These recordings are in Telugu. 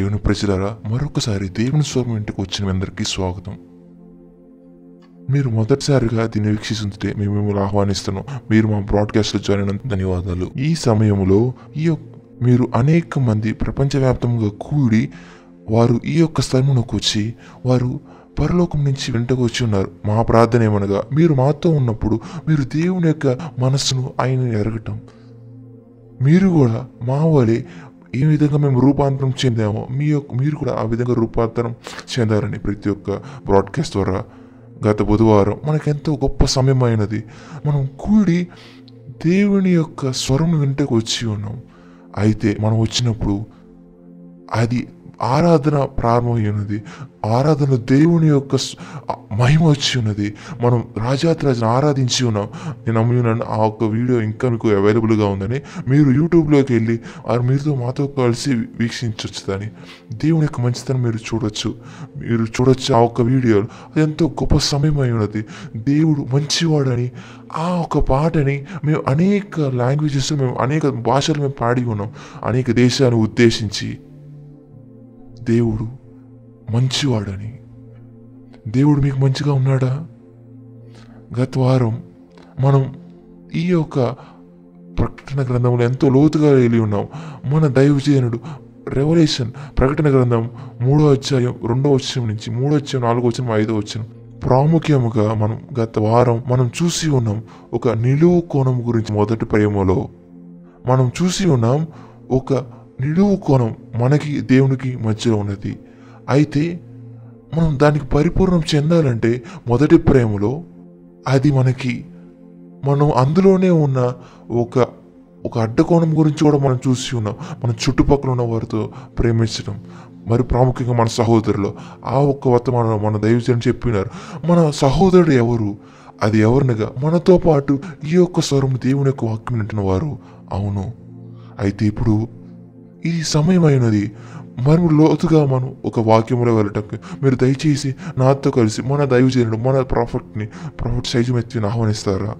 దేవుని ప్రజలరా మరొకసారి దేవుని స్వరం ఇంటికి వచ్చిన మీ అందరికీ స్వాగతం. మీరు మొదటిసారిగా దీన్ని వీక్షిస్తుంటే మేము మిమ్మల్ని ఆహ్వానిస్తున్నాం. మీరు మా బ్రాడ్కాస్ట్లో జాయిన్ అయినందుకు ధన్యవాదాలు. ఈ సమయంలో ఈ యొక్క మీరు అనేక మంది ప్రపంచవ్యాప్తంగా కూడి వారు ఈ యొక్క స్థలమునకు వచ్చి వారు పరలోకం నుంచి వెంటకు వచ్చి ఉన్నారు. మా ప్రార్థన ఏమనగా మీరు మాతో ఉన్నప్పుడు మీరు దేవుని యొక్క మనస్సును ఆయన ఎరగటం. మీరు కూడా మా వలె ఈ విధంగా మేము రూపాంతరం చెందామో. మీ యొక్క మీరు కూడా ఆ విధంగా రూపాంతరం చెందారని ప్రతి ఒక్క బ్రాడ్కాస్ట్ ద్వారా గత బుధవారం మనకెంతో గొప్ప సమయం అయినది. మనం కూడి దేవుని యొక్క స్వరం వెంటకు వచ్చి ఉన్నాం. అయితే మనం వచ్చినప్పుడు అది ఆరాధన ప్రారంభమై ఉన్నది. ఆరాధన దేవుని యొక్క మహిమ వచ్చి ఉన్నది. మనం రాజాతిరాజును ఆరాధించి ఉన్నాం. నేను నమ్మి ఉన్నాను ఆ ఒక్క వీడియో ఇంకా మీకు అవైలబుల్గా ఉందని మీరు యూట్యూబ్లోకి వెళ్ళి అది మీరుతో మాతో కలిసి వీక్షించవచ్చు దాన్ని. దేవుని యొక్క మంచితనం మీరు చూడొచ్చు. మీరు చూడొచ్చు ఆ ఒక్క వీడియో అది ఎంతో గొప్ప సమయం అయి ఉన్నది. దేవుడు మంచివాడని ఆ ఒక పాటని మేము అనేక లాంగ్వేజెస్ మేము అనేక భాషలు మేము పాడి ఉన్నాం. అనేక దేశాలను ఉద్దేశించి దేవుడు మంచివాడని. దేవుడు మీకు మంచిగా ఉన్నాడా? గత వారం మనం ఈ యొక్క ప్రకటన గ్రంథంలో ఎంతో లోతుగా వెళ్ళి ఉన్నాం. మన దైవజనుడు రెవల్యూషన్ ప్రకటన గ్రంథం మూడో అధ్యాయం రెండో వచ్చం నుంచి మూడో వచ్చం నాలుగో వచ్చం ఐదో వచ్చం ప్రాముఖ్యముగా మనం గత వారం మనం చూసి ఉన్నాం. ఒక నిలువు కోణం గురించి మొదటి ప్రేమలో మనం చూసి ఉన్నాం. ఒక నిలువు కోణం మనకి దేవునికి మధ్యలో ఉన్నది. అయితే మనం దానికి పరిపూర్ణం చెందాలంటే మొదటి ప్రేమలో అది మనకి మనం అందులోనే ఉన్న ఒక ఒక అడ్డకోణం గురించి కూడా మనం చూసి ఉన్నాం మన చుట్టుపక్కల ఉన్న వారితో ప్రేమించడం. మరి ప్రాముఖ్యంగా మన సహోదరులు ఆ ఒక్క వర్తమానం మన దైవజనం చెప్పినారు మన సహోదరుడు ఎవరు? అది ఎవరినగా? మనతో పాటు ఈ యొక్క స్వరం దేవుని యొక్క వాక్యం వింటున్న వారు అవును. అయితే ఇప్పుడు ఇది సమయం అయినది మనం లోతుగా మనం ఒక వాక్యంలో వెళ్ళటం మీరు దయచేసి నాతో కలిసి మన దైవజనుడు మన ప్రాఫిట్ని ప్రాఫిట్ సైజు మెత్తిని ఆహ్వానిస్తారా?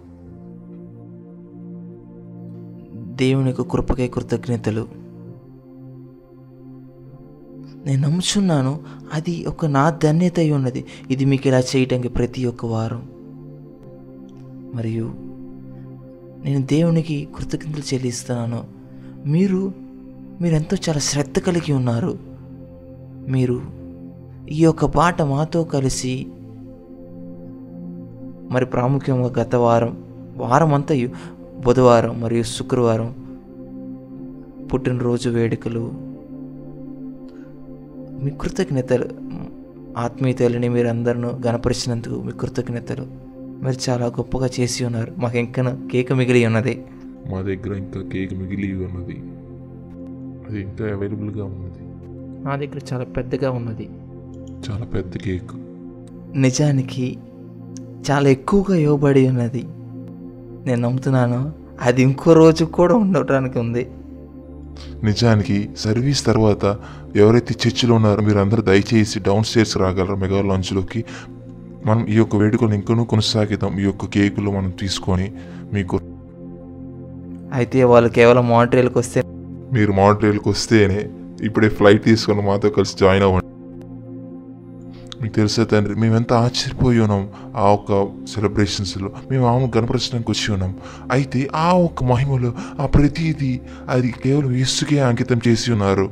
దేవుని యొక్క కృపకై కృతజ్ఞతలు. నేను నమ్ముచున్నాను అది ఒక నా ధన్యత అయి ఉన్నది. ఇది మీకు ఇలా చేయటానికి ప్రతి ఒక్క వారం. మరియు నేను దేవునికి కృతజ్ఞతలు చెల్లిస్తున్నాను మీరు మీరెంతో చాలా శ్రద్ధ కలిగి ఉన్నారు. మీరు ఈ యొక్క పాట మాతో కలిసి మరి ప్రాముఖ్యంగా గత వారం వారం బుధవారం మరియు శుక్రవారం పుట్టినరోజు వేడుకలు మీ కృతజ్ఞతలు ఆత్మీయతలని మీరు అందరినూ గణపరిచినందుకు మీ కృతజ్ఞతలు. మీరు చాలా గొప్పగా చేసి ఉన్నారు. మాకు ఇంకా కేక్ మిగిలి ఉన్నది. మా దగ్గర ఇంకా కేక్ మిగిలి ఉన్నది. అది ఇంకా అవైలబుల్గా ఉన్నది. నా దగ్గర చాలా పెద్దగా ఉన్నది. చాలా పెద్ద కేక్. నిజానికి చాలా ఎక్కువగా ఇవ్వబడి ఉన్నది. నేను నమ్ముతున్నాను అది ఇంకో రోజు కూడా ఉండటానికి ఉంది. నిజానికి సర్వీస్ తర్వాత ఎవరైతే చర్చిలో ఉన్నారో మీరు అందరూ దయచేసి డౌన్ స్టేర్స్ రాగలరు మెగా లాంచ్లోకి మనం ఈ యొక్క వేడుకలు ఇంకనూ కొనసాగిద్దాం. ఈ యొక్క కేకులు మనం తీసుకొని మీకు అయితే వాళ్ళు కేవలం మాంట్రియల్కి వస్తే మీరు మాంట్రియల్కి వస్తేనే ఇప్పుడే ఫ్లైట్ తీసుకొని మాతో కలిసి జాయిన్ అవ్వండి. మీకు తెలుసా తండ్రి మేము ఎంత ఆశ్చర్యపోయి ఉన్నాం ఆ ఒక్క సెలబ్రేషన్స్లో. మేము ఆమె గణపరచడానికి వచ్చి ఉన్నాం. అయితే ఆ ఒక్క మహిమలో ఆ ప్రతిదీ అది కేవలం యేసుకే అంకితం చేసి ఉన్నారు.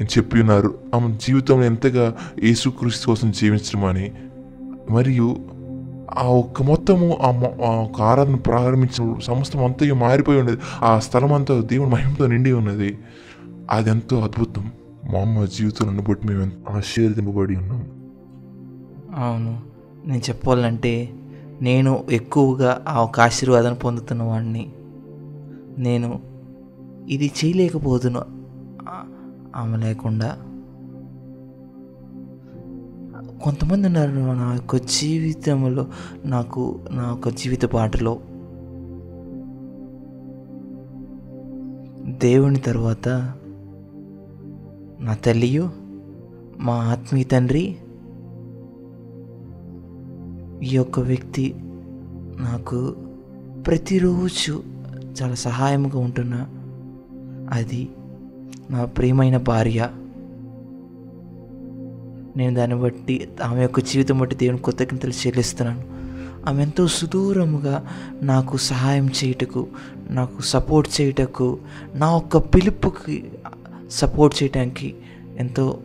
అని చెప్పి ఉన్నారు ఆమె జీవితంలో ఎంతగా యేసుక్రీస్తు కోసం జీవించడం అని. మరియు ఆ ఒక్క మొత్తము ఆ మొ- ఆ ఆరాధన ప్రారంభించిన సమస్తం అంతా మారిపోయి ఉన్నది ఆ స్థలం అంతా దేవుని మహిమతో నిండి ఉన్నది. అది ఎంతో అద్భుతం. మా అమ్మ జీవితంలో బట్టి మేము ఎంతో ఆశీర్వదింపబడి ఉన్నాం. అవును. నేను చెప్పాలంటే నేను ఎక్కువగా ఆ ఒక ఆశీర్వాదం పొందుతున్న వాడిని నేను ఇది చేయలేకపోతున్నా. ఆమె లేకుండా కొంతమంది ఉన్నారు నా యొక్క జీవితంలో నాకు నా యొక్క జీవిత పాటలో. దేవుని తర్వాత నా తల్లియు మా ఆత్మీయ తండ్రి ఈ యొక్క వ్యక్తి నాకు ప్రతిరోజు చాలా సహాయంగా ఉంటున్న. అది నా ప్రియమైన భార్య. నేను దాన్ని బట్టి ఆమె యొక్క జీవితం బట్టి దేవుని కృతజ్ఞతలు చెల్లిస్తున్నాను. ఆమె ఎంతో సుదూరముగా నాకు సహాయం చేయుటకు నాకు సపోర్ట్ చేయుటకు నా యొక్క పిలుపుకి సపోర్ట్ చేయడానికి ఎంతో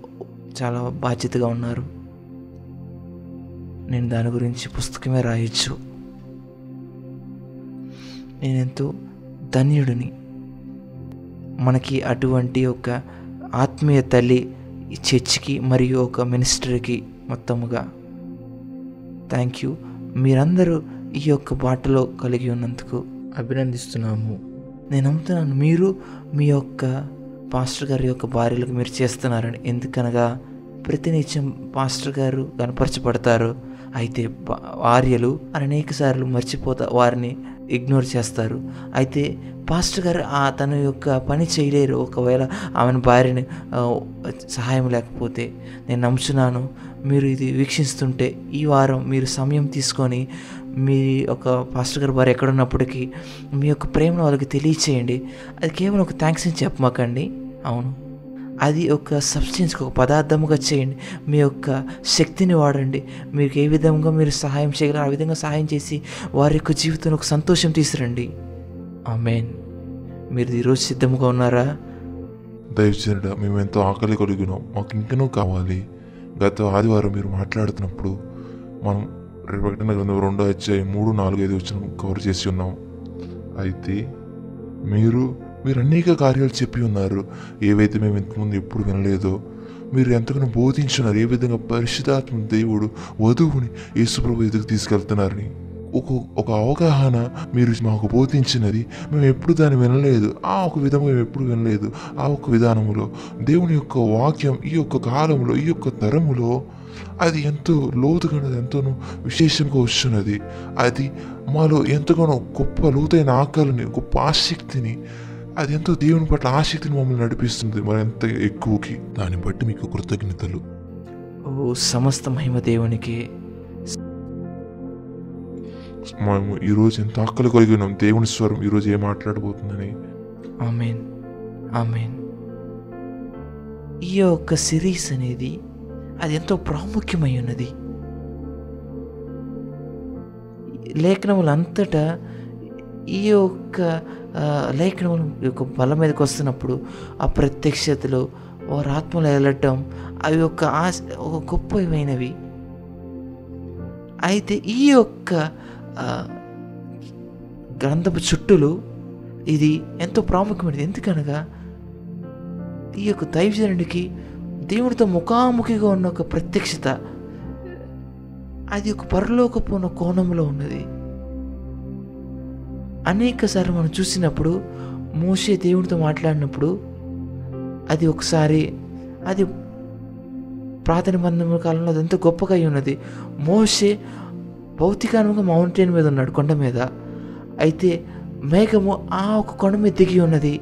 చాలా బాధ్యతగా ఉన్నారు. నేను దాని గురించి పుస్తకమే రాయొచ్చు. నేనెంతో ధన్యుడిని. మనకి అటువంటి ఒక ఆత్మీయ తల్లి ఈ చర్చికి మరియు ఒక మినిస్టర్కి మొత్తముగా థ్యాంక్ యూ. మీరందరూ ఈ యొక్క బాటలో కలిగి ఉన్నందుకు అభినందిస్తున్నాము. నేను నమ్ముతున్నాను మీరు మీ యొక్క పాస్టర్ గారి యొక్క భార్యలకు మీరు చేస్తున్నారని. ఎందుకనగా ప్రతినిత్యం పాస్టర్ గారు కనపరచబడతారు. అయితే భార్యలు అనేక సార్లు మర్చిపోతా వారిని ఇగ్నోర్ చేస్తారు. అయితే పాస్టర్ గారు ఆ తన యొక్క పని చేయలేరు. ఒకవేళ ఆమెను భార్యని సహాయం లేకపోతే నేను నమ్ముచున్నాను. మీరు ఇది వీక్షిస్తుంటే ఈ వారం మీరు సమయం తీసుకొని మీ ఒక పాస్టర్ గారు వారు ఎక్కడున్నప్పటికీ మీ యొక్క ప్రేమను వాళ్ళకి తెలియచేయండి. అది కేవలం ఒక థ్యాంక్స్ అని చెప్పమాకండి. అవును. అది ఒక సబ్స్టెన్స్కి ఒక పదార్థముగా చేయండి. మీ యొక్క శక్తిని వాడండి. మీకు ఏ విధంగా మీరు సహాయం చేయగలరు ఆ విధంగా సహాయం చేసి వారి యొక్క జీవితంలో ఒక సంతోషం తీసురండి ఆమెన్. మీరు ఈరోజు సిద్ధంగా ఉన్నారా? దయచేయడ మేము ఎంతో ఆకలి కలిగినాం మాకు ఇంకనూ కావాలి. గత ఆదివారం మీరు మాట్లాడుతున్నప్పుడు మనం ప్రకటన గ్రంథం రెండో అధ్యాయం మూడు నాలుగు ఐదు వచ్చిన కవర్ చేసి ఉన్నాం. అయితే మీరు మీరు అనేక కార్యాలు చెప్పి ఉన్నారు. ఏవైతే మేము ఇంతకుముందు ఎప్పుడు వినలేదో మీరు ఎంతగానో బోధించున్నారు ఏ విధంగా పరిశుధాత్మ దేవుడు వధువుని యేసుప్రభు ఎదుగు తీసుకెళ్తున్నారని. ఒక ఒక అవగాహన మీరు మాకు బోధించినది. మేము ఎప్పుడు దాన్ని వినలేదు. ఆ ఒక విధంగా మేము ఎప్పుడు వినలేదు. ఆ ఒక విధానములో దేవుని యొక్క వాక్యం ఈ యొక్క కాలంలో ఈ యొక్క తరములో అది ఎంతో లోతుగా ఎంతోనో విశేషంగా వస్తున్నది. అది మాలో ఎంతగానో గొప్ప లోతైన ఆకలిని గొప్ప ఆసక్తిని అది ఎంతో దేవుని పట్ల ఆసక్తిని మమ్మల్ని నడిపిస్తుంది మరి ఎంత ఎక్కువకి దాన్ని బట్టి మీకు కృతజ్ఞతలు. ఓ సమస్త మహిమ దేవునికి. మేము ఈరోజు ఎంత ఆకలి కలిగి ఉన్నాం దేవుని స్వరం ఈరోజు ఏం మాట్లాడబోతుందని. ఆమెన్. ఆమెన్. ఈ యొక్క సిరీస్ అనేది అది ఎంతో ప్రాముఖ్యమై ఉన్నది. లేఖనములంతటా ఈ యొక్క ఆ, లేఖనముల యొక్క బలం మీదకి వస్తున్నప్పుడు ఆ ప్రత్యక్షతలు వారి ఆత్మలు వెళ్ళటం అవి ఒక ఆశ ఒక గొప్పమైనవి అయితే ఈ యొక్క గ్రంథపు చుట్టూలు ఇది ఎంతో ప్రాముఖ్యమైనది. ఎందుకనగా ఈ యొక్క దైవజనుడికి దేవుడితో ముఖాముఖిగా ఉన్న ఒక ప్రత్యక్షత అది ఒక పరలోకపు ఉన్న కోణంలో ఉన్నది. అనేక సార్లు మనం చూసినప్పుడు మోషే దేవుడితో మాట్లాడినప్పుడు అది ఒకసారి అది ప్రార్థన బంధముల కాలంలో అది ఎంతో గొప్పగా అయి ఉన్నది. మోషే భౌతికంగా మౌంటైన్ మీద ఉన్నాడు కొండ మీద. అయితే మేఘము ఆ ఒక కొండ మీద దిగి ఉన్నది.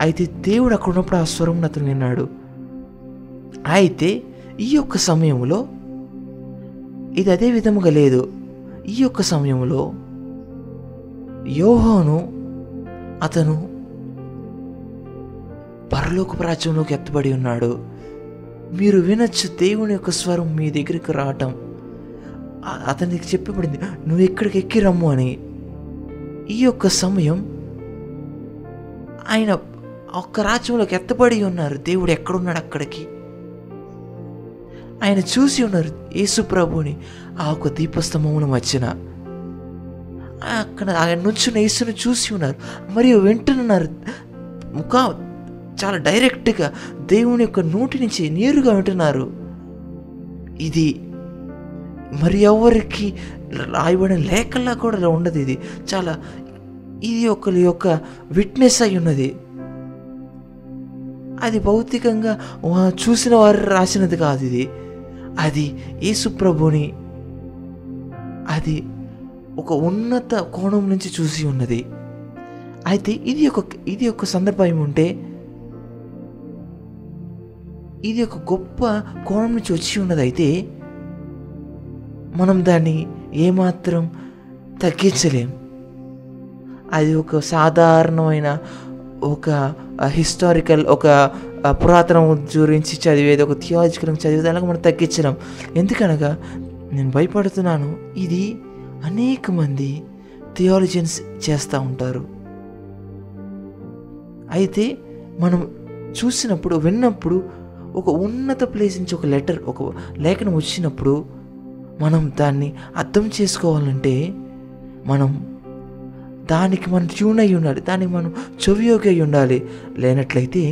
అయితే దేవుడు అక్కడ ఉన్నప్పుడు ఆ స్వరం అతను విన్నాడు. అయితే ఈ యొక్క సమయంలో ఇది అదే విధముగా లేదు. ఈ యొక్క సమయంలో యోహోను అతను పరలోక ప్రాచ్యంలోకి ఎత్తబడి ఉన్నాడు. మీరు వినొచ్చు దేవుని యొక్క స్వరం మీ దగ్గరికి రావటం. అతనికి చెప్పబడింది నువ్వు ఇక్కడికి ఎక్కి రమ్ము అని. ఈ యొక్క సమయం ఆయన ఒక్క రాజ్యంలోకి ఎత్తబడి ఉన్నారు. దేవుడు ఎక్కడున్నాడు అక్కడికి? ఆయన చూసి ఉన్నారు యేసు ప్రభుని ఆ ఒక దీపస్తంభమును మధ్యన అక్కడ ఆయన నుంచున్న యేసును చూసి ఉన్నారు. మరియు వింటున్నారు ముఖ చాలా డైరెక్ట్గా దేవుని యొక్క నోటి నుంచి నేరుగా వింటున్నారు. ఇది మరి ఎవరికి రాయబడిన లేఖల్లో కూడా ఉండదు ఇది. చాలా ఇది ఒకరి యొక్క విట్నెస్ అయి ఉన్నది. అది భౌతికంగా చూసిన వారు రాసినది కాదు ఇది. అది యేసుప్రభుని అది ఒక ఉన్నత కోణం నుంచి చూసి ఉన్నది. అయితే ఇది ఒక ఇది ఒక సందర్భం ఉంటే ఇది ఒక గొప్ప కోణం నుంచి వచ్చి ఉన్నది అయితే మనం దాన్ని ఏమాత్రం తగ్గించలేం. అది ఒక సాధారణమైన ఒక హిస్టారికల్ ఒక పురాతనం గురించి చదివేది ఒక థియాలజికల్ చదివేది అలాగే మనం తగ్గించడం ఎందుకనగా నేను భయపడుతున్నాను ఇది అనేక మంది థియాలజన్స్ చేస్తూ ఉంటారు. అయితే మనం చూసినప్పుడు విన్నప్పుడు ఒక ఉన్నత ప్లేస్ నుంచి ఒక లెటర్ ఒక లేఖనం వచ్చినప్పుడు మనం దాన్ని అర్థం చేసుకోవాలంటే మనం దానికి మనం ట్యూన్ అయి ఉండాలి దానికి మనం చెవియోగి అయి ఉండాలి. లేనట్లయితే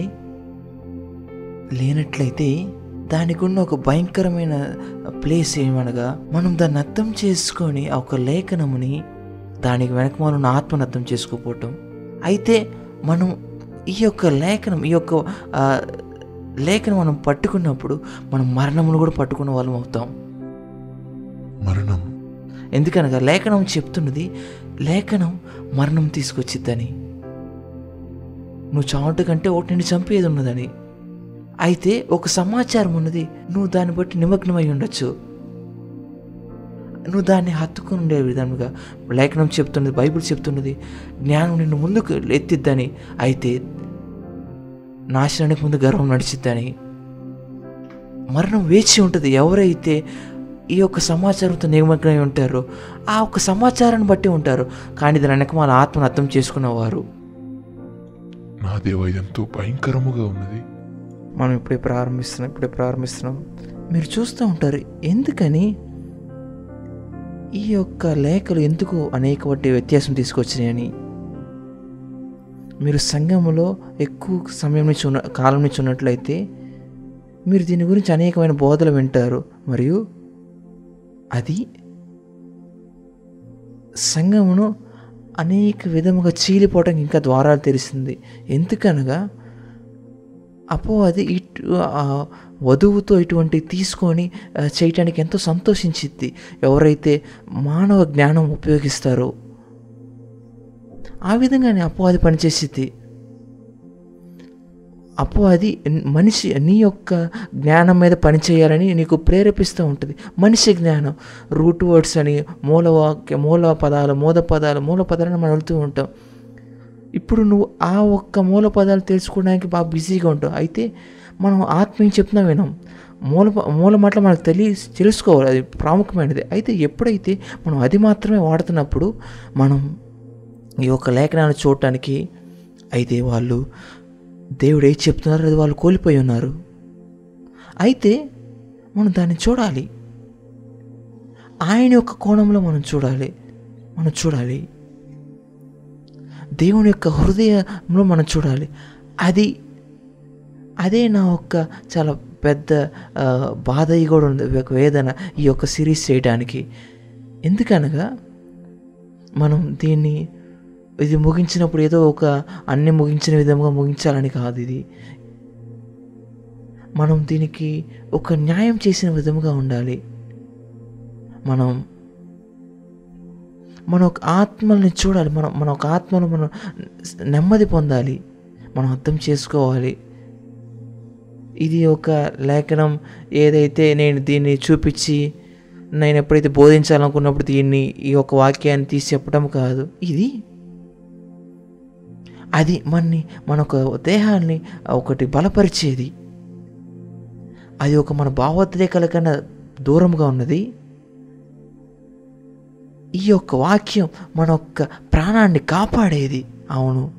లేనట్లయితే దానికి ఉన్న ఒక భయంకరమైన ప్లేస్ ఏమనగా మనం దాన్ని అర్థం చేసుకొని ఆ ఒక లేఖనముని దానికి వెనక మనం ఆత్మను అర్థం చేసుకోపోవటం అయితే మనం ఈ యొక్క లేఖనం ఈ యొక్క లేఖను లేఖనం మనం పట్టుకున్నప్పుడు మనం మరణమును కూడా పట్టుకున్న వాళ్ళం అవుతాం. మరణం. ఎందుకనగా లేఖనం చెప్తున్నది లేఖనం మరణం తీసుకొచ్చిద్దని. నువ్వు చావట కంటే ఒకటి నిన్ను చంపేది ఉన్నదని. అయితే ఒక సమాచారం ఉన్నది నువ్వు దాన్ని బట్టి నిమగ్నమై ఉండొచ్చు. నువ్వు దాన్ని హత్తుకుని ఉండే విధంగా లేఖనం చెప్తున్నది బైబిల్ చెప్తున్నది జ్ఞానం నిన్ను ముందుకు ఎత్తిద్దని. అయితే నాశనానికి ముందు గర్వం నడిచిద్దని. మరణం వేచి ఉంటుంది ఎవరైతే ఈ యొక్క సమాచారంతో నిమగ్నమై ఉంటారో. ఆ ఒక్క సమాచారాన్ని బట్టి ఉంటారు. కానీ దాని వెనక మన ఆత్మను అర్థం చేసుకున్నవారు నా దేవ ఇదెంతో భయంకరముగా ఉన్నది. మనం ఇప్పుడే ప్రారంభిస్తున్నాం ఇప్పుడే ప్రారంభిస్తున్నాం. మీరు చూస్తూ ఉంటారు ఎందుకని? ఈ యొక్క లేఖలు ఎందుకు అనేక వాటి వ్యత్యాసం తీసుకొచ్చినాయని మీరు సంఘములో ఎక్కువ సమయం నుంచి ఉన్న కాలం నుంచి ఉన్నట్లయితే మీరు దీని గురించి అనేకమైన బోధలు వింటారు. మరియు అది సంఘమును అనేక విధముగా చీలిపోవటం ఇంకా ద్వారాలు తెరిసింది. ఎందుకనగా అపో అది ఇటు వధువుతో ఇటువంటి తీసుకొని చేయటానికి ఎంతో సంతోషించిద్ది. ఎవరైతే మానవ జ్ఞానం ఉపయోగిస్తారో ఆ విధంగానే అపవాది పనిచేసిద్ది. అపవాది మనిషి నీ యొక్క జ్ఞానం మీద పనిచేయాలని నీకు ప్రేరేపిస్తూ ఉంటుంది. మనిషి జ్ఞానం రూట్ వర్డ్స్ అని మూల వాక్య మూల పదాలు మూల పదాలు మూల పదాలను మనం వెళ్తూ ఉంటాం. ఇప్పుడు నువ్వు ఆ ఒక్క మూల పదాలు తెలుసుకోవడానికి బాగా బిజీగా ఉంటావు. అయితే మనం ఆత్మీయం చెప్తున్నా వినాం మూల మూల మాటలు మనకు తెలియ తెలుసుకోవాలి. అది ప్రాముఖ్యమైనది. అయితే ఎప్పుడైతే మనం అది మాత్రమే వాడుతున్నప్పుడు మనం ఈ యొక్క లేఖనాన్ని చూడటానికి అయితే వాళ్ళు దేవుడు ఏది చెప్తున్నారో అది వాళ్ళు కోల్పోయి ఉన్నారు. అయితే మనం దాన్ని చూడాలి. ఆయన యొక్క కోణంలో మనం చూడాలి. మనం చూడాలి. దేవుని యొక్క హృదయంలో మనం చూడాలి. అది అదే నా యొక్క చాలా పెద్ద బాధ కూడా ఉంది ఒక వేదన ఈ యొక్క సిరీస్ చేయడానికి. ఎందుకనగా మనం దీన్ని ఇది ముగించినప్పుడు ఏదో ఒక అన్ని ముగించిన విధంగా ముగించాలని కాదు ఇది. మనం దీనికి ఒక న్యాయం చేసిన విధముగా ఉండాలి. మనం మన ఒక ఆత్మల్ని చూడాలి. మనం మన ఒక ఆత్మను మనం నెమ్మది పొందాలి. మనం అర్థం చేసుకోవాలి. ఇది ఒక లేఖనం. ఏదైతే నేను దీన్ని చూపించి నేను ఎప్పుడైతే బోధించాలనుకున్నప్పుడు దీన్ని ఈ యొక్క వాక్యాన్ని తీసి చెప్పడం కాదు. ఇది అది మనని మన ఒక దేహాన్ని ఒకటి బలపరిచేది. అది ఒక మన భావోద్రేకాల కన్నా దూరంగా ఉన్నది. ఈ యొక్క వాక్యం మన యొక్క ప్రాణాన్ని కాపాడేది. అవును.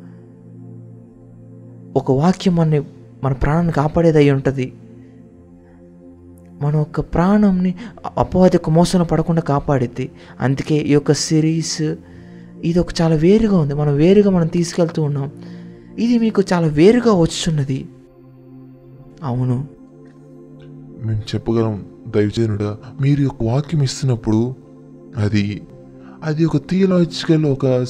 ఒక వాక్యం మన మన ప్రాణాన్ని కాపాడేది అయి ఉంటుంది. మన యొక్క ప్రాణంని అపవాది యొక్క మోసన పడకుండా కాపాడిద్ది. అందుకే ఈ యొక్క సిరీస్ ఇది ఒక చాలా వేరుగా ఉంది. మనం వేరుగా మనం తీసుకెళ్తూ ఉన్నాం. ఇది మీకు చాలా వేరుగా వచ్చున్నది. అవును. మేము చెప్పగలం దైవజనుడా మీరు ఒక వాక్యం ఇస్తున్నప్పుడు అది అది ఒక థియలాజికల్ ఒక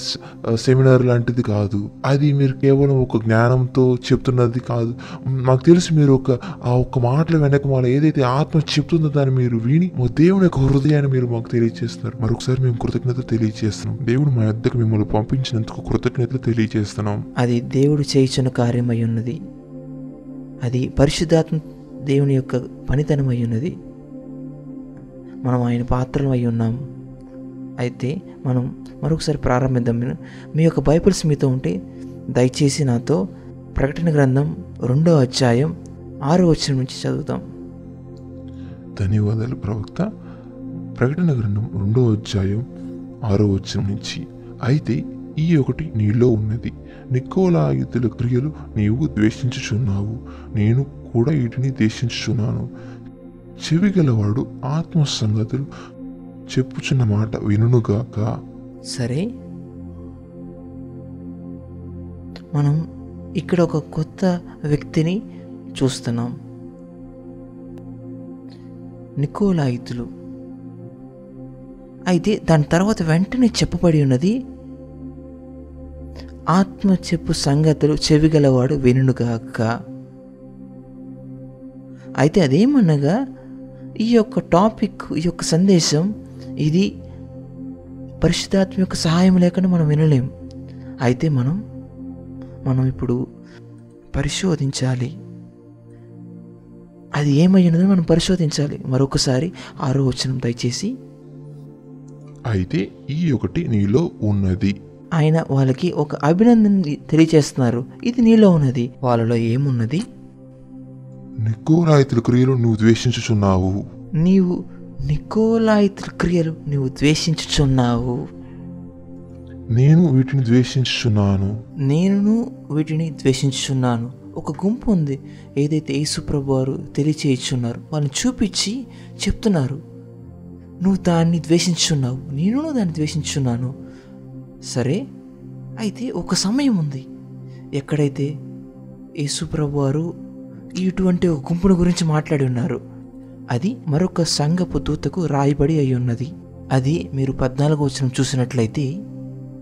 సెమినార్ uh, లాంటిది కాదు. అది మీరు కేవలం ఒక జ్ఞానంతో చెప్తున్నది కాదు. మాకు తెలుసు మీరు ఒక ఆ ఒక్క మాటల వెనక మాల ఏదైతే ఆత్మ చెప్తుందో దాన్ని మీరు విని మా దేవుని యొక్క హృదయాన్ని మీరు మాకు తెలియజేస్తున్నారు. మరొకసారి మేము కృతజ్ఞత తెలియజేస్తున్నాం. దేవుడు మా యొద్దకు మిమ్మల్ని పంపించినందుకు కృతజ్ఞతలు తెలియజేస్తున్నాం. అది దేవుడు చేయించిన కార్యమై ఉన్నది. అది పరిశుద్ధాత్మ దేవుని యొక్క పనితనమై ఉన్నది. మనం ఆయన పాత్రలు అయి ఉన్నాం. అయితే మనం మరొకసారి ప్రారంభిద్దాం. మీ యొక్క బైబిల్స్ మీతో ఉంటే దయచేసి నాతో ప్రకటన గ్రంథం రెండో అధ్యాయం ఆరో వచ్చిన నుంచి చదువుతాం ధన్యవాదాలు ప్రవక్త. ప్రకటన గ్రంథం రెండో అధ్యాయం ఆరో వచ్చిన నుంచి అయితే ఈ ఒకటి నీలో ఉన్నది. నికోలాయుతుల క్రియలు నీవు ద్వేషించుచున్నావు. నేను కూడా వీటిని ద్వేషించుచున్నాను. చెవి గలవాడు ఆత్మ సంగతులు చెప్పుచున్న మాట వినుగాక సరే. మనం ఇక్కడ ఒక కొత్త వ్యక్తిని చూస్తున్నాం. నికోలాయితులు. అయితే దాని తర్వాత వెంటనే చెప్పబడి ఉన్నది ఆత్మ చెప్పు సంగతులు చెవిగలవాడు వినుగాక అయితే అదేమనగా ఈ యొక్క టాపిక్ ఈ యొక్క సందేశం ఇది పరిశుద్ధాత్మ యొక్క సహాయం లేకుండా మనం వినలేం. అయితే మనం మనం ఇప్పుడు పరిశోధించాలి. అది ఏమై ఉన్నదో మనం పరిశోధించాలి. మరొకసారి ఆరో వచనం దయచేసి. అయితే ఈ ఒకటి నీలో ఉన్నది. ఆయన వాళ్ళకి ఒక అభినందన తెలియజేస్తున్నారు ఇది నీలో ఉన్నది. వాళ్ళలో ఏమున్నది? నికోలాయుతుల క్రియలు నువ్వు ద్వేషించుచున్నావు. నీవు నికోలాయితుల క్రియలు నీవు ద్వేషించుచున్నావు. నేను వీటిని ద్వేషించుచున్నాను. నేను వీటిని ద్వేషించుచున్నాను. ఒక గుంపు ఉంది. ఏదైతే యేసుప్రభు వారు తెలియచేయుచున్నారు వాళ్ళని చూపించి చెప్తున్నారు. నువ్వు దాన్ని ద్వేషించున్నావు నేను దాన్ని ద్వేషించున్నాను సరే అయితే ఒక సమయం ఉంది. ఎక్కడైతే యేసుప్రభు వారు ఇటువంటి ఒక గుంపును గురించి మాట్లాడి ఉన్నారు? అది మరొక సంఘపు దూతకు రాయబడి అయి ఉన్నది. అది మీరు పద్నాలుగు వచ్చిన చూసినట్లయితే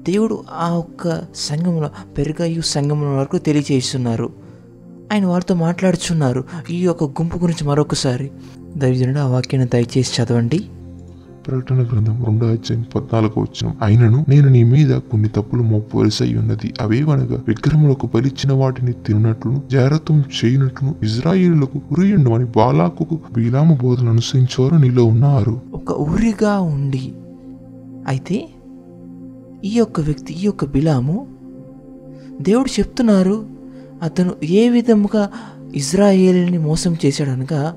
దేవుడు ఆ ఒక్క సంఘంలో పెరుగయు సంఘముల వరకు తెలియజేస్తున్నారు ఆయన వారితో మాట్లాడుచున్నారు. ఈ యొక్క గుంపు గురించి మరొకసారి. దైవజనుడు ఆ వాక్యాన్ని దయచేసి చదవండి. ప్రకటన గ్రంథం రెండో అధ్యాయం పద్నాలుగు వచ్చిన అయినను నేను నీ మీద కొన్ని తప్పులు మోపవలసి ఉన్నది. అవేవనగా విగ్రహములకు బలిచ్చిన వాటిని తిన్నట్లును జాగ్రత్తం చేయనట్లును ఇజ్రాయిలకు ఉరియండు అని బాలాకు బీలాము బోధన అనుసరించేవారు నీలో ఉన్నారు. ఒక ఊరిగా ఉండి అయితే ఈ యొక్క వ్యక్తి ఈ యొక్క బిలాము దేవుడు చెప్తున్నారు అతను ఏ విధముగా ఇజ్రాయేల్ని మోసం చేశాడనగా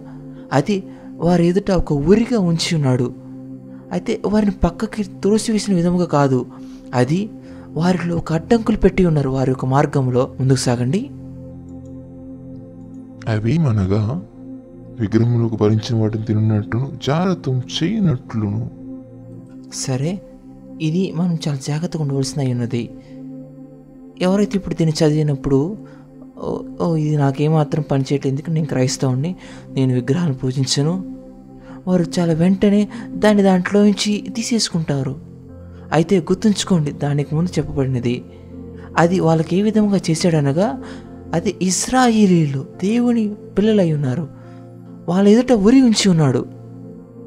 అది వారి ఎదుట ఒక ఊరిగా ఉంచి ఉన్నాడు. అయితే వారిని పక్కకి త్రోసివేసిన విధముగా కాదు. అది వారిలో ఒక అడ్డంకులు పెట్టి ఉన్నారు. వారి యొక్క మార్గంలో ముందుకు సాగండి. అవేమనగా విగ్రహములకు భరించిన వాటిని తిన్నట్లును జాగ్రత్తం చేయనట్లును. సరే ఇది మనం చాలా జాగ్రత్తగా ఉండవలసిన ఉన్నది. ఎవరైతే ఇప్పుడు దీన్ని చదివినప్పుడు "ఓ, ఇది నాకేమాత్రం పనిచేయట్లేదు ఎందుకు నేను క్రైస్తవుని నేను విగ్రహాన్ని పూజించను. వారు చాలా వెంటనే దాన్ని దాంట్లో నుంచి తీసేసుకుంటారు. అయితే గుర్తుంచుకోండి దానికి ముందు చెప్పబడినది అది వాళ్ళకి ఏ విధంగా చేశాడనగా అది ఇస్రాయిలీలు దేవుని పిల్లలై ఉన్నారు. వాళ్ళ ఎదుట ఉరి ఉంచి ఉన్నాడు.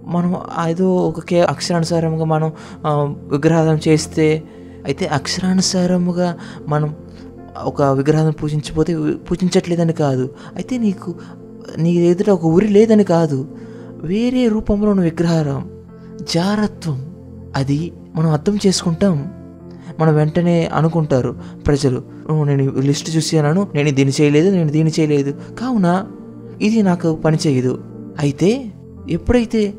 మనం ఏదో ఒక కే అక్షరానుసారంగా మనం విగ్రహం విగ్రహాలను చేస్తే అయితే అక్షరానుసారముగా మనం ఒక విగ్రహాన్ని పూజించిపోతే పూజించట్లేదని కాదు. అయితే నీకు నీ ఎదుట ఒక ఉరి లేదని కాదు. వేరే రూపంలో ఉన్న విగ్రహారం జారత్వం అది మనం అర్థం చేసుకుంటాం. మనం వెంటనే అనుకుంటారు ప్రజలు నేను లిస్ట్ చూసాను నేను దీన్ని చేయలేదు నేను దీన్ని చేయలేదు. కావున ఇది నాకు పనిచేయదు అయితే ఎప్పుడైతే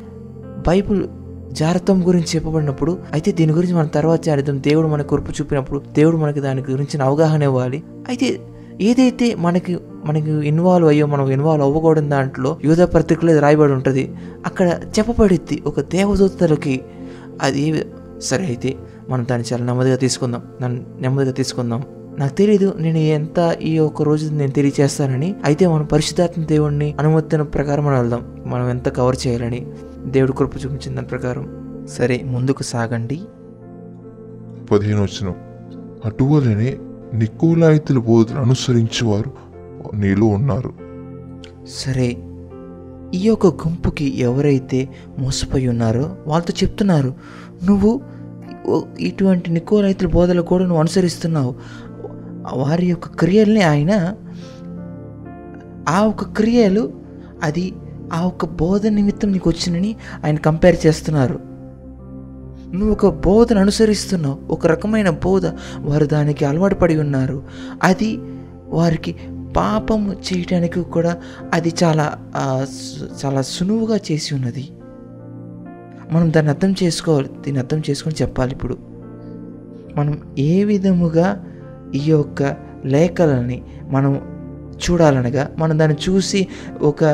బైబుల్ జారత్వం గురించి చెప్పబడినప్పుడు అయితే దీని గురించి మనం తర్వాత చేద్దాం దేవుడు మనకు కురుపు చూపినప్పుడు దేవుడు మనకి దాని గురించి అవగాహన ఇవ్వాలి. అయితే ఏదైతే మనకి మనకి ఇన్వాల్వ్ అయ్యో మనం ఇన్వాల్వ్ అవ్వకూడదు దాంట్లో యూధ పత్రికలో ఇది రాయబడి ఉంటుంది. అక్కడ చెప్పబడిద్ది ఒక దేవదూతలకి అది సరే అయితే మనం దాన్ని చాలా నెమ్మదిగా తీసుకుందాం. నన్ను నెమ్మదిగా తీసుకుందాం. నాకు తెలియదు నేను ఎంత ఈ ఒక్క రోజు నేను తెలియచేస్తానని. అయితే మనం పరిశుద్ధాత్మ దేవుడిని అనుమతిన ప్రకారం మనం వెళ్దాం. మనం ఎంత కవర్ చేయాలని. దేవుడు కృప చూపించిన దాని ప్రకారం. సరే ముందుకు సాగండి. పదిహేను వచ్చిన అటువలనే నికోలాయితుల బోధన అనుసరించేవారు నీలు ఉన్నారు. సరే ఈ యొక్క గుంపుకి ఎవరైతే మోసపోయి ఉన్నారో వాళ్ళతో చెప్తున్నారు నువ్వు ఇటువంటి ఇటువంటి నికోలైతుల బోధలు కూడా నువ్వు అనుసరిస్తున్నావు. వారి యొక్క క్రియల్ని ఆయన ఆ ఒక క్రియలు అది ఆ ఒక బోధ నిమిత్తం నీకు వచ్చినని ఆయన కంపేర్ చేస్తున్నారు. నువ్వు ఒక బోధను అనుసరిస్తున్నావు. ఒక రకమైన బోధ వారు దానికి అలవాటు పడి ఉన్నారు. అది వారికి పాపము చేయటానికి కూడా అది చాలా చాలా సులువుగా చేసి ఉన్నది. మనం దాన్ని అర్థం చేసుకోవాలి దీన్ని అర్థం చేసుకొని చెప్పాలి ఇప్పుడు. మనం ఏ విధముగా ఈ యొక్క లేఖలని మనం చూడాలనగా మనం దాన్ని చూసి ఒక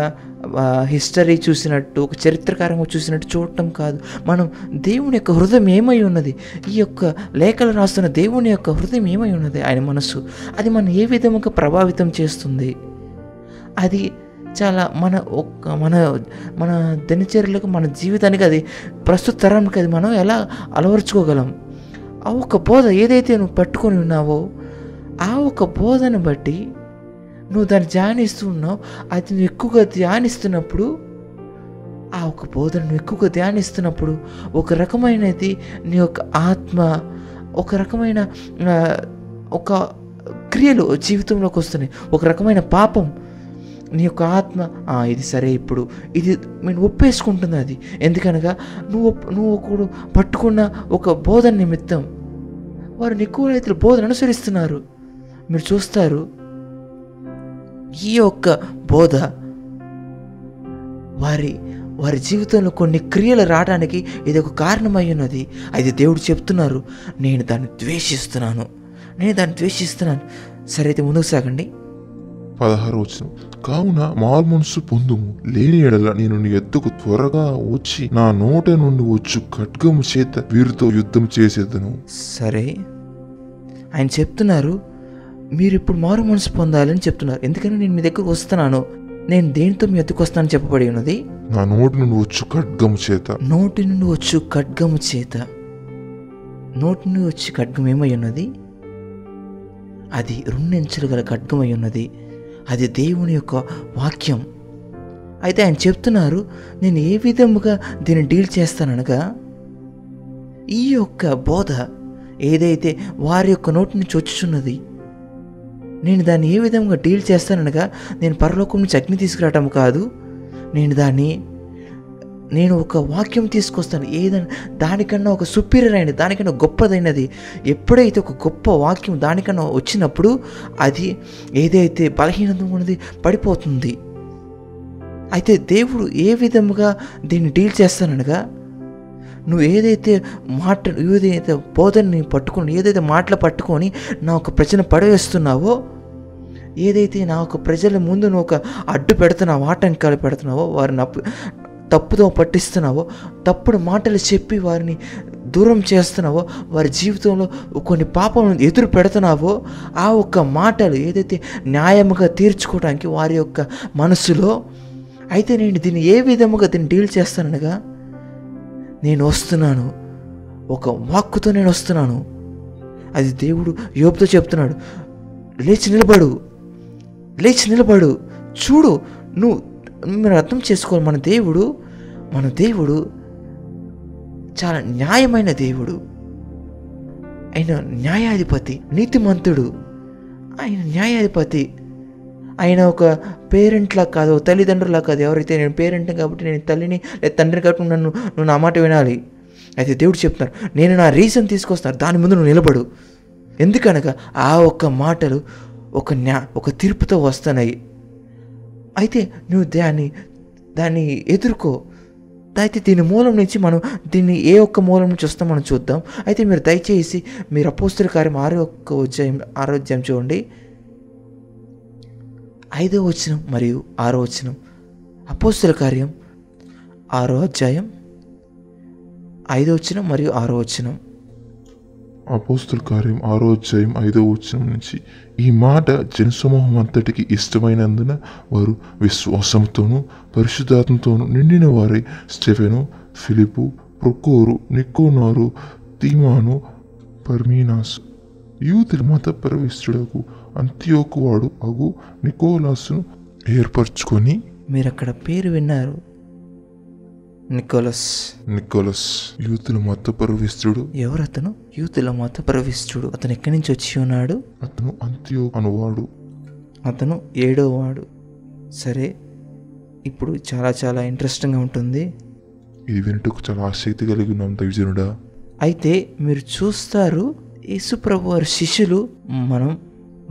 హిస్టరీ చూసినట్టు ఒక చరిత్రకారంగా చూసినట్టు చూడటం కాదు. మనం దేవుని యొక్క హృదయం ఏమై ఉన్నది? ఈ యొక్క లేఖలు రాస్తున్న దేవుని యొక్క హృదయం ఏమై ఉన్నది? ఆయన మనసు అది మనం ఏ విధముగా ప్రభావితం చేస్తుంది? అది చాలా మన ఒక్క మన మన దినచర్యలకు మన జీవితానికి అది ప్రస్తుత తరానికి అది మనం ఎలా అలవరుచుకోగలం? ఆ ఒక బోధ ఏదైతే నువ్వు పట్టుకొని ఉన్నావో ఆ ఒక బోధను బట్టి నువ్వు దాన్ని ధ్యానిస్తూ ఉన్నావు అది నువ్వు ఎక్కువగా ధ్యానిస్తున్నప్పుడు ఆ ఒక బోధన నువ్వు ఎక్కువగా ధ్యానిస్తున్నప్పుడు ఒక రకమైనది నీ యొక్క ఆత్మ ఒక రకమైన ఒక క్రియలు జీవితంలోకి వస్తున్నాయి. ఒక రకమైన పాపం నీ యొక్క ఆత్మ ఇది సరే ఇప్పుడు ఇది నేను ఒప్పేసుకుంటుంది అది. ఎందుకనగా నువ్వు నువ్వు ఒకడు పట్టుకున్న ఒక బోధన నిమిత్తం వారు ఎక్కువ రైతులు బోధన అనుసరిస్తున్నారు. మీరు చూస్తారు ఈ యొక్క బోధ వారి వారి జీవితంలో కొన్ని క్రియలు రావడానికి ఇది ఒక కారణమై ఉన్నది. అయితే దేవుడు చెప్తున్నారు నేను దాన్ని ద్వేషిస్తున్నాను. నేను దాన్ని ద్వేషిస్తున్నాను. సరే అయితే ముందుకు సాగండి. పదహారు వచ్చిన కావున మాల్మనసు పొందుము. లేని ఎడల నేను నీ ఎద్దుకు త్వరగా వచ్చి నా నోట నుండి వచ్చు ఖడ్గము చేత వీరితో యుద్ధం చేసేదను. సరే. ఆయన చెప్తున్నారు మీరు ఇప్పుడు మారు మనసు పొందాలని చెప్తున్నారు. ఎందుకని నేను మీ దగ్గరకు వస్తున్నాను? నేను దేనితో మీ ఎత్తుకు వస్తానని చెప్పబడి ఉన్నది? నా నోటి నుండి వచ్చు ఖడ్గము చేత. నోటి నుండి వచ్చు ఖడ్గము చేత. నోటి నుండి వచ్చి ఖడ్గం ఏమై ఉన్నది? అది రెండెంచులు గల ఖడ్గమై ఉన్నది. అది దేవుని యొక్క వాక్యం. అయితే ఆయన చెప్తున్నారు నేను ఏ విధముగా దీన్ని డీల్ చేస్తాననగా ఈ యొక్క బోధ ఏదైతే వారి యొక్క నోటి నుంచి వచ్చుచున్నది నేను దాన్ని ఏ విధంగా డీల్ చేస్తాననగా నేను పరలోకం నుంచి అగ్ని తీసుకురావటం కాదు. నేను దాన్ని నేను ఒక వాక్యం తీసుకొస్తాను. ఏదైనా దానికన్నా ఒక సుపీరియర్ అయినది దానికన్నా గొప్పదైనది ఎప్పుడైతే ఒక గొప్ప వాక్యం దానికన్నా వచ్చినప్పుడు అది ఏదైతే బలహీనత ఉన్నది పడిపోతుంది. అయితే దేవుడు ఏ విధముగా దీన్ని డీల్ చేస్తాననగా నువ్వు ఏదైతే మాట ఏదైతే బోధనని పట్టుకొని ఏదైతే మాటలు పట్టుకొని నా ఒక ప్రజను పడవేస్తున్నావో ఏదైతే నా ఒక ప్రజల ముందు నువ్వు ఒక అడ్డు పెడుతున్నావు ఆటంకాలు పెడుతున్నావో వారిని అప్పు తప్పుతో పట్టిస్తున్నావో తప్పుడు మాటలు చెప్పి వారిని దూరం చేస్తున్నావో వారి జీవితంలో కొన్ని పాపం ఎదురు పెడుతున్నావో ఆ ఒక్క మాటలు ఏదైతే న్యాయముగా తీర్చుకోవడానికి వారి యొక్క మనసులో అయితే నేను దీన్ని ఏ విధముగా దీన్ని డీల్ చేస్తాననగా నేను వస్తున్నాను. ఒక వాక్కుతో నేను వస్తున్నాను. అది దేవుడు యోపుతో చెప్తున్నాడు. లేచి నిలబడు. లేచి నిలబడు. చూడు నువ్వు మీరు అర్థం చేసుకోవాలి. మన దేవుడు మన దేవుడు చాలా న్యాయమైన దేవుడు. ఆయన న్యాయాధిపతి నీతిమంతుడు. ఆయన న్యాయాధిపతి. ఆయన ఒక పేరెంట్లా కాదు తల్లిదండ్రులా కాదు. ఎవరైతే నేను పేరెంట్ కాబట్టి నేను తల్లిని లేదా తండ్రిని కాబట్టి నన్ను నువ్వు నా మాట వినాలి. అయితే దేవుడు చెప్తున్నారు నేను నా రీజన్ తీసుకొస్తాను దాని ముందు నువ్వు నిలబడు. ఎందుకనగా ఆ ఒక్క మాటలు ఒక న్యా ఒక తీర్పుతో వస్తున్నాయి. అయితే నువ్వు దాన్ని దాన్ని ఎదుర్కో. అయితే దీని మూలం నుంచి మనం దీన్ని ఏ ఒక్క మూలం నుంచి వస్తాం మనం చూద్దాం. అయితే మీరు దయచేసి మీరు అపోస్తుల కార్యం ఆరో ఒక్క అధ్యాయం ఆరో అధ్యాయం చూడండి. ఐదో వచనం మరియు ఆరో వచనం. అపోస్తుల కార్యం ఆరో అధ్యాయం ఐదో వచనం మరియు ఆరో వచనం. అపోస్తుల కార్యం ఆరో అధ్యాయం ఐదో వచనం నుంచి ఈ మాట జనసమూహం అంతటికి ఇష్టమైనందున వారు విశ్వాసంతోనూ పరిశుద్ధాత్మతోనూ నిండిన వారి స్టెఫెను ఫిలిపు ప్రొకోరు నికోనారు తీమాను పర్మీనాస్. యూతుల మత అంత్యోకు వాడు అగు నికోలాసును ఏర్పరచుకొని మీరు అక్కడ పేరు విన్నారు. నికోలస్. నికోలస్ యూతుల మత ప్రవేశుడు ఎవరు అతను యూతుల మత ప్రవిష్టుడు అతను ఎక్కడి నుంచి వచ్చి ఉన్నాడు? అతను అంత్యో అనువాడు. అతను ఏడో వాడు. సరే ఇప్పుడు చాలా చాలా ఇంట్రెస్టింగ్గా ఉంటుంది. ఇది వినటకు చాలా ఆసక్తి కలిగి ఉన్నాం దైవజనుడా అయితే మీరు చూస్తారు యేసుప్రభు వారి శిష్యులు మనం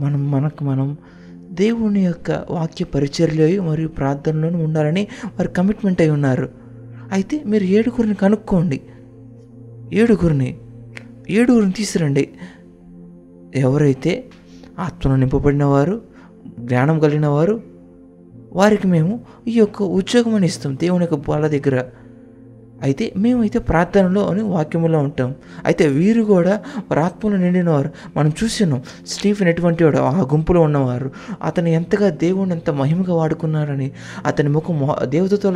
మనం మనకు మనం దేవుని యొక్క వాక్య పరిచర్లో మరియు ప్రార్థనలోనూ ఉండాలని వారు కమిట్మెంట్ అయి ఉన్నారు. అయితే మీరు ఏడుగురిని కనుక్కోండి. ఏడుగురిని ఏడుగురిని తీసురండి ఎవరైతే ఆత్మను నింపబడిన వారు జ్ఞానం కలిగిన వారు వారికి మేము ఈ యొక్క ఉద్యోగం అని ఇస్తాం. దేవుని యొక్క బాల దగ్గర అయితే మేమైతే ప్రార్థనలో అని వాక్యంలో ఉంటాం. అయితే వీరు కూడా ఆత్మలు నిండినవారు. మనం చూసినాం స్టీఫెన్ ఎటువంటి వాడు? ఆ గుంపులో ఉన్నవారు. అతను ఎంతగా దేవుణ్ణి ఎంత మహిమగా వాడుకున్నారని అతని ముఖం దేవతతో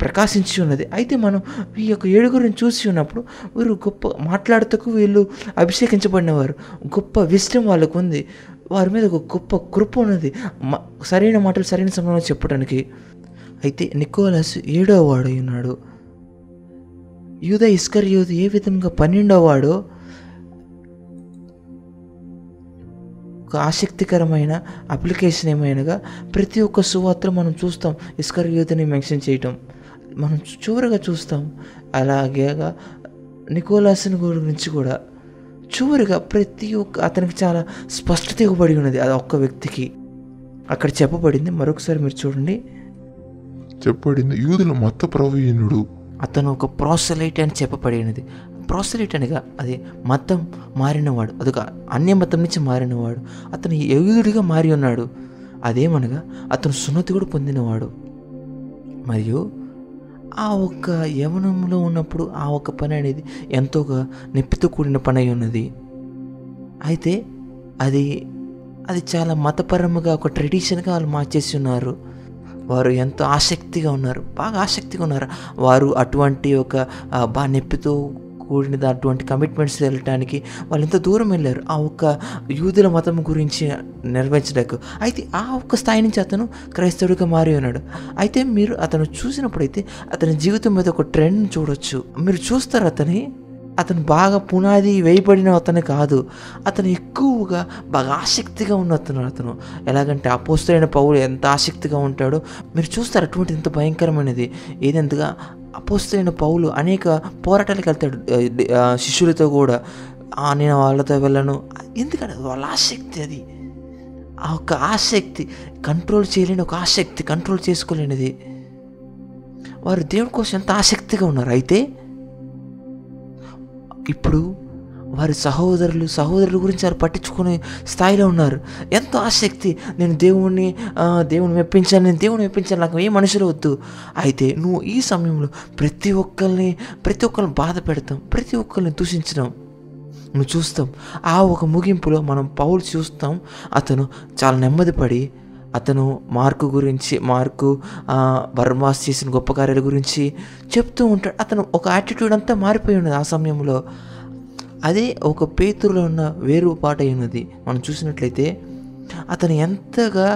ప్రకాశించి ఉన్నది. అయితే మనం ఈ యొక్క ఏడుగురిని చూసి ఉన్నప్పుడు వీరు గొప్ప మాట్లాడుతూ వీళ్ళు అభిషేకించబడినవారు. గొప్ప విష్టం వాళ్ళకు ఉంది. వారి మీద ఒక గొప్ప కృప ఉన్నది. మ- సరైన మాటలు సరైన సమయంలో చెప్పడానికి అయితే నికోలస్ ఏడో వాడు ఉన్నాడు. యూద ఇస్కర్ యూద ఏ విధంగా పన్నెండో వాడో ఒక ఆసక్తికరమైన అప్లికేషన్ ఏమైనగా ప్రతి ఒక్క సువార్తలు మనం చూస్తాం ఇస్కర్ యూత్ని మెన్షన్ చేయటం. మనం చివరిగా చూస్తాం అలాగే నికోలాస్ని గురించి కూడా. చివరిగా ప్రతి ఒక్క అతనికి చాలా స్పష్టత ఇవ్వబడి ఉన్నది అది ఒక్క వ్యక్తికి. అక్కడ చెప్పబడింది మరొకసారి మీరు చూడండి. చెప్పబడింది యూదుల మత ప్రవీణుడు. అతను ఒక ప్రాసలైట్ అని చెప్పబడినది ప్రాసలైట్ అనగా అది మతం మారినవాడు అదొక అన్య మతం నుంచి మారినవాడు. అతను ఎగుదుడిగా మారి ఉన్నాడు. అదేమనగా అతను సున్నతి కూడా పొందినవాడు. మరియు ఆ ఒక్క యవనంలో ఉన్నప్పుడు ఆ ఒక్క పని అనేది ఎంతోగా నొప్పితో కూడిన పని అయి ఉన్నది. అయితే అది అది చాలా మతపరముగా ఒక ట్రెడిషన్గా వాళ్ళు మార్చేసి ఉన్నారు. వారు ఎంతో ఆసక్తిగా ఉన్నారు బాగా ఆసక్తిగా ఉన్నారు. వారు అటువంటి ఒక బాగా నొప్పితో కూడిన అటువంటి కమిట్మెంట్స్ వెళ్ళటానికి వాళ్ళు ఎంత దూరం వెళ్ళారు. ఆ ఒక్క యూదుల మతం గురించి నిర్వహించడానికి. అయితే ఆ ఒక్క స్థాయి నుంచి అతను క్రైస్తవుడిగా మారి ఉన్నాడు. అయితే మీరు అతను చూసినప్పుడైతే అతని జీవితం మీద ఒక ట్రెండ్ చూడొచ్చు. మీరు చూస్తారు అతని అతను బాగా పునాది వేయబడిన అతను కాదు. అతను ఎక్కువగా బాగా ఆసక్తిగా ఉన్న అతను అతను. ఎలాగంటే అపోస్తులైన పౌలు ఎంత ఆసక్తిగా ఉంటాడో మీరు చూస్తారు అటువంటి ఎంత భయంకరమైనది. ఏదెంతగా అపోస్తులైన పౌలు అనేక పోరాటాలకు వెళ్తాడు శిష్యులతో కూడా. నేను వాళ్ళతో వెళ్ళను. ఎందుకంటే వాళ్ళ ఆసక్తి అది. ఆ ఒక్క ఆసక్తి కంట్రోల్ చేయలేని ఒక ఆసక్తి కంట్రోల్ చేసుకోలేనిది. వారు దేవుడి కోసం ఎంత ఆసక్తిగా ఉన్నారు. అయితే ఇప్పుడు వారి సహోదరులు సహోదరుల గురించి వారు పట్టించుకునే స్థాయిలో ఉన్నారు. ఎంతో ఆసక్తి. నేను దేవుణ్ణి దేవుని మెప్పించాను నేను దేవుని మెప్పించాను నాకు ఏ మనుషులు వద్దు. అయితే నువ్వు ఈ సమయంలో ప్రతి ఒక్కరిని ప్రతి ఒక్కరిని బాధ పెడతాం ప్రతి ఒక్కరిని దూషించడం. నువ్వు చూస్తాం. ఆ ఒక ముగింపులో మనం పౌలు చూస్తాం. అతను చాలా నెమ్మదిపడి అతను మార్కు గురించి మార్కు బర్మాస్ చేసిన గొప్ప కార్యాల గురించి చెప్తూ ఉంటాడు. అతను ఒక యాటిట్యూడ్ అంతా మారిపోయి ఉన్నది ఆ సమయంలో. అదే ఒక పేతురులో ఉన్న వేరు పాట అయి ఉన్నది మనం చూసినట్లయితే అతను ఎంతగా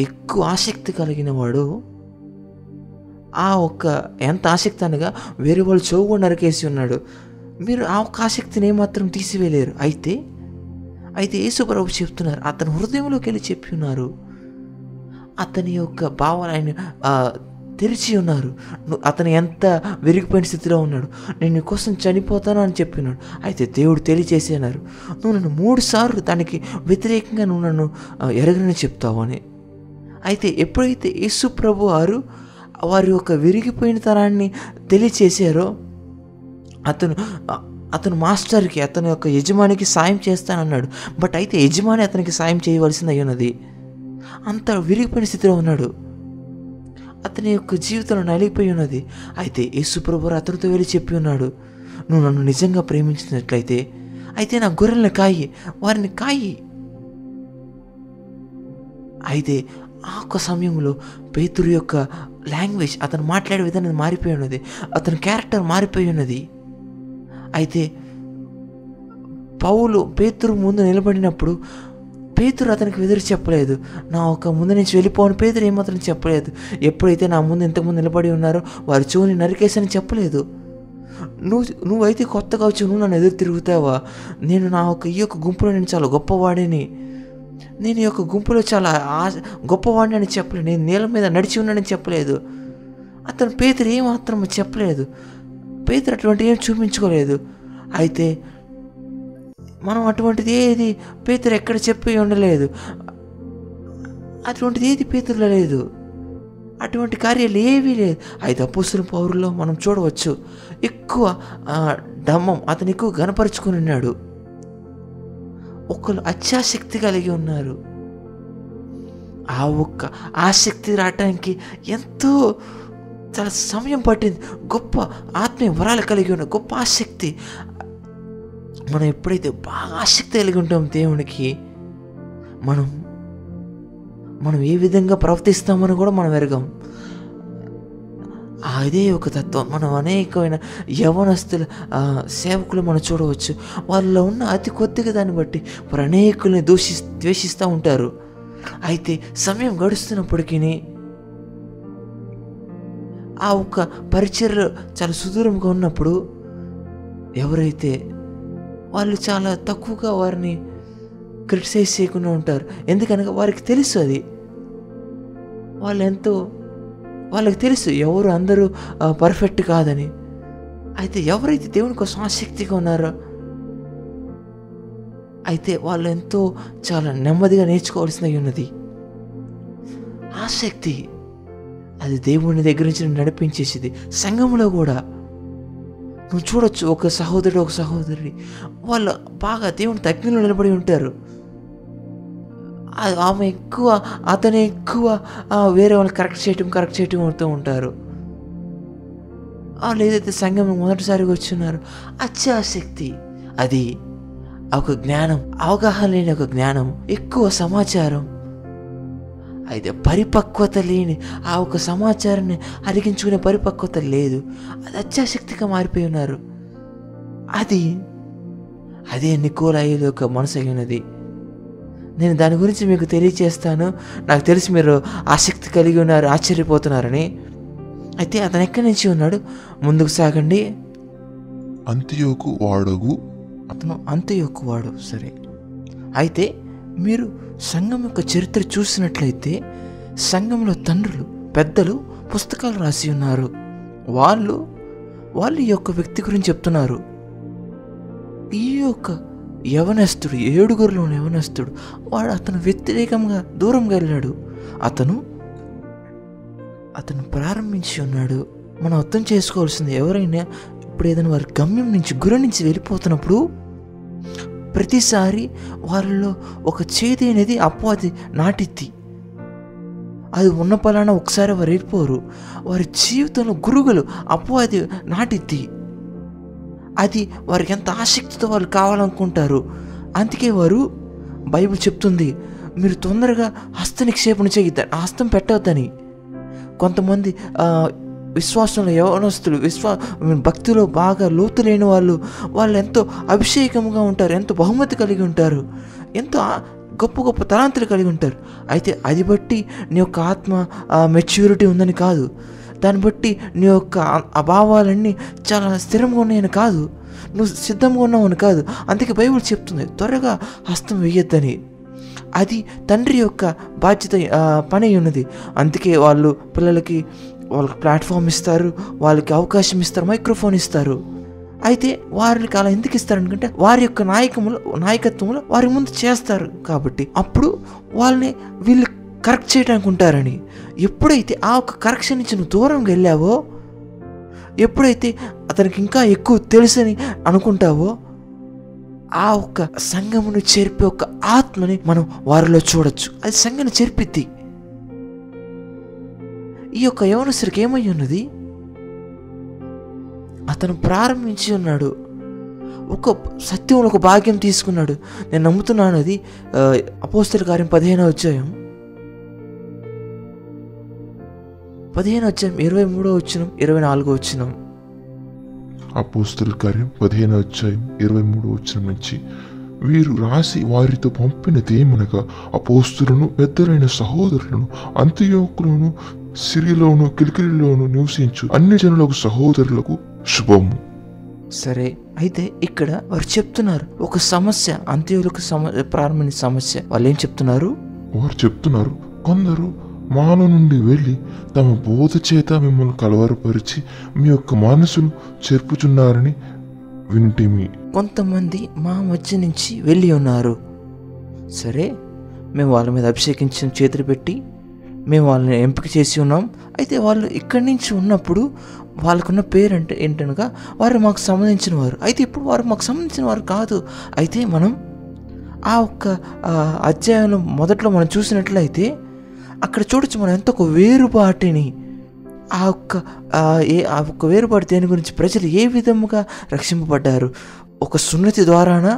ఎక్కువ ఆసక్తి కలిగిన వాడు ఆ ఒక్క ఎంత ఆసక్తి అనగా వేరే వాళ్ళు చెవు కూడా నరికేసి ఉన్నాడు. మీరు ఆ ఒక్క ఆసక్తిని ఏమాత్రం తీసివేయలేరు. అయితే అయితే యేసుప్రభు చెప్తున్నారు అతని హృదయంలోకి వెళ్ళి చెప్పి ఉన్నారు. అతని యొక్క భావాలు ఆయన తెరిచి ఉన్నారు. అతను ఎంత విరిగిపోయిన స్థితిలో ఉన్నాడు. నేను నీ కోసం చనిపోతాను అని చెప్పినాడు. అయితే దేవుడు తెలియచేసేనారు నువ్వు నన్ను మూడు సార్లు దానికి వ్యతిరేకంగా నువ్వు నన్ను ఎరగనని చెప్తావు అని. అయితే ఎప్పుడైతే యేసు ప్రభు వారు వారి యొక్క విరిగిపోయిన తరాన్ని తెలియచేశారో అతను అతను మాస్టర్కి అతని యొక్క యజమానికి సాయం చేస్తానన్నాడు. బట్ అయితే యజమాని అతనికి సాయం చేయవలసింది అయ్యున్నది అంత విరిగిపోయిన స్థితిలో ఉన్నాడు. అతని యొక్క జీవితంలో నలిగిపోయి ఉన్నది. అయితే యేసుప్రభు అతనితో వెళ్ళి చెప్పి ఉన్నాడు నువ్వు నన్ను నిజంగా ప్రేమించినట్లయితే అయితే నా గొర్రెల్ని కాయి వారిని కాయి. అయితే ఆ ఒక్క సమయంలో పేతురు యొక్క లాంగ్వేజ్ అతను మాట్లాడే విధానం మారిపోయి ఉన్నది. అతని క్యారెక్టర్ మారిపోయి ఉన్నది. అయితే పౌలు పేతురు ముందు నిలబడినప్పుడు పేతురు అతనికి ఎదురు చెప్పలేదు. నా ఒక ముందు నుంచి వెళ్ళిపోవని పేతురు ఏమాత్రం చెప్పలేదు. ఎప్పుడైతే నా ముందు ఇంతకుముందు నిలబడి ఉన్నారో వారి చెవుని నరికేసని చెప్పలేదు. నువ్వు నువ్వైతే కొత్తగా వచ్చి నువ్వు నన్ను ఎదురు తిరుగుతావా? నేను నా ఒక ఈ యొక్క గుంపులో నేను చాలా గొప్పవాడిని. నేను ఈ యొక్క గుంపులో చాలా గొప్పవాడిని అని చెప్పలేదు. నేను నీళ్ళ మీద నడిచి ఉన్నానని చెప్పలేదు. అతను పేతురు ఏమాత్రం చెప్పలేదు. పేతురు అటువంటి ఏం చూపించుకోలేదు. అయితే మనం అటువంటిది ఏది పేతురు ఎక్కడ చెప్పి ఉండలేదు. అటువంటిది ఏది పేతురులో లేదు. అటువంటి కార్యాలు ఏవీ లేదు. ఐదు అపోస్తుల పౌరుల్లో మనం చూడవచ్చు. ఎక్కువ డమ్మం అతను ఎక్కువ గనపరుచుకుని ఉన్నాడు. ఒకరు అత్యాశక్తి కలిగి ఉన్నారు. ఆ ఒక్క ఆసక్తి రావటానికి ఎంతో చాలా సమయం పట్టింది. గొప్ప ఆత్మీయ వరాలు కలిగి ఉన్న గొప్ప ఆసక్తి. మనం ఎప్పుడైతే బాగా ఆసక్తి కలిగి ఉంటాం దేవునికి మనం మనం ఏ విధంగా ప్రవర్తిస్తామని కూడా మనం ఎరగం. అదే ఒక తత్వం. మనం అనేకమైన యవనస్తుల సేవకులు మనం చూడవచ్చు. వాళ్ళలో ఉన్న అతి కొద్దిగా దాన్ని బట్టి వారు అనేకుల్ని దూషి ద్వేషిస్తూ ఉంటారు. అయితే సమయం గడుస్తున్నప్పటికీ ఆ ఒక్క పరిచర్య చాలా సుదూరంగా ఉన్నప్పుడు ఎవరైతే వాళ్ళు చాలా తక్కువగా వారిని క్రిటిసైజ్ చేయకుండా ఉంటారు. ఎందుకనగా వారికి తెలుసు అది. వాళ్ళు ఎంతో వాళ్ళకి తెలుసు ఎవరు అందరూ పర్ఫెక్ట్ కాదని. అయితే ఎవరైతే దేవుని కోసం ఆసక్తిగా ఉన్నారో అయితే వాళ్ళు ఎంతో చాలా నెమ్మదిగా నేర్చుకోవాల్సినవి ఉన్నది. ఆసక్తి అది దేవుని దగ్గర నుంచి నిన్ను నడిపించేసింది. సంఘంలో కూడా నువ్వు చూడొచ్చు ఒక సహోదరుడు ఒక సహోదరి వాళ్ళు బాగా దేవుని తగ్గిలో నిలబడి ఉంటారు. ఆమె ఎక్కువ అతను ఎక్కువ వేరే వాళ్ళు కరెక్ట్ చేయటం కరెక్ట్ చేయటం అవుతూ ఉంటారు. వాళ్ళు ఏదైతే సంఘం మొదటిసారిగా వచ్చున్నారో అత్యాసక్తి. అది ఒక జ్ఞానం అవగాహన లేని ఒక జ్ఞానం ఎక్కువ సమాచారం. అయితే పరిపక్వత లేని ఆ ఒక సమాచారాన్ని అరిగించుకునే పరిపక్వత లేదు. అది అత్యాసక్తిగా మారిపోయి ఉన్నారు. అది అదే నికోలాయిల యొక్క మనసు అయి ఉన్నది. నేను దాని గురించి మీకు తెలియచేస్తాను. నాకు తెలిసి మీరు ఆసక్తి కలిగి ఉన్నారు ఆశ్చర్యపోతున్నారని. అయితే అతను ఎక్కడి నుంచి ఉన్నాడు? ముందుకు సాగండి. అంత్యోకు వాడగు. అతను అంత వాడు సరే. అయితే మీరు సంఘం యొక్క చరిత్ర చూసినట్లయితే సంఘంలో తండ్రులు పెద్దలు పుస్తకాలు రాసి ఉన్నారు. వాళ్ళు వాళ్ళు ఈ యొక్క వ్యక్తి గురించి చెప్తున్నారు. ఈ యొక్క యవనస్తుడు ఏడుగురిలో ఉన్న యవనస్తుడు వాడు అతను వ్యతిరేకంగా దూరంగా వెళ్ళాడు. అతను అతను ప్రారంభించి ఉన్నాడు. మనం అర్థం చేసుకోవాల్సింది ఎవరైనా ఇప్పుడు ఏదైనా వారి గమ్యం నుంచి గురి నుంచి వెళ్ళిపోతున్నప్పుడు ప్రతిసారి వారిలో ఒక చేతి అనేది అపవాది నాటిద్ది. అది ఉన్న పలానా ఒకసారి వారు ఏడిపోరు. వారి జీవితంలో గురుగులు అపవాది నాటిద్ది. అది వారికి ఎంత ఆసక్తితో వాళ్ళు కావాలనుకుంటారు. అందుకే వారు బైబిల్ చెప్తుంది మీరు తొందరగా హస్త నిక్షేపణ చేయొద్దని హస్తం పెట్టవద్దని కొంతమంది విశ్వాసంలో యవనస్తులు విశ్వా భక్తిలో బాగా లోతు లేని వాళ్ళు వాళ్ళు ఎంతో అభిషేకంగా ఉంటారు ఎంతో బహుమతి కలిగి ఉంటారు ఎంతో గొప్ప గొప్ప తలాంతులు కలిగి ఉంటారు. అయితే అది బట్టి నీ యొక్క ఆత్మ మెచ్యూరిటీ ఉందని కాదు. దాన్ని బట్టి నీ యొక్క అభావాలన్నీ చాలా స్థిరంగా ఉన్నాయని కాదు. నువ్వు సిద్ధంగా ఉన్నావని కాదు. అందుకే బైబిల్ చెప్తుంది త్వరగా హస్తం వేయొద్దని అది తండ్రి యొక్క బాధ్యత పని ఉన్నది. అందుకే వాళ్ళు పిల్లలకి వాళ్ళకి ప్లాట్ఫామ్ ఇస్తారు వాళ్ళకి అవకాశం ఇస్తారు మైక్రోఫోన్ ఇస్తారు. అయితే వారికి అలా ఎందుకు ఇస్తారు అనుకుంటే వారి యొక్క నాయకములు నాయకత్వంలో వారి ముందు చేస్తారు కాబట్టి. అప్పుడు వాళ్ళని వీళ్ళు కరెక్ట్ చేయడానికి ఉంటారని. ఎప్పుడైతే ఆ ఒక కరెక్షన్ నుంచి నువ్వు దూరంగా వెళ్ళావో ఎప్పుడైతే అతనికి ఇంకా ఎక్కువ తెలుసని అనుకుంటావో ఆ ఒక్క సంఘమును చేర్పే ఒక ఆత్మని మనం వారిలో చూడొచ్చు. అది సంఘను చేర్పిద్ది. ఈ యొక్క యవనసుడికి ఏమై ఉన్నది? అతను ప్రారంభించి ఉన్నాడు. ఒక సత్యంలో ఒక భాగ్యం తీసుకున్నాడు. నేను నమ్ముతున్నాను అది అపోస్తల కార్యం పదిహేను అధ్యాయం. పదిహేను అధ్యాయం ఇరవై మూడో వచ్చినం ఇరవై నాలుగో వచ్చినం అపోస్తుల కార్యం పదిహేను అధ్యాయం ఇరవై మూడో వచ్చిన నుంచి. వీరు రాసి వారితో పంపినదేమనగా అపోస్తులను పెద్దలైన సహోదరులను అంత్యోకులను సిరిలోను కిలికిలిలోను నివసించు. అన్ని జనులకు సహోదరులకు శుభము. సరే అయితే ఇక్కడ వారు చెప్తున్నారు. ఒక సమస్య అంత్యులకు సమ ప్రారంభించిన సమస్య. వాళ్ళు ఏం చెప్తున్నారు? వారు చెప్తున్నారు కొందరు మాన నుండి వెళ్ళి తమ బోధ చేత మిమ్మల్ని కలవరపరిచి మీ యొక్క మనసును చెరుపుచున్నారని వింటిమి. కొంతమంది మా మధ్య నుంచి వెళ్ళి ఉన్నారు. సరే మేము వాళ్ళ మీద అభిషేకించిన చేతులు పెట్టి మేము వాళ్ళని ఎంపిక చేసి ఉన్నాం. అయితే వాళ్ళు ఇక్కడి నుంచి ఉన్నప్పుడు వాళ్ళకున్న పేరు అంటే ఏంటనగా వారు మాకు సంబంధించిన వారు. అయితే ఇప్పుడు వారు మాకు సంబంధించిన వారు కాదు. అయితే మనం ఆ ఒక్క అధ్యాయంలో మొదట్లో మనం చూసినట్లయితే అక్కడ చూడొచ్చు మనం ఎంత ఒక వేరుబాటిని ఆ ఒక్క ఆ, ఏ ఆ ఒక్క వేరుబాటు దేని గురించి ప్రజలు ఏ విధముగా రక్షింపబడ్డారు? ఒక సున్నతి ద్వారానా?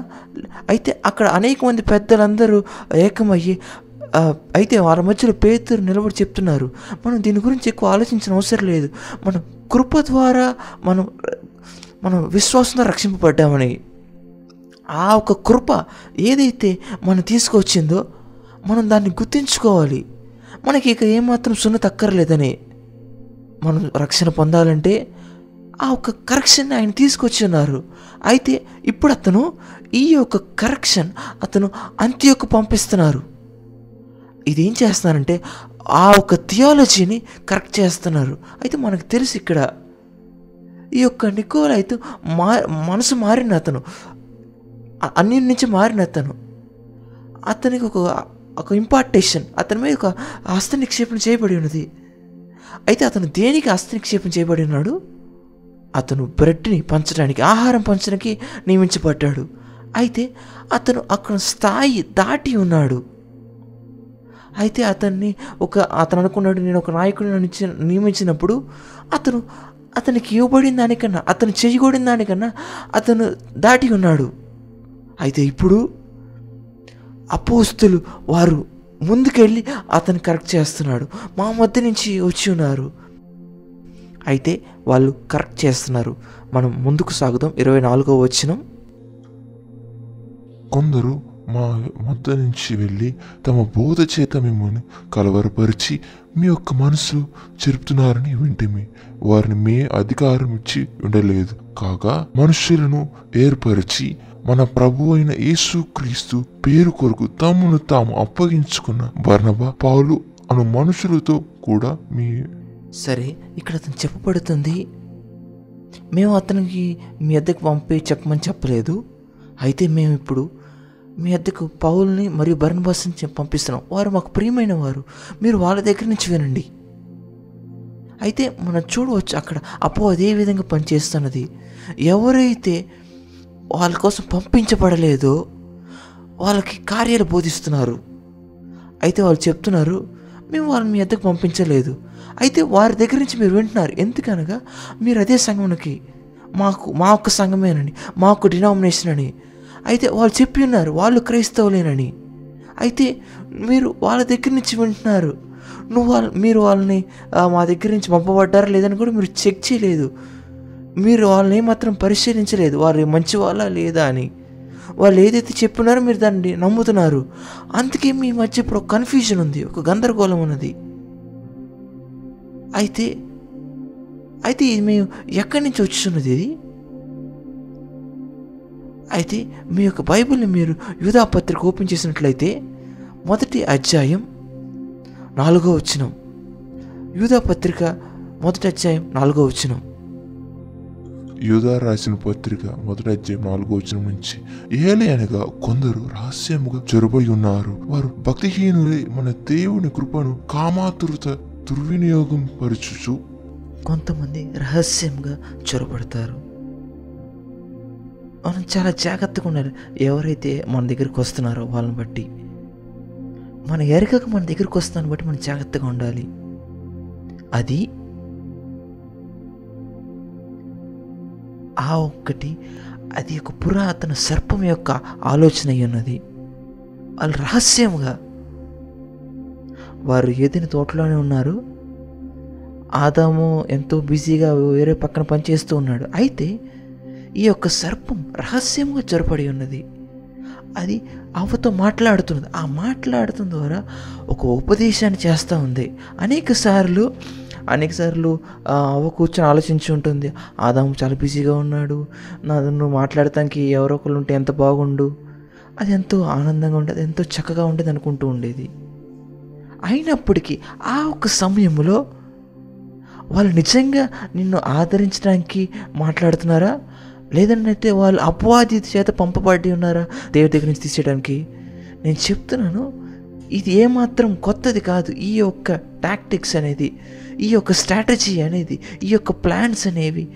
అయితే అక్కడ అనేక మంది పెద్దలందరూ ఏకమయ్యి అయితే వాళ్ళ మధ్యలో పేతురు నిలబడి చెప్తున్నారు. మనం దీని గురించి ఎక్కువ ఆలోచించిన అవసరం లేదు. మనం కృప ద్వారా మనం మనం విశ్వాసంతో రక్షింపబడ్డామని. ఆ ఒక కృప ఏదైతే మనం తీసుకొచ్చిందో మనం దాన్ని గుర్తించుకోవాలి. మనకి ఇక ఏమాత్రం సున్నత అక్కర్లేదని. మనం రక్షణ పొందాలంటే ఆ ఒక కరెక్షన్ ఆయన తీసుకొచ్చి ఉన్నారు అయితే ఇప్పుడు అతను ఈ యొక్క కరెక్షన్ అతను అంత్యకు పంపిస్తున్నారు. ఇది ఏం చేస్తున్నారంటే ఆ ఒక థియాలజీని కరెక్ట్ చేస్తున్నారు. అయితే మనకు తెలుసు ఇక్కడ ఈ యొక్క నికోల్ అయితే మా మనసు మారిన అతను. అన్ని నుంచి మారిన అతను. అతనికి ఒక ఒక ఇంపార్టేషన్ అతని మీద ఒక హస్త నిక్షేపణ చేయబడి ఉన్నది. అయితే అతను దేనికి హస్త నిక్షేపం చేయబడి ఉన్నాడు? అతను బ్రెడ్ని పంచడానికి ఆహారం పంచడానికి నియమించబడ్డాడు. అయితే అతను అక్కడ స్థాయి దాటి ఉన్నాడు. అయితే అతన్ని ఒక అతను అనుకున్నాడు నేను ఒక నాయకుడిని నియమించినప్పుడు అతను అతనికి ఇవ్వబడిన దానికన్నా అతను చేయకూడిన దానికన్నా అతను దాటి ఉన్నాడు. అయితే ఇప్పుడు అపోస్తులు వారు ముందుకెళ్ళి అతను కరెక్ట్ చేస్తున్నాడు. మా మధ్య నుంచి వచ్చి ఉన్నారు. అయితే వాళ్ళు కరెక్ట్ చేస్తున్నారు. మనం ముందుకు సాగుదాం. ఇరవై నాలుగో వచ్చినం కొందరు మా మధ్య నుంచి వెళ్ళి తమ బోధ చేత మిమ్మల్ని కలవరపరిచి మీ యొక్క మనసు చెరుపుతున్నారని వింటిమి. వారిని మే అధికారం ఇచ్చి ఉండలేదు. కాగా మనుషులను ఏర్పరిచి మన ప్రభు అయిన యేసుక్రీస్తు పేరు కొరకు తమను తాము అప్పగించుకున్న బర్నబ పాలు అను మనుషులతో కూడా మీ సరే ఇక్కడ అతను చెప్పబడుతుంది మేము అతనికి మీ అద్దెకు పంపి చెప్పమని చెప్పలేదు. అయితే మేము ఇప్పుడు మీ అద్దెకు పౌల్ని మరియు బర్నబాస్ని పంపిస్తున్నాం. వారు మాకు ప్రియమైన వారు. మీరు వాళ్ళ దగ్గర నుంచి వినండి. అయితే మనం చూడవచ్చు అక్కడ అపో అదే విధంగా పనిచేస్తున్నది. ఎవరైతే వాళ్ళ కోసం పంపించబడలేదో వాళ్ళకి కార్యాలు బోధిస్తున్నారు. అయితే వాళ్ళు చెప్తున్నారు మేము వాళ్ళని మీ ఎద్దకు పంపించలేదు. అయితే వారి దగ్గర నుంచి మీరు వింటున్నారు. ఎందుకనగా మీరు అదే సంఘంకి మాకు మా ఒక్క సంఘమేనని మా ఒక్క డినామినేషన్ అని అయితే వాళ్ళు చెప్పి ఉన్నారు వాళ్ళు క్రైస్తవులేనని. అయితే మీరు వాళ్ళ దగ్గర నుంచి వింటున్నారు. నువ్వు వాళ్ళ మీరు వాళ్ళని మా దగ్గర నుంచి పంపబడ్డారా లేదని కూడా మీరు చెక్ చేయలేదు. మీరు వాళ్ళని ఏమాత్రం పరిశీలించలేదు. వారు మంచి వాళ్ళ లేదా అని. వాళ్ళు ఏదైతే చెప్పున్నారో మీరు దాన్ని నమ్ముతున్నారు. అందుకే మీ మధ్య ఇప్పుడు ఒక కన్ఫ్యూజన్ ఉంది ఒక గందరగోళం ఉన్నది. అయితే అయితే ఇది మేము ఎక్కడి నుంచి వచ్చున్నది ఇది? అయితే మీ యొక్క బైబిల్ని మీరు యూదా పత్రిక ఓపెన్ చేసినట్లయితే మొదటి అధ్యాయం నాలుగో వచ్చినం యూదా పత్రిక మొదటి అధ్యాయం నాలుగో వచ్చినం యూదా రాసిన పత్రిక మొదటి అధ్యాయం నాలుగో వచనం నుంచి ఏలి అనగా కొందరు రహస్యముగా చొరబడి ఉన్నారు. వారు భక్తిహీనులై మన దేవుని కృపను కామాతురత దుర్వినియోగం పరచుచు కొంతమంది రహస్యంగా చొరబడతారు. మనం చాలా జాగ్రత్తగా ఉండాలి. ఎవరైతే మన దగ్గరికి వస్తున్నారో వాళ్ళని బట్టి. మన ఎరగక మన దగ్గరికి వస్తాను బట్టి మనం జాగ్రత్తగా ఉండాలి. అది ఆ ఒక్కటి అది ఒక పురాతన సర్పం యొక్క ఆలోచన అయి ఉన్నది. వాళ్ళు రహస్యంగా వారు ఏదైనా తోటలోనే ఉన్నారు. ఆదాము ఎంతో బిజీగా వేరే పక్కన పనిచేస్తూ ఉన్నాడు. అయితే ఈ యొక్క సర్పం రహస్యంగా చొరపడి ఉన్నది. అది అవ్వతో మాట్లాడుతున్నది. ఆ మాట్లాడటం ద్వారా ఒక ఉపదేశాన్ని చేస్తూ ఉంది. అనేక సార్లు అనేక సార్లు అవ అవ్వ కూర్చొని ఆలోచించి ఉంటుంది. ఆదాము చాలా బిజీగా ఉన్నాడు. నా నువ్వు మాట్లాడటానికి ఎవరో ఒకరు ఉంటే ఎంత బాగుండు. అది ఎంతో ఆనందంగా ఉండేది ఎంతో చక్కగా ఉండేది అనుకుంటూ ఉండేది. అయినప్పటికీ ఆ ఒక సమయంలో వాళ్ళు నిజంగా నిన్ను ఆదరించడానికి మాట్లాడుతున్నారా? లేదన్నైతే వాళ్ళు అపవాది చేత పంపబడి ఉన్నారా? దేవుడి దగ్గర నుంచి తీసేయడానికి? నేను చెప్తున్నాను ఇది ఏమాత్రం కొత్తది కాదు. ఈ యొక్క టాక్టిక్స్ అనేది ఈ యొక్క స్ట్రాటజీ అనేది ఈ యొక్క ప్లాన్స్ అనేవి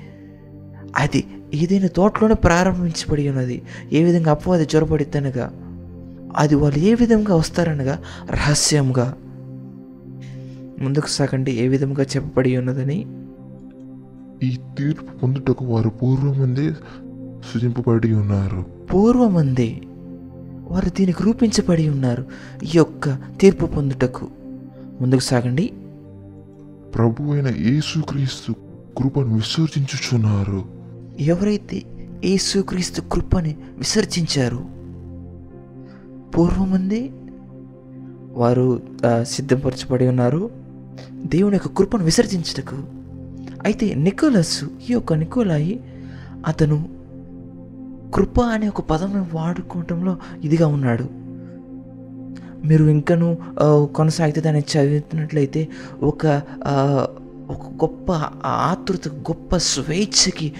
అది ఏదైనా తోటలోనే ప్రారంభించబడి ఉన్నది. ఏ విధంగా అపవాది జ్వరపడిద్దనగా అది వాళ్ళు ఏ విధంగా వస్తారనగా రహస్యంగా. ముందుకు సాగండి ఏ విధంగా చెప్పబడి ఉన్నదని. ఈ తీర్పు పొందుటకు వారు పూర్వమందే సృజింపబడి ఉన్నారు. పూర్వమందే వారు దీనికి రూపించబడి ఉన్నారు ఈ యొక్క తీర్పు పొందుటకు. ముందుకు సాగండి. ప్రభు అయిన యేసుక్రీస్తు కృపను విసర్జించుచున్నారు. ఎవరైతే యేసుక్రీస్తు కృపని విసర్జించారో పూర్వమందే వారు సిద్ధపరచబడి ఉన్నారు. దేవుని యొక్క కృపను విసర్జించుటకు. అయితే నికోలస్ ఈ యొక్క నికోలాయి అతను కృప అనే ఒక పదం వాడుకోవటంలో ఇదిగా ఉన్నాడు. మీరు ఇంకను కొనసాగితే దాన్ని చదివినట్లయితే ఒక ఒక గొప్ప ఆతృత గొప్ప స్వేచ్ఛకి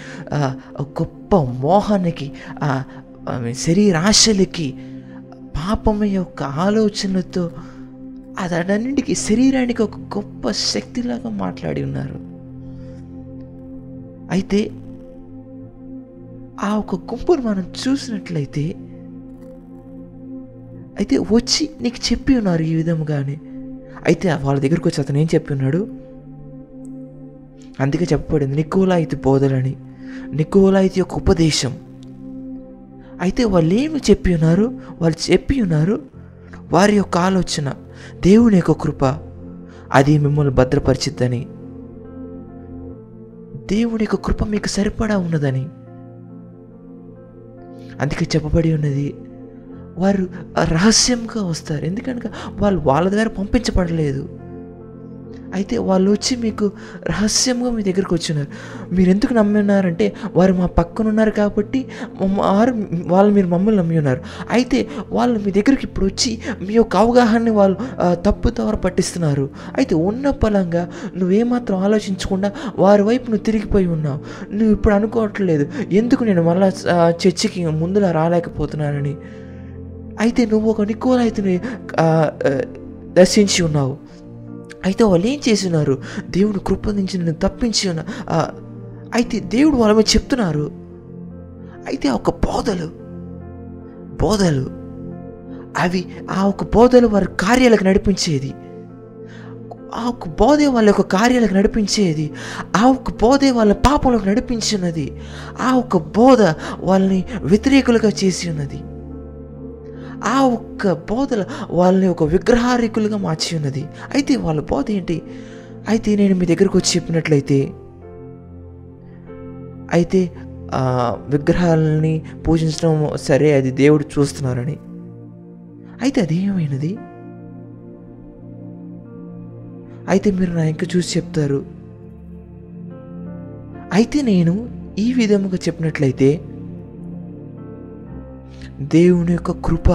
గొప్ప మోహానికి శరీరాశలకి పాపం యొక్క ఆలోచనలతో అదన్నింటికి శరీరానికి ఒక గొప్ప శక్తిలాగా మాట్లాడి ఉన్నారు. అయితే ఆ ఒక గుంపును మనం చూసినట్లయితే అయితే వచ్చి నీకు చెప్పి ఉన్నారు ఈ విధముగానే. అయితే వాళ్ళ దగ్గరకు వచ్చి అతను ఏం చెప్పి ఉన్నాడు? అందుకే చెప్పబడింది నికోలాయితీ బోధలని నికోలాయితీ యొక్క ఉపదేశం. అయితే వాళ్ళు ఏమి చెప్పి ఉన్నారు? వాళ్ళు చెప్పి ఉన్నారు వారి యొక్క ఆలోచన దేవుని యొక్క కృప అది మిమ్మల్ని భద్రపరిచిద్దని. దేవుని యొక్క కృప మీకు సరిపడా ఉన్నదని. అందుకే చెప్పబడి ఉన్నది వారు రహస్యంగా వస్తారు. ఎందుకనగా వాళ్ళు వాళ్ళ దగ్గర పంపించబడలేదు. అయితే వాళ్ళు వచ్చి మీకు రహస్యంగా మీ దగ్గరికి వచ్చినారు. మీరు ఎందుకు నమ్మి ఉన్నారంటే వారు మా పక్కన ఉన్నారు కాబట్టి వారు వాళ్ళు మీరు మమ్మల్ని నమ్మి ఉన్నారు. అయితే వాళ్ళు మీ దగ్గరికి ఇప్పుడు వచ్చి మీ యొక్క అవగాహనని వాళ్ళు తప్పు తవర పట్టిస్తున్నారు. అయితే ఉన్న పలంగా నువ్వేమాత్రం ఆలోచించకుండా వారి వైపు నువ్వు తిరిగిపోయి ఉన్నావు. నువ్వు ఇప్పుడు అనుకోవట్లేదు. ఎందుకు నేను మళ్ళా చర్చికి ముందులా రాలేకపోతున్నానని. అయితే నువ్వు ఒక నికోలైతుని దర్శించి ఉన్నావు. అయితే వాళ్ళు ఏం చేసినారు? దేవుని కృప నుంచి తప్పించి ఉన్న అయితే దేవుడు వాళ్ళ మీద చెప్తున్నారు. అయితే ఆ ఒక బోధలు బోధలు అవి ఆ ఒక బోధలు వారి కార్యాలకు నడిపించేది. ఆ ఒక బోధే వాళ్ళ యొక్క కార్యాలకు నడిపించేది. ఆ ఒక బోధే వాళ్ళ పాపంలోకి నడిపించినది. ఆ ఒక బోధ వాళ్ళని వ్యతిరేకులుగా చేసి ఉన్నది. ఆ ఒక్క బోధల వాళ్ళని ఒక విగ్రహారికులుగా మార్చి ఉన్నది. అయితే వాళ్ళ బోధ ఏంటి? అయితే నేను మీ దగ్గరకు వచ్చి చెప్పినట్లయితే అయితే విగ్రహాలని పూజించడం సరే అది దేవుడు చూస్తున్నారని. అయితే అదేమైనది అయితే మీరు నా ఇంకా చూసి చెప్తారు. అయితే నేను ఈ విధముగా చెప్పినట్లయితే దేవుని యొక్క కృప.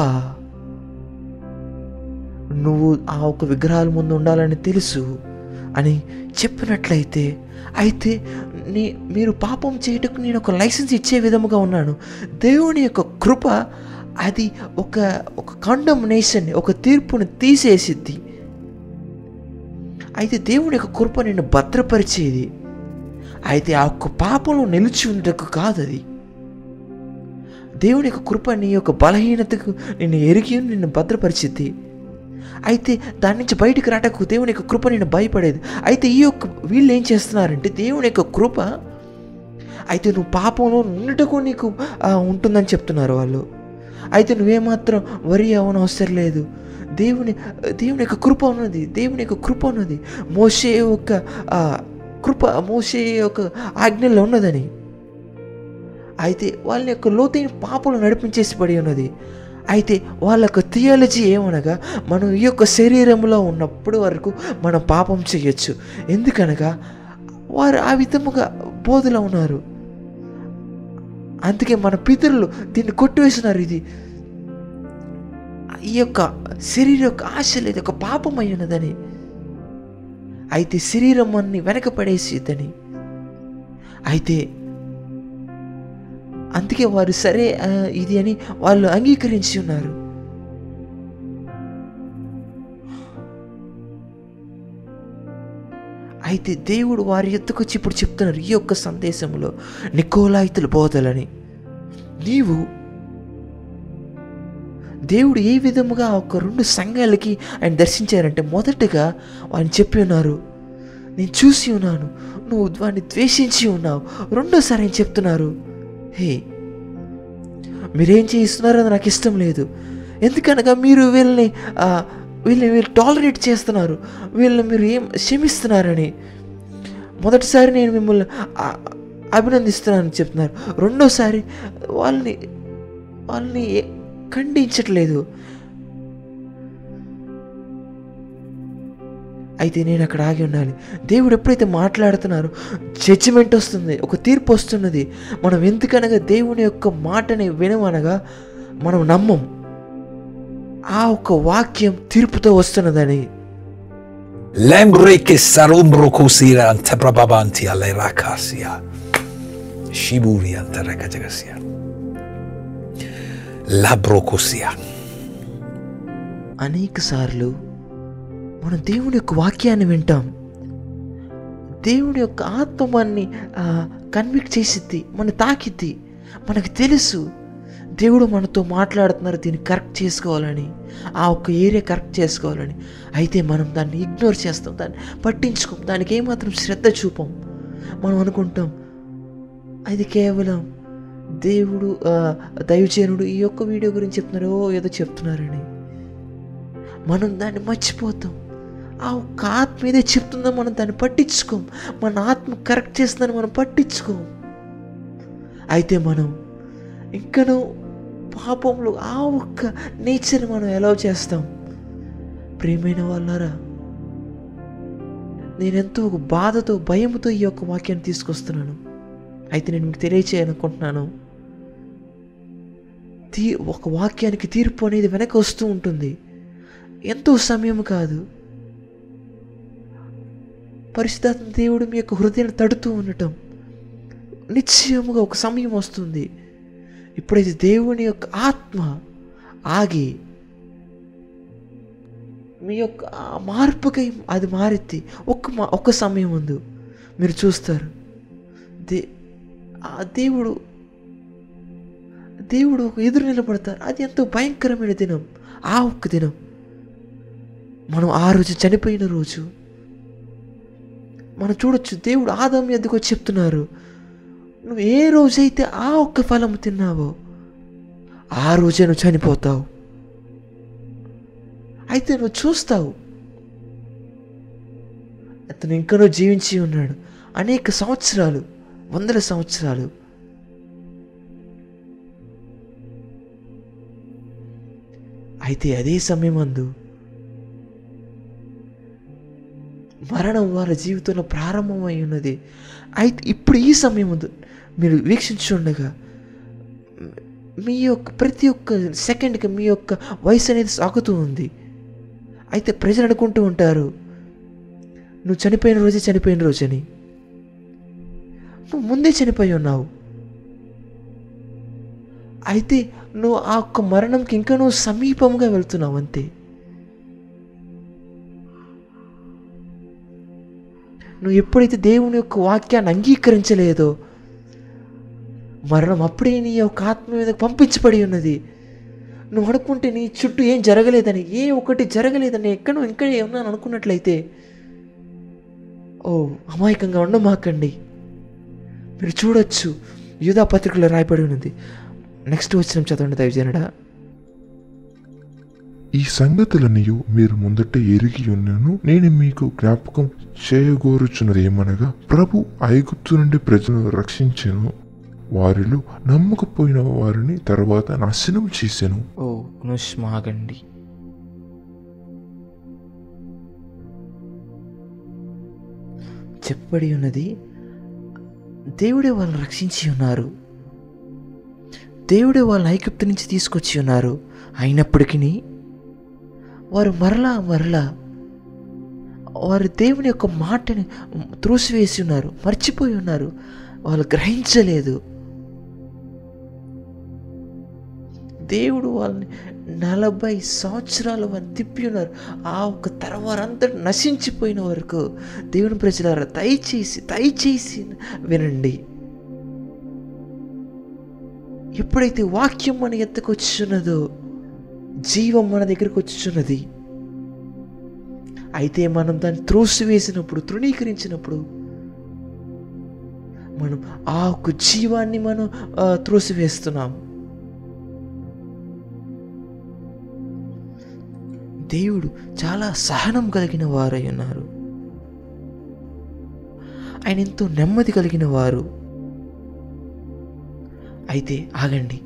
నువ్వు ఆ ఒక విగ్రహాల ముందు ఉండాలని తెలుసు అని చెప్పినట్లయితే అయితే నీ మీరు పాపం చేయటకు నేను ఒక లైసెన్స్ ఇచ్చే విధముగా ఉన్నాను. దేవుని యొక్క కృప అది ఒక ఒక కండమ్నేషన్ ఒక తీర్పును తీసేసిద్ది. అయితే దేవుని యొక్క కృప నిన్ను భద్రపరిచేది. అయితే ఆ ఒక్క పాపంలో నిలిచి ఉండటకు కాదు అది దేవుని యొక్క కృప నీ యొక్క బలహీనతకు నిన్ను ఎరిగి నిన్ను భద్రపరిచిద్ది. అయితే దాని నుంచి బయటకు రాటకు దేవుని యొక్క కృప నేను భయపడేది. అయితే ఈ యొక్క వీళ్ళు ఏం చేస్తున్నారంటే దేవుని యొక్క కృప అయితే నువ్వు పాపంలో ఉండటకు నీకు ఉంటుందని చెప్తున్నారు వాళ్ళు. అయితే నువ్వేమాత్రం వరి అవన అవసరం లేదు. దేవుని దేవుని యొక్క కృప ఉన్నది దేవుని యొక్క కృప ఉన్నది. మోసే యొక్క కృప మోసే యొక్క ఆజ్ఞలో ఉన్నదని. అయితే వాళ్ళ యొక్క లోతైన పాపలు నడిపించేసి పడి ఉన్నది. అయితే వాళ్ళ యొక్క థియాలజీ ఏమనగా మనం ఈ యొక్క శరీరంలో ఉన్నప్పుడు వరకు మనం పాపం చేయొచ్చు. ఎందుకనగా వారు ఆ విధముగా బోధలో ఉన్నారు. అందుకే మన పితరులు దీన్ని కొట్టివేసినారు. ఇది ఈ యొక్క శరీర యొక్క ఆశ లేదు ఒక పాపం అయి ఉన్నదని. అయితే శరీరం అన్ని వెనకపడేసిద్దని అయితే అందుకే వారు సరే ఇది అని వాళ్ళు అంగీకరించి ఉన్నారు. అయితే దేవుడు వారి ఎత్తుకు వచ్చి ఇప్పుడు చెప్తున్నారు ఈ యొక్క సందేశంలో నికోలాయితుల బోధలని. నీవు దేవుడు ఏ విధముగా ఒక రెండు సంఘాలకి ఆయన దర్శించారంటే మొదటగా ఆయన చెప్పి ఉన్నారు నేను చూసి ఉన్నాను నువ్వు వాడిని ద్వేషించి ఉన్నావు రెండోసారి ఆయన చెప్తున్నారు హే మీరేం చేయిస్తున్నారో అది నాకు ఇష్టం లేదు. ఎందుకనగా మీరు వీళ్ళని వీళ్ళని వీళ్ళు టాలరేట్ చేస్తున్నారు. వీళ్ళని మీరు ఏం క్షమిస్తున్నారని. మొదటిసారి నేను మిమ్మల్ని అభినందిస్తున్నానని చెప్తున్నారు. రెండోసారి వాళ్ళని వాళ్ళని ఖండించట్లేదు. అయితే నేను అక్కడ ఆగి ఉండాలి దేవుడు ఎప్పుడైతే మాట్లాడుతున్నారో జడ్జిమెంట్ వస్తుంది ఒక తీర్పు వస్తున్నది మనం ఎందుకనగా దేవుని యొక్క మాటని వినమనగా మనం నమ్మం ఆ ఒక్క వాక్యం తీర్పుతో వస్తున్నదని Lembre che sarumbro cosira ante prababanti alle rakasia. Shiburi ante rekajagasia. Labrokosia. అనేక సార్లు మనం దేవుని యొక్క వాక్యాన్ని వింటాం. దేవుని యొక్క ఆత్మ మనని కన్విక్ట్ చేసిద్ది మన తాకిద్ది. మనకు తెలుసు దేవుడు మనతో మాట్లాడుతున్నారు దీన్ని కరెక్ట్ చేసుకోవాలని. ఆ ఒక్క ఏరియా కరెక్ట్ చేసుకోవాలని. అయితే మనం దాన్ని ఇగ్నోర్ చేస్తాం దాన్ని పట్టించుకోం. దానికి ఏమాత్రం శ్రద్ధ చూపం. మనం అనుకుంటాం అది కేవలం దేవుడు ఆ, దైవజనుడు ఈ యొక్క వీడియో గురించి చెప్తున్నారు ఏదో చెప్తున్నారని. మనం దాన్ని మర్చిపోతాం. ఆ ఒక్క ఆత్మ ఏదో చెప్తుందో మనం దాన్ని పట్టించుకోం. మన ఆత్మ కరెక్ట్ చేస్తుందని మనం పట్టించుకోం. అయితే మనం ఇంకనూ పాపంలో ఆ ఒక్క నేచర్ని మనం ఎలా చేస్తాం. ప్రేమైన వాళ్ళారా? నేనెంతో ఒక బాధతో భయంతో ఈ యొక్క వాక్యాన్ని తీసుకొస్తున్నాను. అయితే నేను మీకు తెలియచేయాలనుకుంటున్నాను. తీ ఒక వాక్యానికి తీర్పు అనేది వెనక వస్తూ ఉంటుంది. ఎంతో సమయం కాదు. పరిశుద్ధాత్మ దేవుడు మీ యొక్క హృదయాన్ని తడుతూ ఉండటం నిశ్చయముగా ఒక సమయం వస్తుంది. ఇప్పుడైతే దేవుని యొక్క ఆత్మ ఆగి మీ యొక్క మార్పుకై అది మారెత్తి ఒక్క మా ఒక్క సమయం ముందు మీరు చూస్తారు. దే ఆ దేవుడు దేవుడు ఒక ఎదురు నిలబడతారు. అది ఎంతో భయంకరమైన దినం ఆ ఒక్క దినం. మనం ఆ రోజు చనిపోయిన రోజు మనం చూడొచ్చు దేవుడు ఆదాం ఎందుకో చెప్తున్నారు. నువ్వు ఏ రోజైతే ఆ ఒక్క ఫలం తిన్నావో ఆ రోజే నువ్వు చనిపోతావు. అయితే నువ్వు చూస్తావు. అతను ఇంకనూ జీవించి ఉన్నాడు. అనేక సంవత్సరాలు వందల సంవత్సరాలు. అయితే అదే సమయం అందు మరణం వారి జీవితంలో ప్రారంభమై ఉన్నది. అయితే ఇప్పుడు ఈ సమయం మీరు వీక్షించుండగా మీ యొక్క ప్రతి ఒక్క సెకండ్కి మీ యొక్క వయసు అనేది సాగుతూ ఉంది. అయితే ప్రజలు అనుకుంటూ ఉంటారు నువ్వు చనిపోయిన రోజే చనిపోయిన రోజని. నువ్వు ముందే చనిపోయి ఉన్నావు. అయితే నువ్వు ఆ ఒక్క మరణంకి ఇంకా నువ్వు సమీపంగా వెళ్తున్నావు అంతే. నువ్వు ఎప్పుడైతే దేవుని యొక్క వాక్యాన్ని అంగీకరించలేదో మరణం అప్పుడే నీ యొక్క ఆత్మ మీద పంపించబడి ఉన్నది. నువ్వు అనుకుంటే నీ చుట్టూ ఏం జరగలేదని ఏ ఒకటి జరగలేదని ఎక్కడో ఇంకా ఏమన్నా అనుకున్నట్లయితే ఓ అమాయకంగా ఉండమాకండి. మీరు చూడొచ్చు. యూధా పత్రికలో రాయబడి ఉన్నది. నెక్స్ట్ వచ్చిన చదవండి దయచేనడా ఈ సంగతులనియు మీరు ముందట ఎరిగి ఉన్నాను. నేను మీకు జ్ఞాపకం చేయగోరుచున్నది ఏమనగా ప్రభు ఐగుప్తు నుండి ప్రజలను రక్షించెను. వారిలో నమ్మకపోయిన వారిని తర్వాత నాశనం చేశాను ఓ నుష్మాగండి చెప్పబడి ఉన్నది దేవుడే వాళ్ళని రక్షించి ఉన్నారు. దేవుడే వాళ్ళని ఐగుప్తు నుంచి తీసుకొచ్చి ఉన్నారు. అయినప్పటికీ వారు మరలా మరలా వారు దేవుని యొక్క మాటని త్రోసివేసి ఉన్నారు మర్చిపోయి ఉన్నారు. వాళ్ళు గ్రహించలేదు. దేవుడు వాళ్ళని నలభై సంవత్సరాలు వారిని తిప్పి ఉన్నారు. ఆ ఒక తరం నశించిపోయిన వరకు దేవుని ప్రజలారా దయచేసి దయచేసి వినండి. ఎప్పుడైతే వాక్యం మన ఎత్తుకొచ్చున్నదో జీవం మన దగ్గరకు వచ్చుచున్నది. అయితే మనం దాన్ని త్రోసివేసినప్పుడు తృణీకరించినప్పుడు మనం ఆ ఒక జీవాన్ని మనం త్రోసివేస్తున్నాం. దేవుడు చాలా సహనం కలిగిన వారై ఉన్నారు. ఆయన ఎంతో నెమ్మది కలిగిన వారు. అయితే ఆగండి.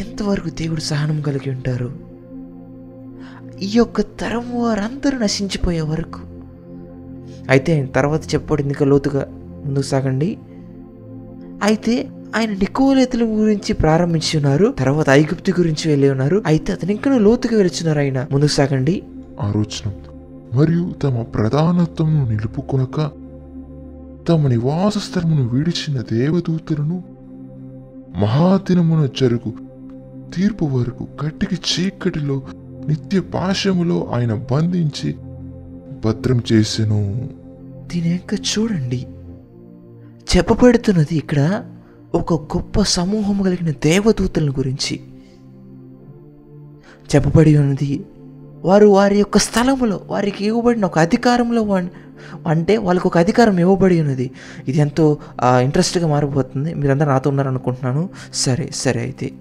ఎంతవరకు దేవుడు సహనం కలిగి ఉంటారు? ఈ యొక్క తరం వారందరూ నశించిపోయే వరకు. అయితే ఆయన తర్వాత చెప్పబడింది ఇంకా లోతుగా ముందుకు సాగండి. అయితే ఆయన నికోలేతుల గురించి ప్రారంభించి ఉన్నారు తర్వాత ఐగుప్తి గురించి వెళ్ళి ఉన్నారు. అయితే అతను ఇంకా లోతుగా వెళ్తున్నారు ఆయన. ముందుకు సాగండి. ఆలోచన మరియు తమ ప్రధానత్వమును నిలుపుకొనక తమ నివాస స్థలమును విడిచిన దేవదూతలను మహాదినమున జరుగు తీర్పు వరకు కట్టికి చీకటిలో నిత్య పాశములో ఆయన బంధించి భద్రం చేసెను. దీని యొక్క చూడండి. చెప్పబడుతున్నది ఇక్కడ ఒక గొప్ప సమూహం కలిగిన దేవదూతల గురించి. చెప్పబడి ఉన్నది వారు వారి యొక్క స్థలములో వారికి ఇవ్వబడిన ఒక అధికారంలో అంటే వాళ్ళకు ఒక అధికారం ఇవ్వబడి ఉన్నది. ఇది ఎంతో ఇంట్రెస్ట్గా మారిపోతుంది. మీరందరూ నాతో ఉన్నారనుకుంటున్నాను. సరే సరే అయితే.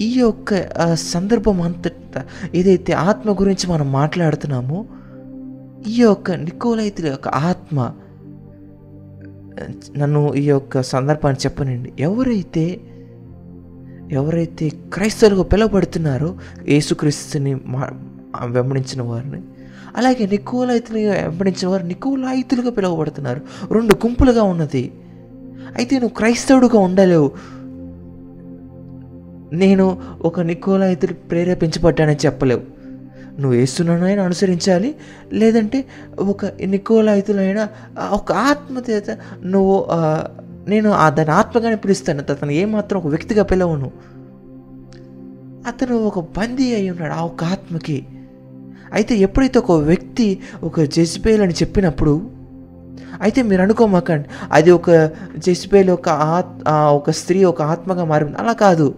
ఈ యొక్క సందర్భం అంతటా ఏదైతే ఆత్మ గురించి మనం మాట్లాడుతున్నామో ఈ యొక్క నికోలైతుల యొక్క ఆత్మ నన్ను ఈ యొక్క సందర్భాన్ని చెప్పనండి. ఎవరైతే ఎవరైతే క్రైస్తవులుగా పిలువబడుతున్నారో యేసుక్రీస్తుని మా వెంబడించిన వారిని అలాగే నికోలైతులుగా వెంబడించిన వారు నికోలాయితులుగా పిలువబడుతున్నారు. రెండు గుంపులుగా ఉన్నది. అయితే నువ్వు క్రైస్తవుడుగా ఉండలేవు. నేను ఒక నికోలాయితుడు ప్రేరేపించబడ్డానని చెప్పలేవు. నువ్వు వేస్తున్నానైనా అనుసరించాలి లేదంటే ఒక నికోలాయితులైన ఒక ఆత్మచేత నువ్వు నేను దాని ఆత్మగానే పిలుస్తాను. అతను ఏమాత్రం ఒక వ్యక్తిగా పిలవను. అతను ఒక బందీ అయి ఉన్నాడు ఆ ఒక ఆత్మకి. అయితే ఎప్పుడైతే ఒక వ్యక్తి ఒక జెస్బేల్ అని చెప్పినప్పుడు అయితే మీరు అనుకోమాకండి అది ఒక జెస్బేల్ ఒక ఆత్ ఒక స్త్రీ ఒక ఆత్మగా మారింది. అలా కాదు.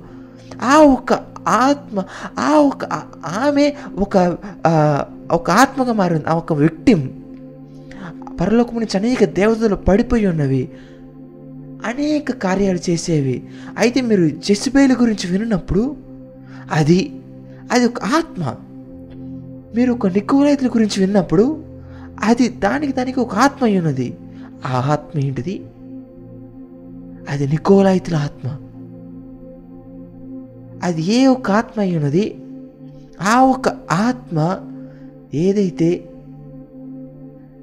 ఆ ఒక ఆత్మ ఆ ఒక ఆమె ఒక ఒక ఆత్మగా మారింది. ఆ ఒక విక్టిమ్ పరలోకం నుంచి అనేక దేవతలు పడిపోయి ఉన్నవి అనేక కార్యాలు చేసేవి. అయితే మీరు జెస్బేల్ గురించి విన్నప్పుడు అది అది ఒక ఆత్మ. మీరు ఒక నికోలైతుల గురించి విన్నప్పుడు అది దానికి దానికి ఒక ఆత్మ అయి ఉన్నది. ఆ ఆత్మ ఏంటిది? అది నికోలాయితుల ఆత్మ. అది ఏ ఒక ఆత్మ అయి ఉన్నది ఆ ఒక ఆత్మ ఏదైతే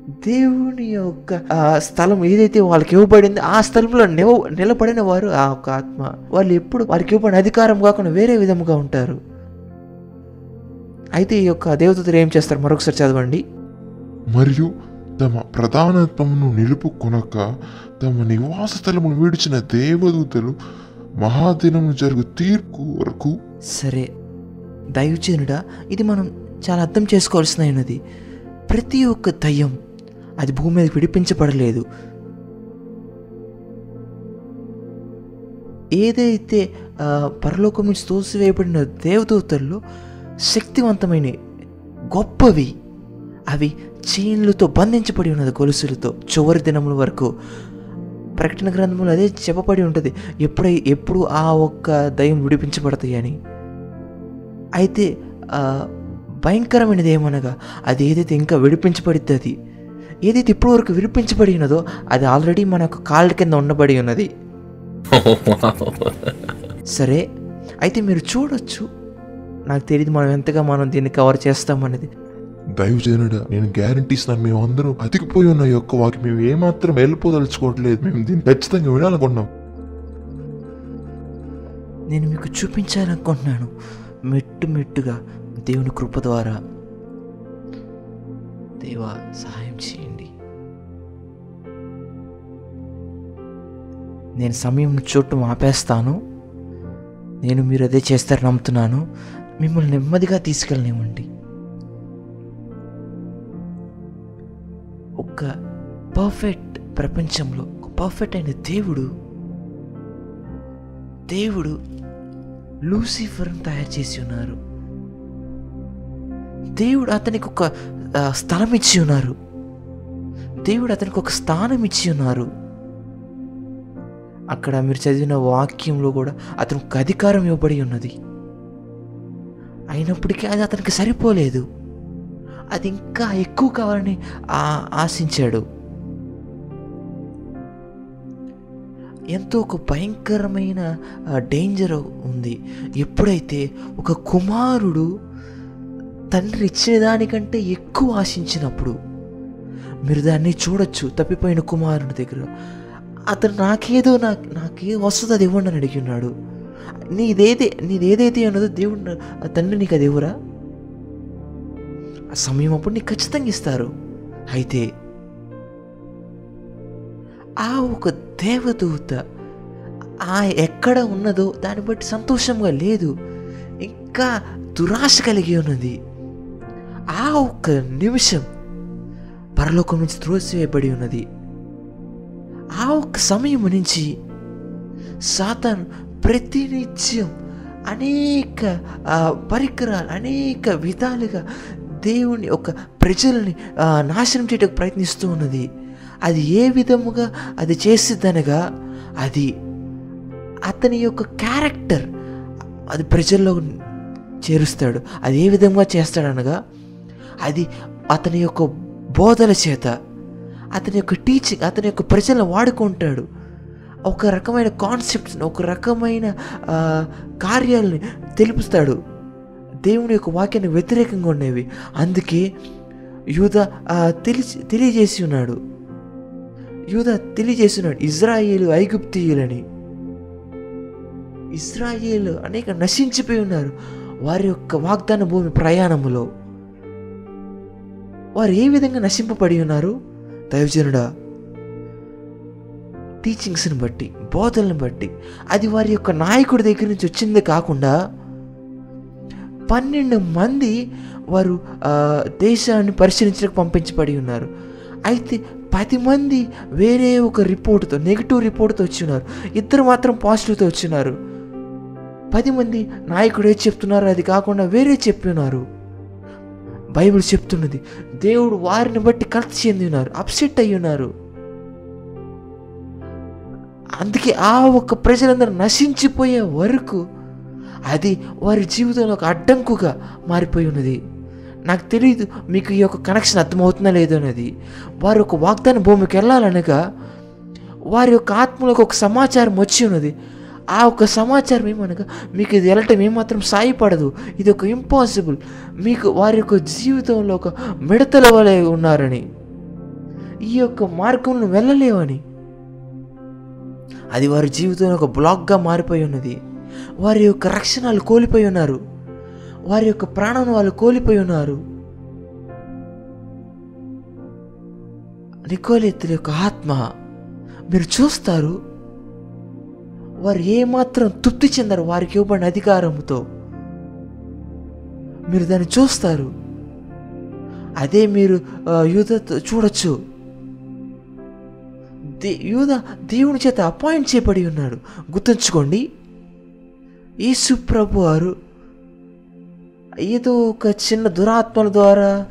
దేవుని యొక్క ఆ స్థలం ఏదైతే వాళ్ళకి ఇవ్వబడింది ఆ స్థలంలో నివ నిలబడిన వారు ఆ ఒక ఆత్మ. వాళ్ళు ఎప్పుడు వారికి ఇవ్వబడిన అధికారం కాకుండా వేరే విధముగా ఉంటారు. అయితే ఈ యొక్క దేవతలు ఏం చేస్తారు? మరొకసారి చదవండి. మరియు తమ ప్రధానత్వమును నిలుపుకొనక తమ నివాస స్థలమును విడిచిన దేవదూతలు మహాదినం జరుగు తీర్పు వరకు. సరే దైవజనుడా ఇది మనం చాలా అర్థం చేసుకోవాల్సినది ప్రతి ఒక్క దయ్యం అది భూమి మీద విడిపించబడలేదు. ఏదైతే పరలోకం నుంచి తోసివేయబడిన దేవదూతల్లో శక్తివంతమైన గొప్పవి అవి చీన్లతో బంధించబడి ఉన్నది గొలుసులతో చివరి దినముల వరకు. ప్రకటన గ్రంథంలో అదే చెప్పబడి ఉంటుంది. ఎప్పుడై ఎప్పుడు ఆ ఒక్క దయం విడిపించబడతాయి అని. అయితే భయంకరమైనది ఏమనగా అది ఏదైతే ఇంకా విడిపించబడిద్ది అది ఏదైతే ఇప్పటి వరకు విడిపించబడి ఉన్నదో అది ఆల్రెడీ మన యొక్క కాళ్ళ కింద ఉండబడి ఉన్నది. సరే అయితే మీరు చూడొచ్చు. నాకు తెలియదు మనం ఎంతగా మనం దీన్ని కవర్ చేస్తామనేది దైవజనుడా నేను గ్యారంటీ ఇస్తున్నాను మేము అందరూ అతికిపోయి ఉన్న యొక్క వాకి మేము ఏమాత్రం వెళ్ళిపోదలుచుకోవట్లేదు. మేము దీన్ని ఖచ్చితంగా వినాలనుకుంటున్నాం. నేను మీకు చూపించాలనుకుంటున్నాను. మెట్టు మెట్టుగా దేవుని కృప ద్వారా. దేవా సహాయం చేయండి. నేను సమయం చూడటం ఆపేస్తాను. నేను మీరు అదే చేస్తారని నమ్ముతున్నాను. మిమ్మల్ని నెమ్మదిగా తీసుకెళ్ళనివ్వండి. ఒక పర్ఫెక్ట్ ప్రపంచంలో ఒక పర్ఫెక్ట్ అయిన దేవుడు దేవుడు లూసిఫర్ని తయారు చేసి ఉన్నారు. దేవుడు అతనికి ఒక స్థలం ఇచ్చి ఉన్నారు. దేవుడు అతనికి ఒక స్థానం ఇచ్చి ఉన్నారు. అక్కడ మీరు చదివిన వాక్యంలో కూడా అతనికి అధికారం ఇవ్వబడి ఉన్నది. అయినప్పటికీ అది అతనికి సరిపోలేదు. అది ఇంకా ఎక్కువ కావాలని ఆశించాడు. ఎంతో ఒక భయంకరమైన డేంజర్ ఉంది. ఎప్పుడైతే ఒక కుమారుడు తండ్రి ఇచ్చిన దానికంటే ఎక్కువ ఆశించినప్పుడు మీరు దాన్ని చూడొచ్చు తప్పిపోయిన కుమారుని దగ్గర. అతను నాకేదో నాకు నాకేం వస్తుందో అది ఇవ్వండి అని అడిగి ఉన్నాడు. నీదేదే నీదేదైతే ఉన్నదో దేవుడు తండ్రి నీకు అది ఇవ్వరా? ఆ సమయం అప్పుడు నీకు ఖచ్చితంగా ఇస్తారు. అయితే ఆ ఒక దేవదూత ఆ ఎక్కడ ఉన్నదో దాన్ని బట్టి సంతోషంగా లేదు ఇంకా దురాశ కలిగి ఉన్నది. ఆ ఒక్క నిమిషం పరలోకం నుంచి త్రోసివేయబడి ఉన్నది. ఆ ఒక్క సమయం నుంచి సాతన్ ప్రతినిత్యం అనేక పరికరాలు అనేక విధాలుగా దేవుని ఒక ప్రజల్ని నాశనం చేయటకు ప్రయత్నిస్తూ ఉన్నది. అది ఏ విధముగా అది చేసిద్దనగా అది అతని యొక్క క్యారెక్టర్ అది ప్రజల్లో చేరుస్తాడు. అది ఏ విధంగా చేస్తాడనగా అది అతని యొక్క బోధల చేత అతని యొక్క టీచింగ్ అతని యొక్క ప్రజలను వాడుకుంటాడు. ఒక రకమైన కాన్సెప్ట్స్ని ఒక రకమైన కార్యాలని తెలుపుతాడు దేవుని యొక్క వాక్యాన్ని వ్యతిరేకంగా ఉండేవి. అందుకే యూద తెలిసి తెలియజేసి ఉన్నాడు. యూద తెలియజేసి ఉన్నాడు ఇజ్రాయేలు ఐగుప్తియులని. ఇజ్రాయేల్ అనేక నశించిపోయి ఉన్నారు. వారి యొక్క వాగ్దాన భూమి ప్రయాణములో. వారు ఏ విధంగా నశింపబడి ఉన్నారు? దైవజనుడా టీచింగ్స్ని బట్టి బోధనని బట్టి. అది వారి యొక్క నాయకుడి దగ్గర నుంచి వచ్చింది కాకుండా పన్నెండు మంది వారు దేశాన్ని పరిశీలించడానికి పంపించబడి ఉన్నారు. అయితే పది మంది వేరే ఒక రిపోర్ట్తో నెగిటివ్ రిపోర్ట్తో వచ్చి ఉన్నారు. ఇద్దరు మాత్రం పాజిటివ్తో వచ్చినారు పది మంది నాయకుడు ఏది అది కాకుండా వేరే చెప్పి ఉన్నారు. బైబిల్ చెప్తున్నది దేవుడు వారిని బట్టి కలత చెంది ఉన్నారు అప్సెట్ అయి ఉన్నారు. అందుకే ఆ ఒక్క ప్రజలందరూ నశించిపోయే వరకు అది వారి జీవితంలో ఒక అడ్డంకుగా మారిపోయి ఉన్నది. నాకు తెలియదు మీకు ఈ యొక్క కనెక్షన్ అర్థమవుతుందా లేదో అనేది. వారు ఒక వాగ్దాన భూమికి వెళ్ళాలనగా వారి యొక్క ఆత్మలకు ఒక సమాచారం వచ్చి ఉన్నది. ఆ ఒక సమాచారం ఏమనగా మీకు ఇది వెళ్ళటం ఏమాత్రం సాయపడదు. ఇది ఒక ఇంపాసిబుల్ మీకు వారి యొక్క జీవితంలో ఒక మిడతల వలె ఉన్నారని. ఈ యొక్క మార్గంలో వెళ్ళలేవని. అది వారి జీవితంలో ఒక బ్లాక్గా మారిపోయి ఉన్నది. వారి యొక్క రక్షణలు కోల్పోయి ఉన్నారు. వారి యొక్క ప్రాణం వాళ్ళు కోల్పోయి ఉన్నారు. నికోలేతుల యొక్క ఆత్మ మీరు చూస్తారు. వారు ఏమాత్రం తృప్తి చెందరు వారికి ఇవ్వబడిన అధికారంతో మీరు దాన్ని చూస్తారు. అదే మీరు ఆ, యూదతో చూడొచ్చు. దే యూద దేవుని చేత అపాయింట్ చేయబడి ఉన్నాడు. గుర్తుంచుకోండి. యేసు ప్రభు వారు ఏదో ఒక చిన్న దురాత్మల ద్వారా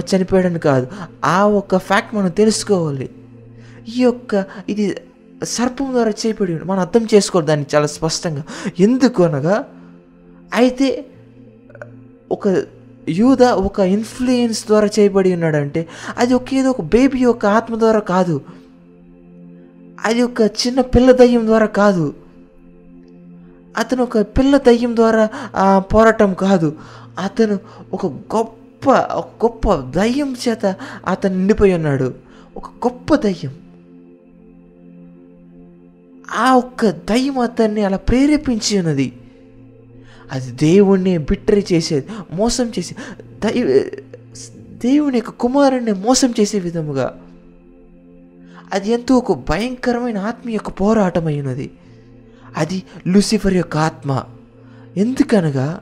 చనిపోయాడని కాదు. ఆ ఒక్క ఫ్యాక్ట్ మనం తెలుసుకోవాలి. ఈ యొక్క ఇది సర్పం ద్వారా చేయబడి మనం అర్థం చేసుకోవాలి దాన్ని చాలా స్పష్టంగా. ఎందుకు అనగా అయితే ఒక యూద ఒక ఇన్ఫ్లుయెన్స్ ద్వారా చేయబడి ఉన్నాడంటే అది ఒక ఏదో ఒక బేబీ యొక్క ఆత్మ ద్వారా కాదు. అది ఒక చిన్న పిల్ల దయ్యం ద్వారా కాదు. అతను ఒక పిల్ల దయ్యం ద్వారా పోరాటం కాదు. అతను ఒక గొప్ప ఒక గొప్ప దయ్యం చేత అతను నిండిపోయి ఉన్నాడు. ఒక గొప్ప దయ్యం. ఆ ఒక్క దయ్యం అతన్ని అలా ప్రేరేపించి ఉన్నది. అది దేవుణ్ణి బిట్టరి చేసేది మోసం చేసి దై దేవుని యొక్క కుమారుణ్ణి మోసం చేసే విధముగా. అది ఎంతో ఒక భయంకరమైన ఆత్మీయ యొక్క పోరాటం అయి ఉన్నది. అది లూసిఫర్ యొక్క ఆత్మ. ఎందుకనగా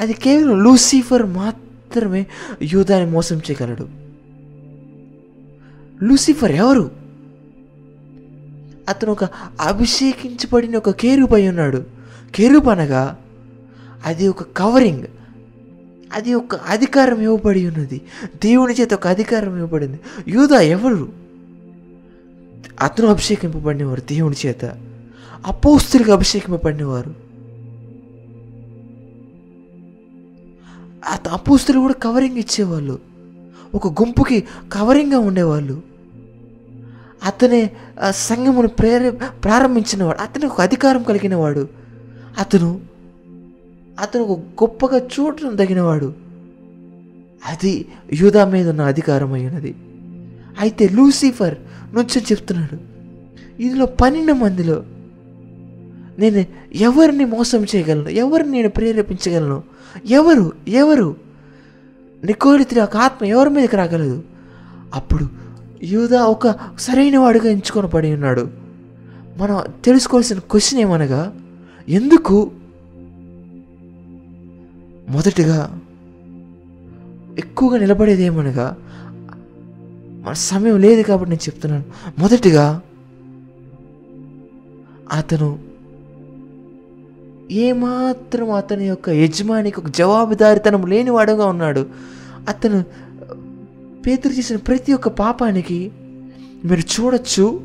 అది కేవలం లూసిఫర్ మాత్రమే యూదాని మోసం చేయగలడు. లూసిఫర్ ఎవరు? అతను ఒక అభిషేకించబడిన ఒక కేరుపై ఉన్నాడు. కేరుపు అనగా అది ఒక కవరింగ్ అది ఒక అధికారం ఇవ్వబడి ఉన్నది. దేవుని చేత ఒక అధికారం ఇవ్వబడింది. యూదా ఎవరు? అతను అభిషేకింపబడినవారు దేవుని చేత. అపోస్తులకు అభిషేకింపబడినవారు అత అపోస్తులు కూడా కవరింగ్ ఇచ్చేవాళ్ళు. ఒక గుంపుకి కవరింగ్గా ఉండేవాళ్ళు. అతనే సంఘమును ప్రేరే ప్రారంభించినవాడు. అతనికి ఒక అధికారం కలిగినవాడు. అతను అతను ఒక గొప్పగా చూడటం తగినవాడు. అది యూదా మీద ఉన్న అధికారం అయినది అయితే లూసిఫర్ నుంచి చెప్తున్నాడు. ఇందులో పన్నెండు మందిలో నేను ఎవరిని మోసం చేయగలను? ఎవరిని నేను ప్రేరేపించగలను? ఎవరు? ఎవరు? నికోడితుడి ఒక ఆత్మ ఎవరి మీదకి రాగలదు? అప్పుడు యూదా ఒక సరైన వాడుగా ఎంచుకొని పడి ఉన్నాడు. మనం తెలుసుకోవాల్సిన క్వశ్చన్ ఏమనగా ఎందుకు? మొదటిగా ఎక్కువగా నిలబడేది ఏమనగా మన సమయం లేదు కాబట్టి నేను చెప్తున్నాను. మొదటిగా అతను ఏమాత్రం అతని యొక్క యజమానికి ఒక జవాబుదారితనం లేనివాడుగా ఉన్నాడు. అతను పేతురు చేసిన ప్రతి ఒక్క పాపానికి మీరు చూడొచ్చు.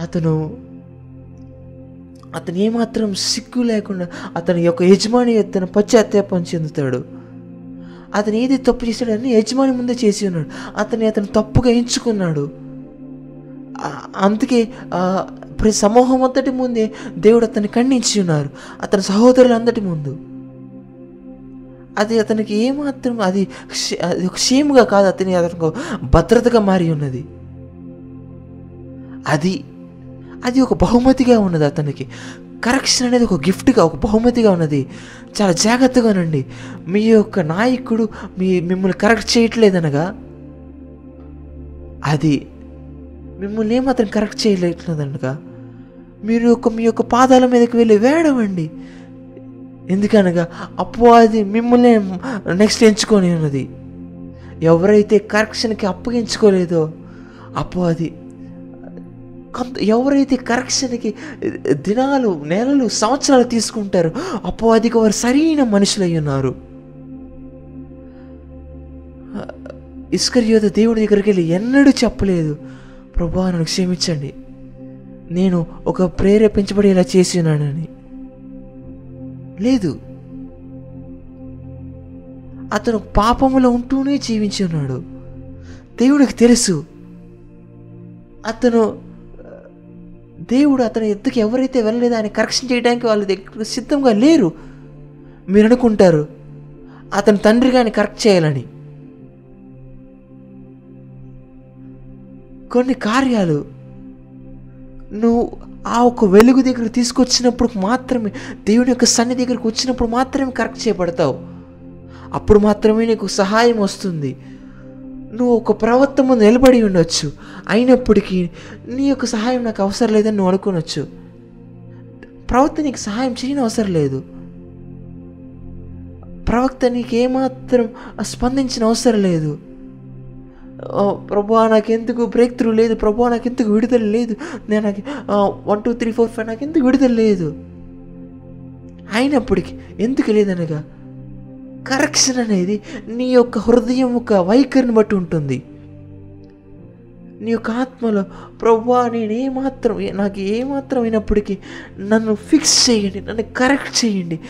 అతను అతను ఏమాత్రం సిగ్గు లేకుండా అతని యొక్క యజమాని అతను పశ్చాత్తాపం చెందుతాడు. అతను ఏది తప్పు చేశాడని యజమాని ముందే చేసి ఉన్నాడు. అతని అతను తప్పుగా ఎంచుకున్నాడు. అందుకే ప్రతి సమూహం అంతటి ముందే దేవుడు అతన్ని ఖండించి ఉన్నారు. అతని సహోదరులందటి ముందు. అది అతనికి ఏమాత్రం అది క్ష- అది ఒక కాదు అతని అతనికి భద్రతగా మారి ఉన్నది. అది అది ఒక బహుమతిగా ఉన్నది అతనికి. కరెక్షన్ అనేది ఒక గిఫ్ట్గా ఒక బహుమతిగా ఉన్నది. చాలా జాగ్రత్తగానండి మీ యొక్క నాయకుడు మీ మిమ్మల్ని కరెక్ట్ చేయట్లేదనగా అది మిమ్మల్ని ఏమాత్రం కరెక్ట్ చేయలేట్లేదనగా మీరు ఒక మీ యొక్క పాదాల మీదకి వెళ్ళి వేడవండి. ఎందుకనగా అపవాది మిమ్మల్ని నెక్స్ట్ ఎంచుకొని ఉన్నది. ఎవరైతే కరెక్షన్కి అప్పగించుకోలేదో అపవాది కొంత ఎవరైతే కరెక్షన్కి దినాలు నెలలు సంవత్సరాలు తీసుకుంటారో అపవాదికి వారు సరైన మనుషులై ఉన్నారు. ఇస్కర్యోత దేవుడి దగ్గరికి వెళ్ళి ఎన్నడూ చెప్పలేదు. ప్రభా నన్ను క్షమించండి. నేను ఒక ప్రేరేపించబడి ఇలా చేసినానని. లేదు. అతను పాపములో ఉంటూనే జీవించి ఉన్నాడు దేవుడికి తెలుసు. అతను దేవుడు అతని ఎత్తుకు ఎవరైతే వెళ్ళలేదో ఆయన కరెక్షన్ చేయడానికి వాళ్ళు దగ్గర సిద్ధంగా లేరు. మీరు అనుకుంటారు అతని తండ్రి ఆయన కరెక్ట్ చేయాలని. కొన్ని కార్యాలు నువ్వు ఆ ఒక వెలుగు దగ్గర తీసుకొచ్చినప్పుడు మాత్రమే దేవుని యొక్క సన్ని దగ్గరికి వచ్చినప్పుడు మాత్రమే కరెక్ట్ చేయబడతావు. అప్పుడు మాత్రమే నీకు సహాయం వస్తుంది. నువ్వు ఒక ప్రవర్తన ముందు నిలబడి ఉండొచ్చు. అయినప్పటికీ నీ యొక్క సహాయం నాకు అవసరం లేదని నువ్వు అనుకోనొచ్చు. ప్రవక్త నీకు సహాయం చేయని అవసరం లేదు. ప్రవక్త నీకు ఏమాత్రం స్పందించిన అవసరం లేదు. ప్రభా నాకెందుకు బ్రేక్ త్రూ లేదు? ప్రభా నాకెందుకు విడుదల లేదు? నేను నాకు one two three four five నాకెందుకు విడుదల లేదు? అయినప్పటికీ ఎందుకు లేదనగా కరెక్షన్ అనేది నీ యొక్క హృదయం యొక్క వైఖరిని బట్టి ఉంటుంది. నీ యొక్క ఆత్మలో ప్రభా నేను ఏమాత్రం నాకు ఏమాత్రం అయినప్పటికీ నన్ను ఫిక్స్ చేయండి నన్ను కరెక్ట్ చేయండి.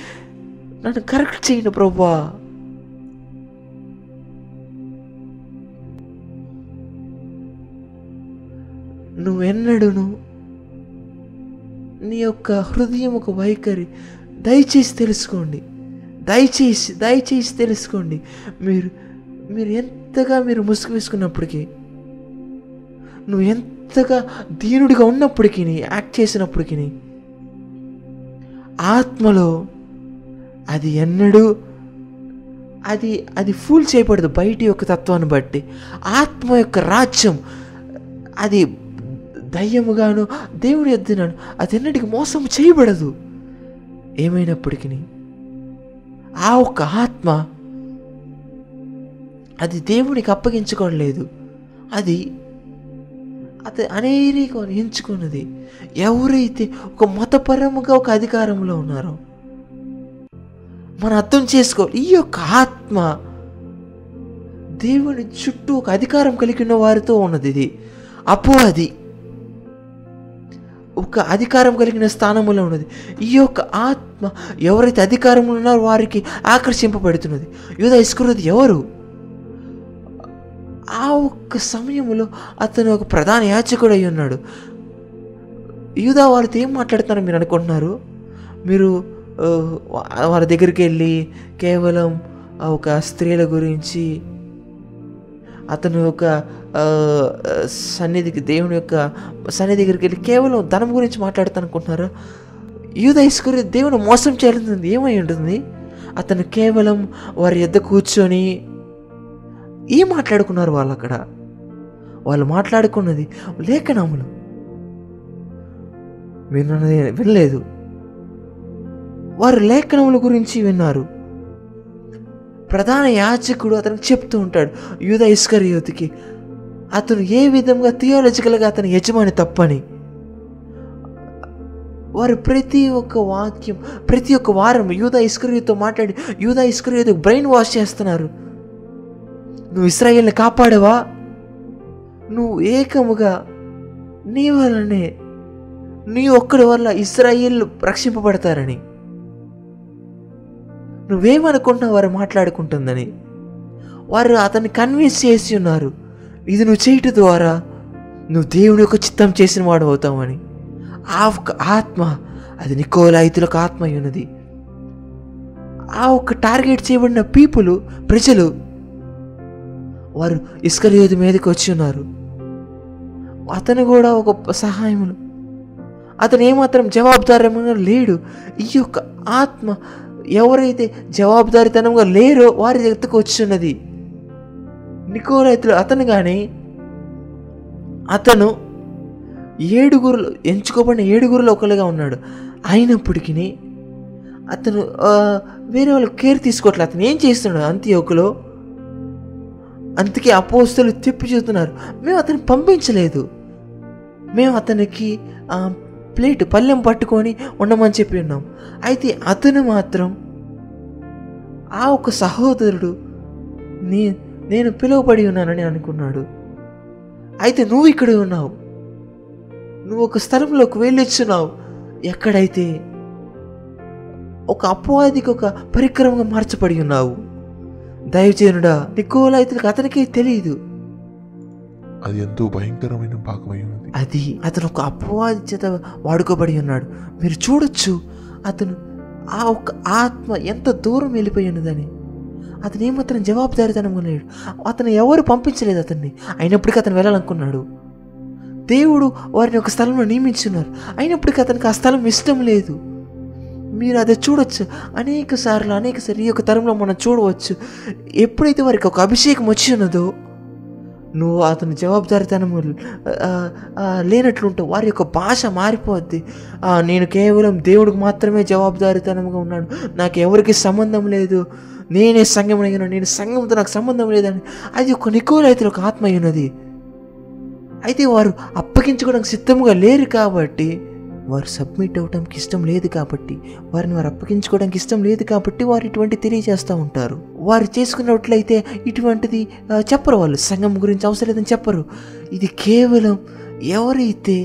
నన్ను కరెక్ట్ చేయండి ప్రభా. నువ్వెన్నడును? నీ యొక్క హృదయం ఒక వైఖరి. దయచేసి తెలుసుకోండి. దయచేసి దయచేసి తెలుసుకోండి. మీరు మీరు ఎంతగా మీరు ముసుగు వేసుకున్నప్పటికీ నువ్వు ఎంతగా దీనుడిగా ఉన్నప్పటికీ యాక్ట్ చేసినప్పటికీ ఆత్మలో అది ఎన్నడూ అది అది ఫూల్ చేయబడదు బయటి యొక్క తత్వాన్ని బట్టి. ఆత్మ యొక్క రాజ్యం అది దయ్యముగాను దేవుడి ఎద్దునాను అది ఎన్నటికి మోసం చేయబడదు. ఏమైనప్పటికీ ఆ ఒక్క ఆత్మ అది దేవునికి అప్పగించుకోలేదు. అది అది అనేకం ఎంచుకున్నది ఎవరైతే ఒక మతపరముగా ఒక అధికారంలో ఉన్నారో మనం అర్థం చేసుకోవాలి ఈ యొక్క ఆత్మ దేవుని చుట్టూ ఒక అధికారం కలిగిన వారితో ఉన్నది ఇది. అపో అది ఒక అధికారం కలిగిన స్థానంలో ఉన్నది. ఈ యొక్క ఆత్మ ఎవరైతే అధికారంలో ఉన్నారో వారికి ఆకర్షింపబడుతున్నది. యూద ఇస్కృతి ఎవరు? ఆ ఒక్క సమయంలో అతను ఒక ప్రధాన యాచకుడు అయి ఉన్నాడు. యూదా వారితో ఏం మాట్లాడుతున్నారో మీరు అనుకుంటున్నారు? మీరు వారి దగ్గరికి వెళ్ళి కేవలం ఒక స్త్రీల గురించి అతను యొక్క సన్నిధికి దేవుని యొక్క సన్నిధి దగ్గరికి వెళ్ళి కేవలం ధనం గురించి మాట్లాడుతాను అనుకుంటున్నారా యూద ఇస్కరి దేవుని మోసం చేరుతుంది ఏమై ఉంటుంది? అతను కేవలం వారి యొద్ద కూర్చొని ఏం మాట్లాడుకున్నారు వాళ్ళు అక్కడ? వాళ్ళు మాట్లాడుకున్నది లేఖనములు. విన్నది వినలేదు. వారు లేఖనముల గురించి విన్నారు. ప్రధాన యాచకుడు అతనికి చెప్తూ ఉంటాడు యూద ఇస్కరియోతికి అతను ఏ విధంగా థియాలజికల్గా అతని యజమాని తప్పని? వారు ప్రతి ఒక్క వాక్యం ప్రతి ఒక్క వారం యూదా ఇస్కరియోతో మాట్లాడి యూదా ఇస్కరియోతో బ్రెయిన్ వాష్ చేస్తున్నారు. నువ్వు ఇస్రాయేల్ని కాపాడవా? నువ్వు ఏకముగా నీ వలనే నీ ఒక్కడి వల్ల ఇస్రాయిల్ రక్షింపబడతారని. నువ్వేమనుకుంటున్నావు? వారు మాట్లాడుకుంటుందని. వారు అతన్ని కన్విన్స్ చేసి ఉన్నారు. ఇది నువ్వు చేయటం ద్వారా నువ్వు దేవుని యొక్క చిత్తం చేసిన వాడు అవుతావని. ఆ ఒక్క ఆత్మ అది నికోలాయితులకు ఆత్మ ఉన్నది. ఆ ఒక్క టార్గెట్ చేయబడిన పీపుల్ ప్రజలు వారు ఇస్కరియోధి మీదకి వచ్చి ఉన్నారు. అతను కూడా ఒక సహాయములు. అతను ఏమాత్రం జవాబుదారమైన లేడు. ఈ యొక్క ఆత్మ ఎవరైతే జవాబుదారితనంగా లేరో వారి దగ్గరకు వచ్చున్నది నికోలైతులు అతను కానీ అతను ఏడుగురులు ఎంచుకోబడిన ఏడుగురులో ఒకరుగా ఉన్నాడు. అయినప్పటికీ అతను వేరే వాళ్ళు కేర్ తీసుకోవట్లేదు అతను ఏం చేస్తున్నాడు? అంత్యోకులో అందుకే అపోస్తులు తిప్పి చూస్తున్నారు. మేము అతను పంపించలేదు. మేము అతనికి ప్లేట్ పళ్ళెం పట్టుకొని ఉండమని చెప్పి ఉన్నాం. అయితే అతను మాత్రం ఆ ఒక సహోదరుడు నీ నేను పిలువబడి ఉన్నానని అనుకున్నాడు. అయితే నువ్వు ఇక్కడ ఉన్నావు. నువ్వు ఒక స్థలంలోకి వెళ్ళొచ్చున్నావు. ఎక్కడైతే ఒక అపవాదికి ఒక పరిక్రమంగా మార్చబడి ఉన్నావు. దయచేనుడా నికోలైతులకు అతనికే తెలియదు. అది ఎంతో భయంకరమైన భాగమై అది అతను ఒక అపవాది చేత వాడుకోబడి ఉన్నాడు. మీరు చూడొచ్చు అతను ఆ ఒక్క ఆత్మ ఎంత దూరం వెళ్ళిపోయి ఉన్నదని. అతను ఏమాత్రం జవాబుదారితనం లేడు. అతను ఎవరు పంపించలేదు అతన్ని. అయినప్పటికీ అతను వెళ్ళాలనుకున్నాడు. దేవుడు వారిని ఒక స్థలంలో నియమించున్నారు. అయినప్పటికీ అతనికి ఆ స్థలం ఇష్టం లేదు. మీరు అది చూడొచ్చు. అనేక సార్లు అనేక సార్లు ఈ యొక్క తరంలో మనం చూడవచ్చు. ఎప్పుడైతే వారికి ఒక అభిషేకం వచ్చి ఉన్నదో నువ్వు అతని జవాబుదారితనము లేనట్లుంటావు. వారి యొక్క భాష మారిపోద్ది. నేను కేవలం దేవుడికి మాత్రమే జవాబుదారితనంగా ఉన్నాను. నాకు ఎవరికి సంబంధం లేదు. నేనే సంఘం అయినా నేను సంఘంతో నాకు సంబంధం లేదని. అది ఒక నికోలైతే ఒక ఆత్మ అయినది అయితే వారు అప్పగించుకోవడానికి సిద్ధంగా లేరు కాబట్టి వారు సబ్మిట్ అవడానికి ఇష్టం లేదు కాబట్టి వారిని వారు అప్పగించుకోవడానికి ఇష్టం లేదు కాబట్టి వారు ఇటువంటి తెలియజేస్తూ ఉంటారు. వారు చేసుకున్నట్లయితే ఇటువంటిది చెప్పరు వాళ్ళు. సంఘం గురించి అవసరం లేదని చెప్పరు. ఇది కేవలం ఎవరైతే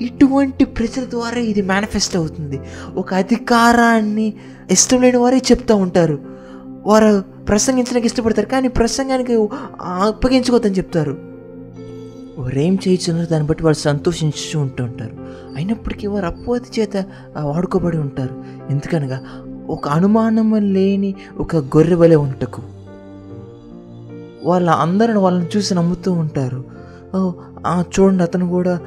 ఇటువంటి ప్రజల ద్వారా ఇది మేనిఫెస్ట్ అవుతుంది ఒక అధికారాన్ని ఇష్టం లేని వారే చెప్తూ ఉంటారు. వారు ప్రసంగించడానికి ఇష్టపడతారు కానీ ప్రసంగానికి అప్పగించుకోవద్దని చెప్తారు. వారు ఏం చేయించున్నారో దాన్ని బట్టి వాళ్ళు సంతోషించు ఉంటుంటారు అయినప్పటికీ వారు అపవాది చేత వాడుకోబడి ఉంటారు. ఎందుకనగా ఒక అనుమానము లేని ఒక గొర్రెవలె ఉంటకు. వాళ్ళ అందరిని వాళ్ళని చూసి నమ్ముతూ ఉంటారు. చూడండి అతను కూడా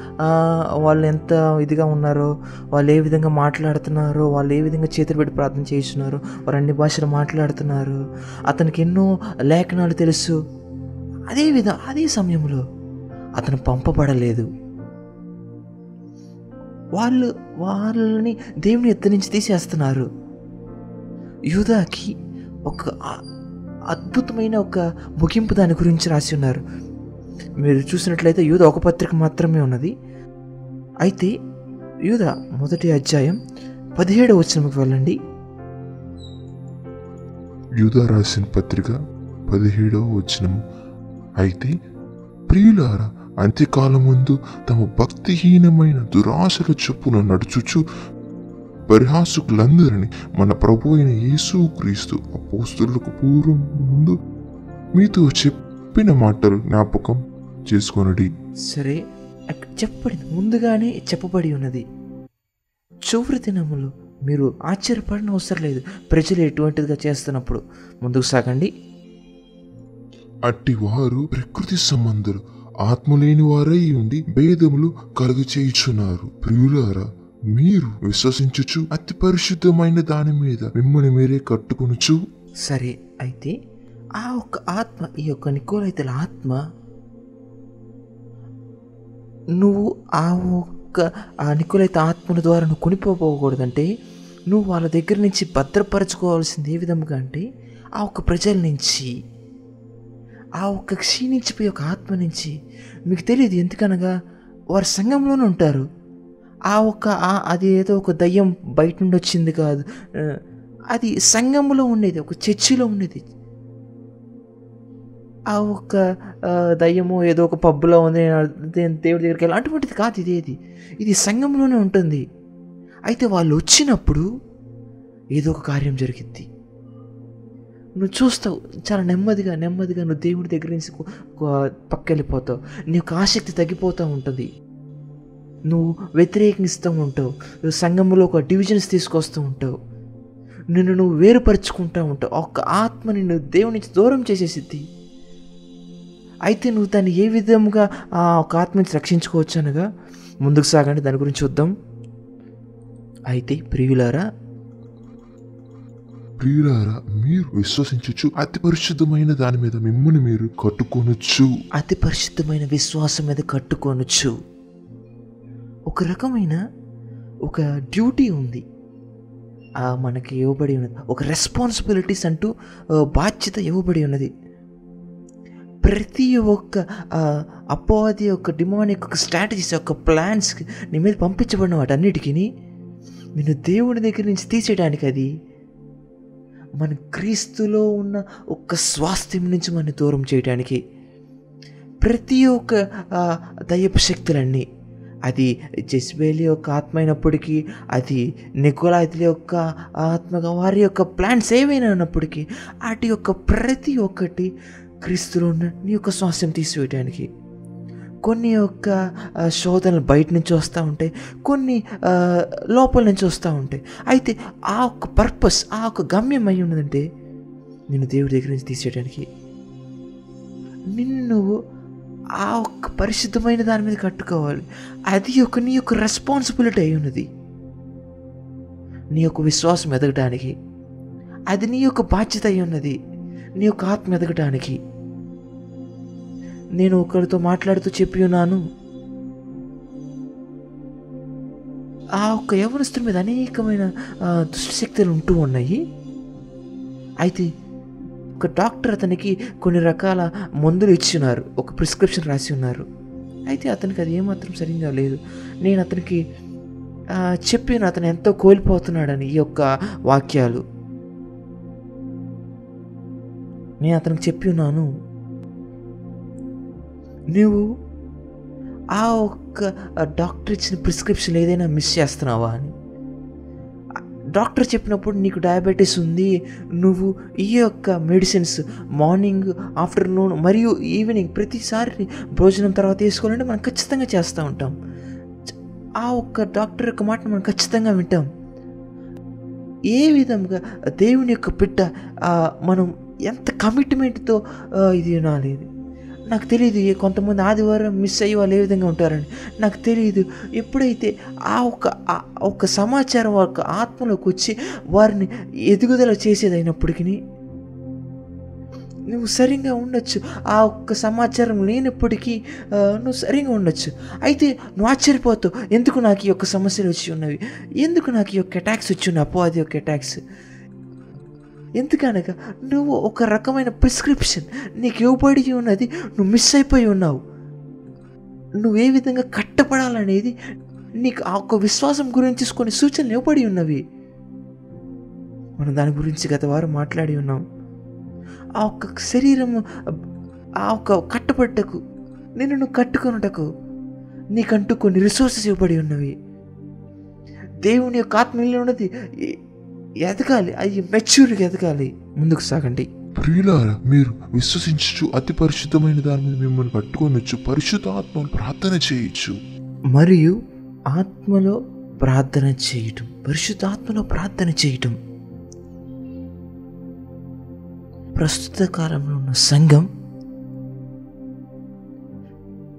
వాళ్ళు ఎంత ఇదిగా ఉన్నారో వాళ్ళు ఏ విధంగా మాట్లాడుతున్నారో వాళ్ళు ఏ విధంగా చేతులు పెట్టి ప్రార్థన చేస్తున్నారో వారు అన్ని భాషలు మాట్లాడుతున్నారు. అతనికి ఎన్నో లేఖనాలు తెలుసు. అదే విధ అదే సమయంలో అతను పంపబడలేదు. వాళ్ళు వాళ్ళని దేవుని ఎత్తు నుంచి తీసేస్తున్నారు. యూదాకి ఒక అద్భుతమైన ఒక ముగింపు దాని గురించి రాసి ఉన్నారు. మీరు చూసినట్లయితే యూద ఒక పత్రిక మాత్రమే ఉన్నది. అయితే యూద మొదటి అధ్యాయం పదిహేడు వచనంకి వెళ్ళండి. యూదా రాసిన పత్రిక పదిహేడవ వచనం అయితే ప్రియులారా అంత్యకాలం ముందు తమ భక్తిహీనమైన దురాశల చొప్పున నడుచుచు పరిహాసుకులందరినీ మన ప్రభు అయిన యేసు క్రీస్తు అపోస్తులకు పూర్వం ముందు మీతో చెప్పిన మాటలు జ్ఞాపకం చేసుకొనడి. సరే చెప్పబడింది. ముందుగానే చెప్పబడి ఉన్నది. చివరి దినములో మీరు ఆశ్చర్యపడిన అవసరం లేదు. ప్రజలు ఎటువంటిదిగా చేస్తున్నప్పుడు ముందుకు సాగండి. అట్టి వారు ప్రకృతి సంబంధులు ఆత్మలేని వారై ఉండి భేదములు కలుగు చేయుచున్నారు ప్రియులారా మీరు విశ్వసించుచు అతి పరిశుద్ధమైన దాని మీద మిమ్మల్ని మీరే కట్టుకునుచు. సరే అయితే ఆ ఒక్క ఆత్మ ఈ యొక్క నికోలైతల ఆత్మ నువ్వు ఆ ఒక్క ఆ నికోలైత ఆత్మల ద్వారా నువ్వు కొనిపోకూడదంటే నువ్వు వాళ్ళ దగ్గర నుంచి భద్రపరచుకోవాల్సింది ఏ విధంగా అంటే ఆ ఒక్క ప్రజల నుంచి. ఆ ఒక్క క్షీణించిపోయే ఒక ఆత్మ నుంచి మీకు తెలియదు ఎందుకనగా వారు సంఘంలోనే ఉంటారు. ఆ ఒక్క అది ఏదో ఒక దయ్యం బయట నుండి వచ్చింది కాదు. అది సంఘంలో ఉండేది ఒక చర్చిలో ఉండేది. ఆ ఒక్క దయ్యము ఏదో ఒక పబ్బులో ఉంది నేను దేవుడి దగ్గరికి వెళ్ళి అటువంటిది కాదు ఇదేది ఇది సంఘంలోనే ఉంటుంది. అయితే వాళ్ళు వచ్చినప్పుడు ఏదో ఒక కార్యం జరిగిద్ది. నువ్వు చూస్తావు చాలా నెమ్మదిగా నెమ్మదిగా నువ్వు దేవుడి దగ్గర నుంచి కు- పక్కెళ్ళిపోతావు. నీకు ఆసక్తి తగ్గిపోతూ ఉంటుంది. నువ్వు వ్యతిరేకిస్తూ ఉంటావు. నువ్వు సంఘంలో ఒక డివిజన్స్ తీసుకొస్తూ ఉంటావు. నిన్ను నువ్వు వేరుపరుచుకుంటూ ఉంటావు. ఒక్క ఆత్మ నిన్ను దేవుడి నుంచి దూరం చేసేసిద్ది అయితే నువ్వు దాన్ని ఏ విధముగా ఆ ఒక ఆత్మ నుంచి రక్షించుకోవచ్చు అనగా ముందుకు సాగండి దాని గురించి చూద్దాం. అయితే ప్రియులారా ప్రియులారా మీరు విశ్వసించచ్చు అతి పరిశుద్ధమైన దాని మీద మిమ్మల్ని మీరు కట్టుకొనొచ్చు అతి పరిశుద్ధమైన విశ్వాసం మీద కట్టుకొనొచ్చు ఒక రకమైన ఒక డ్యూటీ ఉంది. ఆ మనకి ఇవ్వబడి ఉన్నది. ఒక రెస్పాన్సిబిలిటీస్ అంటూ బాధ్యత ఇవ్వబడి ఉన్నది. ప్రతి ఒక్క ఆ, అపవాది యొక్క డిమాండ్ యొక్క స్ట్రాటజీస్ యొక్క ప్లాన్స్ నీ మీద పంపించబడిన వాటన్నిటికీ నేను దేవుని దగ్గర నుంచి తీసేయడానికి అది మన క్రీస్తులో ఉన్న ఒక్క స్వాస్థ్యం నుంచి మన దూరం చేయడానికి ప్రతి ఒక్క ఆ, దయ్యపు శక్తులన్నీ అది జెస్బేలి యొక్క ఆత్మ అయినప్పటికీ అది నికోలాయితుల యొక్క ఆత్మగా వారి యొక్క ప్లాన్స్ ఏవైనా ఉన్నప్పటికీ వాటి యొక్క ప్రతి ఒక్కటి క్రీస్తులో ఉన్న నీ యొక్క స్వాస్థ్యం తీసివేయడానికి కొన్ని యొక్క శోధనలు బయట నుంచి వస్తూ ఉంటాయి కొన్ని లోపల నుంచి వస్తూ ఉంటాయి అయితే ఆ ఒక పర్పస్ ఆ ఒక గమ్యం అయి ఉన్నదంటే నిన్ను దేవుడి దగ్గర నుంచి తీసేయడానికి నిన్ను ఆ ఒక్క పరిశుద్ధమైన దాని మీద కట్టుకోవాలి. అది ఒక నీ యొక్క రెస్పాన్సిబిలిటీ అయి ఉన్నది. నీ యొక్క విశ్వాసం ఎదగడానికి అది నీ యొక్క బాధ్యత అయి ఉన్నది. నీ యొక్క ఆత్మ ఎదగడానికి నేను ఒకరితో మాట్లాడుతూ చెప్పి ఉన్నాను. ఆ ఒక్క యవనస్తుడి మీద అనేకమైన దుష్టశక్తులు ఉంటూ ఉన్నాయి. అయితే ఒక డాక్టర్ అతనికి కొన్ని రకాల మందులు ఇచ్చినారు. ఒక ప్రిస్క్రిప్షన్ రాసి ఉన్నారు. అయితే అతనికి అది ఏమాత్రం సరిగ్గా లేదు. నేను అతనికి చెప్పిన చెప్పాను అతను ఎంతో కోల్పోతున్నాడని ఈ యొక్క వాక్యాలు. నేను అతనికి చెప్పి ఉన్నాను. నువ్వు ఆ ఒక్క డాక్టర్ ఇచ్చిన ప్రిస్క్రిప్షన్ ఏదైనా మిస్ చేస్తున్నావా అని? డాక్టర్ చెప్పినప్పుడు నీకు డయాబెటీస్ ఉంది నువ్వు ఈ యొక్క మెడిసిన్స్ మార్నింగ్ ఆఫ్టర్నూన్ మరియు ఈవినింగ్ ప్రతిసారి భోజనం తర్వాత తీసుకోవాలంటే మనం ఖచ్చితంగా చేస్తూ ఉంటాం. ఆ ఒక్క డాక్టర్ యొక్క మాట మనం ఖచ్చితంగా వింటాం. ఏ విధంగా దేవుని యొక్క బిడ్డ మనం ఎంత కమిట్మెంట్తో ఇది వినాలి ఇది నాకు తెలియదు కొంతమంది ఆదివారం మిస్ అయ్యి వాళ్ళు ఏ విధంగా ఉంటారని. నాకు తెలియదు ఎప్పుడైతే ఆ ఒక్క ఒక ఒక్క సమాచారం ఒక ఆత్మలోకి వచ్చి వారిని ఎదుగుదల చేసేదైనప్పటికీ నువ్వు సరిగా ఉండొచ్చు. ఆ ఒక్క సమాచారం లేనప్పటికీ నువ్వు సరిగా ఉండొచ్చు. అయితే నువ్వు ఆశ్చర్యపోతావు. ఎందుకు నాకు ఈ యొక్క సమస్యలు వచ్చి ఉన్నవి? ఎందుకు నాకు ఈ యొక్క అటాక్స్ వచ్చి ఉన్నాయి? అపవాది యొక్క అటాక్స్ ఎందుకనగా నువ్వు ఒక రకమైన ప్రిస్క్రిప్షన్ నీకు ఇవ్వబడి ఉన్నది నువ్వు మిస్ అయిపోయి ఉన్నావు. నువ్వు ఏ విధంగా కట్టపడాలనేది నీకు ఆ ఒక్క విశ్వాసం గురించి కొన్ని సూచనలు ఇవ్వబడి ఉన్నవి. మనం దాని గురించి గత వారం మాట్లాడి ఉన్నాం. ఆ ఒక్క శరీరము ఆ ఒక్క కట్టబట్టకు నిన్ను నువ్వు కట్టుకొనుటకు నీకంటూ కొన్ని రిసోర్సెస్ ఇవ్వబడి ఉన్నవి. దేవుని యొక్క ఆత్మీయులు ఉన్నది ఎదగాలి అది మెచ్యూర్గా ఎదగాలి. ముందుకు సాగండి. ప్రియులారా మీరు విశ్వసించు అతి పరిశుద్ధమైన దాని మీద మిమ్మల్ని పట్టుకొనొచ్చు పరిశుద్ధ ఆత్మను ప్రార్థన చేయొచ్చు. మరియు ఆత్మలో ప్రార్థన చేయటం పరిశుద్ధ ఆత్మలో ప్రార్థన చేయటం. ప్రస్తుత కాలంలో ఉన్న సంఘం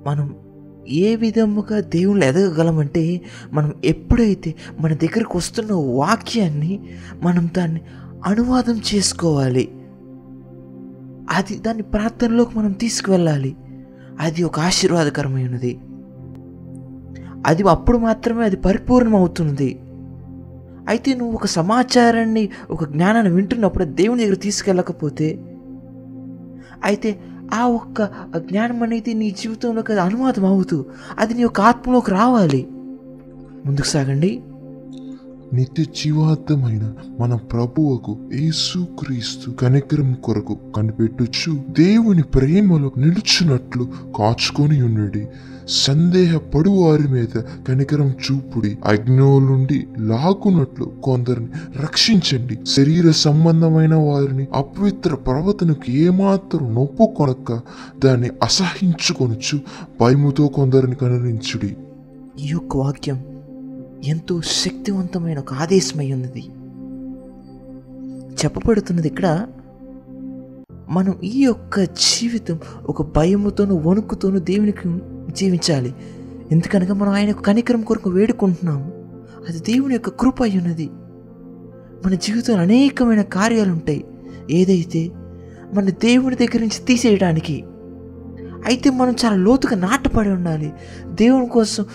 మనం ఏ విధముగా దేవుళ్ళు ఎదగగలమంటే మనం ఎప్పుడైతే మన దగ్గరకు వస్తున్న వాక్యాన్ని మనం దాన్ని అనువాదం చేసుకోవాలి. అది దాన్ని ప్రార్థనలోకి మనం తీసుకువెళ్ళాలి. అది ఒక ఆశీర్వాదకరమైనది. అది అప్పుడు మాత్రమే అది పరిపూర్ణం అవుతుంది అయితే నువ్వు ఒక సమాచారాన్ని ఒక జ్ఞానాన్ని వింటున్నప్పుడు దేవుని దగ్గర తీసుకెళ్ళకపోతే అయితే ఆ ఒక్క జ్ఞానం అనేది నీ జీవితంలోకి అది అనువాదం అవుతూ అది నీ యొక్క ఆత్మలోకి రావాలి. ముందుకు సాగండి. నిత్య జీవార్థమైన మన ప్రభువుకు యేసుక్రీస్తు కనికరం కొరకు కనిపెట్టుచు దేవుని ప్రేమలో నిలుచున్నట్లు కాచుకొని ఉండుడి. సందేహపడు వారి మీద కనికరం చూపుడి అగ్నో నుండి లాగునట్లు కొందరిని రక్షించండి. శరీర సంబంధమైన వారిని అపవిత్ర ప్రవర్తనకు ఏమాత్రం నొప్పు కొనక్క దాన్ని అసహించుకొనుచు భయముతో కొందరిని కనురించుడి. ఈ యొక్క వాక్యం ఎంతో శక్తివంతమైన ఒక ఆదేశమై ఉన్నది చెప్పబడుతున్నది ఇక్కడ మనం ఈ యొక్క జీవితం ఒక భయముతోనూ వణుకుతోనూ దేవునికి జీవించాలి. ఎందుకనగా మనం ఆయన కనికరం కొరకు వేడుకుంటున్నాము. అది దేవుని యొక్క కృప అయి ఉన్నది. మన జీవితంలో అనేకమైన కార్యాలు ఉంటాయి ఏదైతే మన దేవుని దగ్గర నుంచి తీసేయడానికి అయితే మనం చాలా లోతుగా నాటపడి ఉండాలి. దేవుని కోసం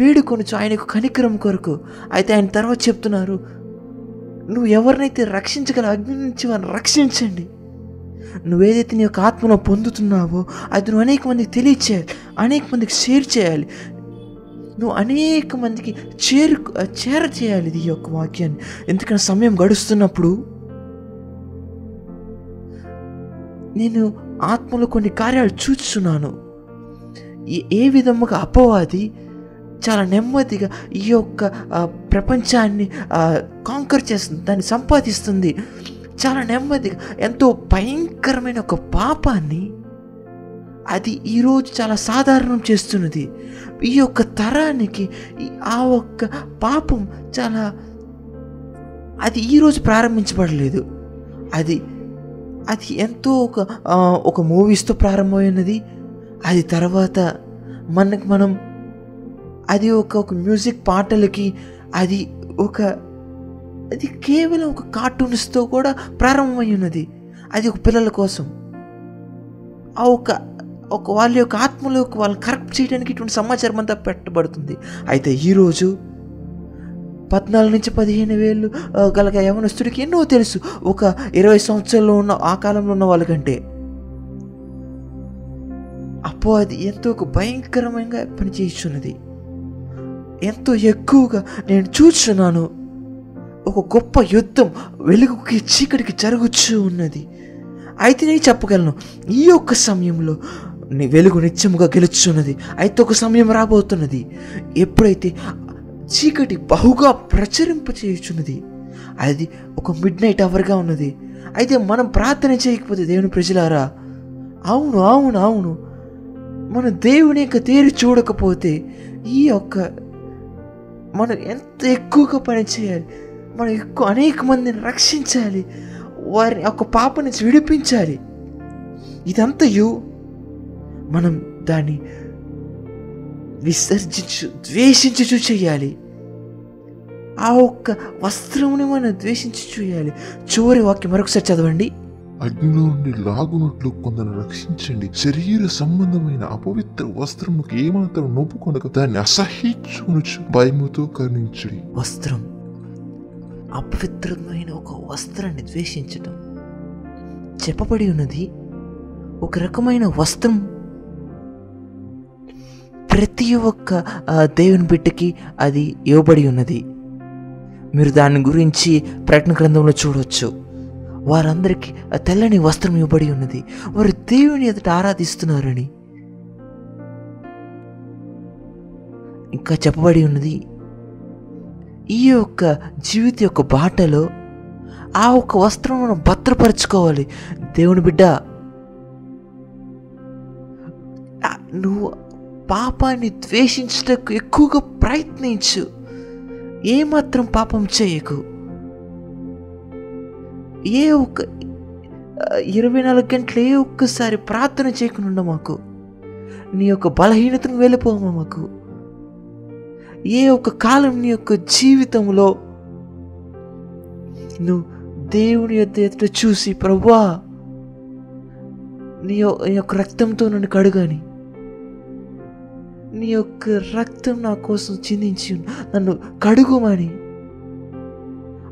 వేడుకొనొచ్చు ఆయన యొక్క కనికరం కొరకు. అయితే ఆయన తర్వాత చెప్తున్నారు నువ్వు ఎవరినైతే రక్షించగల అగ్ని నుంచి వారిని రక్షించండి. నువ్వేదైతే నీ యొక్క ఆత్మలో పొందుతున్నావో అది నువ్వు అనేక మందికి తెలియచేయాలి అనేక మందికి షేర్ చేయాలి. నువ్వు అనేక మందికి చేరు చేర చేయాలి ఇది ఈ యొక్క వాక్యాన్ని. ఎందుకంటే సమయం గడుస్తున్నప్పుడు నేను ఆత్మలో కొన్ని కార్యాలు చూస్తున్నాను. ఏ- విధముగా అపవాది చాలా నెమ్మదిగా ఈ యొక్క ప్రపంచాన్ని కాంకర్ చేస్తుంది దాన్ని సంపాదిస్తుంది. చాలా నెమ్మదిగా ఎంతో భయంకరమైన ఒక పాపాన్ని అది ఈరోజు చాలా సాధారణం చేస్తున్నది. ఈ యొక్క తరానికి ఆ ఒక్క పాపం చాలా అది ఈరోజు ప్రారంభించబడలేదు. అది అది ఎంతో ఒక ఒక మూవీస్తో ప్రారంభమైనది. అది తర్వాత మనకు మనం అది ఒక ఒక మ్యూజిక్ పాటలకి అది ఒక అది కేవలం ఒక కార్టూన్స్తో కూడా ప్రారంభమై ఉన్నది. అది ఒక పిల్లల కోసం. ఆ ఒక ఒక వాళ్ళ యొక్క ఆత్మలోకి వాళ్ళు కరెక్ట్ చేయడానికి ఇటువంటి సమాచారం అంతా పెట్టబడుతుంది. అయితే ఈరోజు పద్నాలుగు నుంచి పదిహేను వేలు గల యవనస్తుడికి ఎన్నో తెలుసు. ఒక ఇరవై సంవత్సరాల్లో ఉన్న ఆ కాలంలో ఉన్న వాళ్ళకంటే. అపో అది ఎంతో ఒక భయంకరంగా పని ఎంతో ఎక్కువగా నేను చూస్తున్నాను. ఒక గొప్ప యుద్ధం వెలుగుకి చీకటికి జరుగుచూ ఉన్నది. అయితే నేను చెప్పగలను ఈ యొక్క సమయంలో నీ వెలుగు నిత్యముగా గెలుచున్నది. అయితే ఒక సమయం రాబోతున్నది. ఎప్పుడైతే చీకటి బహుగా ప్రచురింప చేయుచున్నది అది ఒక మిడ్ నైట్ అవర్గా ఉన్నది. అయితే మనం ప్రార్థన చేయకపోతే దేవుని ప్రజలారా అవును అవును అవును. మన దేవుని యొక్క తేరి చూడకపోతే ఈ యొక్క మనం ఎంత ఎక్కువగా పని చేయాలి? మనం ఎక్కువ అనేక మందిని రక్షించాలి. వారిని ఒక పాప నుంచి విడిపించాలి. ఇదంతయు మనం దాన్ని విసర్జించు ద్వేషించుచు చేయాలి. ఆ ఒక్క వస్త్రముని మనం ద్వేషించి చేయాలి. చివరి వాక్యం మరొకసారి చదవండి. అగ్నిలో నుండి లాగునట్లు కొందరు రక్షించండి. శరీర సంబంధమైన అపవిత్ర వస్త్రములకు ఏమాత్రం నొప్పుకొనక దాన్ని అసహించుకొనొచ్చు భయముతో కరుణించుడి. వస్త్రం. అపవిత్రమైన ఒక వస్త్రాన్ని ద్వేషించటం. చెప్పబడి ఉన్నది ఒక రకమైన వస్త్రం. ప్రతి ఒక్క దేవుని బిడ్డకి అది ఇవ్వబడి ఉన్నది. మీరు దాని గురించి ప్రకటన గ్రంథంలో చూడవచ్చు వారందరికీ తెల్లని వస్త్రం ఇవ్వబడి ఉన్నది. వారు దేవుని ఎదుట ఆరాధిస్తున్నారని. ఇంకా చెప్పబడి ఉన్నది ఈ యొక్క జీవిత యొక్క బాటలో ఆ ఒక్క వస్త్రం మనం భద్రపరచుకోవాలి. దేవుని బిడ్డ నువ్వు పాపాన్ని ద్వేషించటకు ఎక్కువగా ప్రయత్నించు. ఏమాత్రం పాపం చేయకు. ఏ ఒక్క ఇరవై నాలుగు గంటలు ఏ ఒక్కసారి ప్రార్థన చేయకుండా మాకు. నీ యొక్క బలహీనతను వెళ్ళిపోమా మాకు. ఏ ఒక కాలం నీ యొక్క జీవితంలో నువ్వు దేవుని యొక్క ఎదుట చూసి ప్రభువా నీ యొక్క రక్తంతో నన్ను కడుగాని. నీ యొక్క రక్తం నా కోసం చిందించి నన్ను కడుగుమని.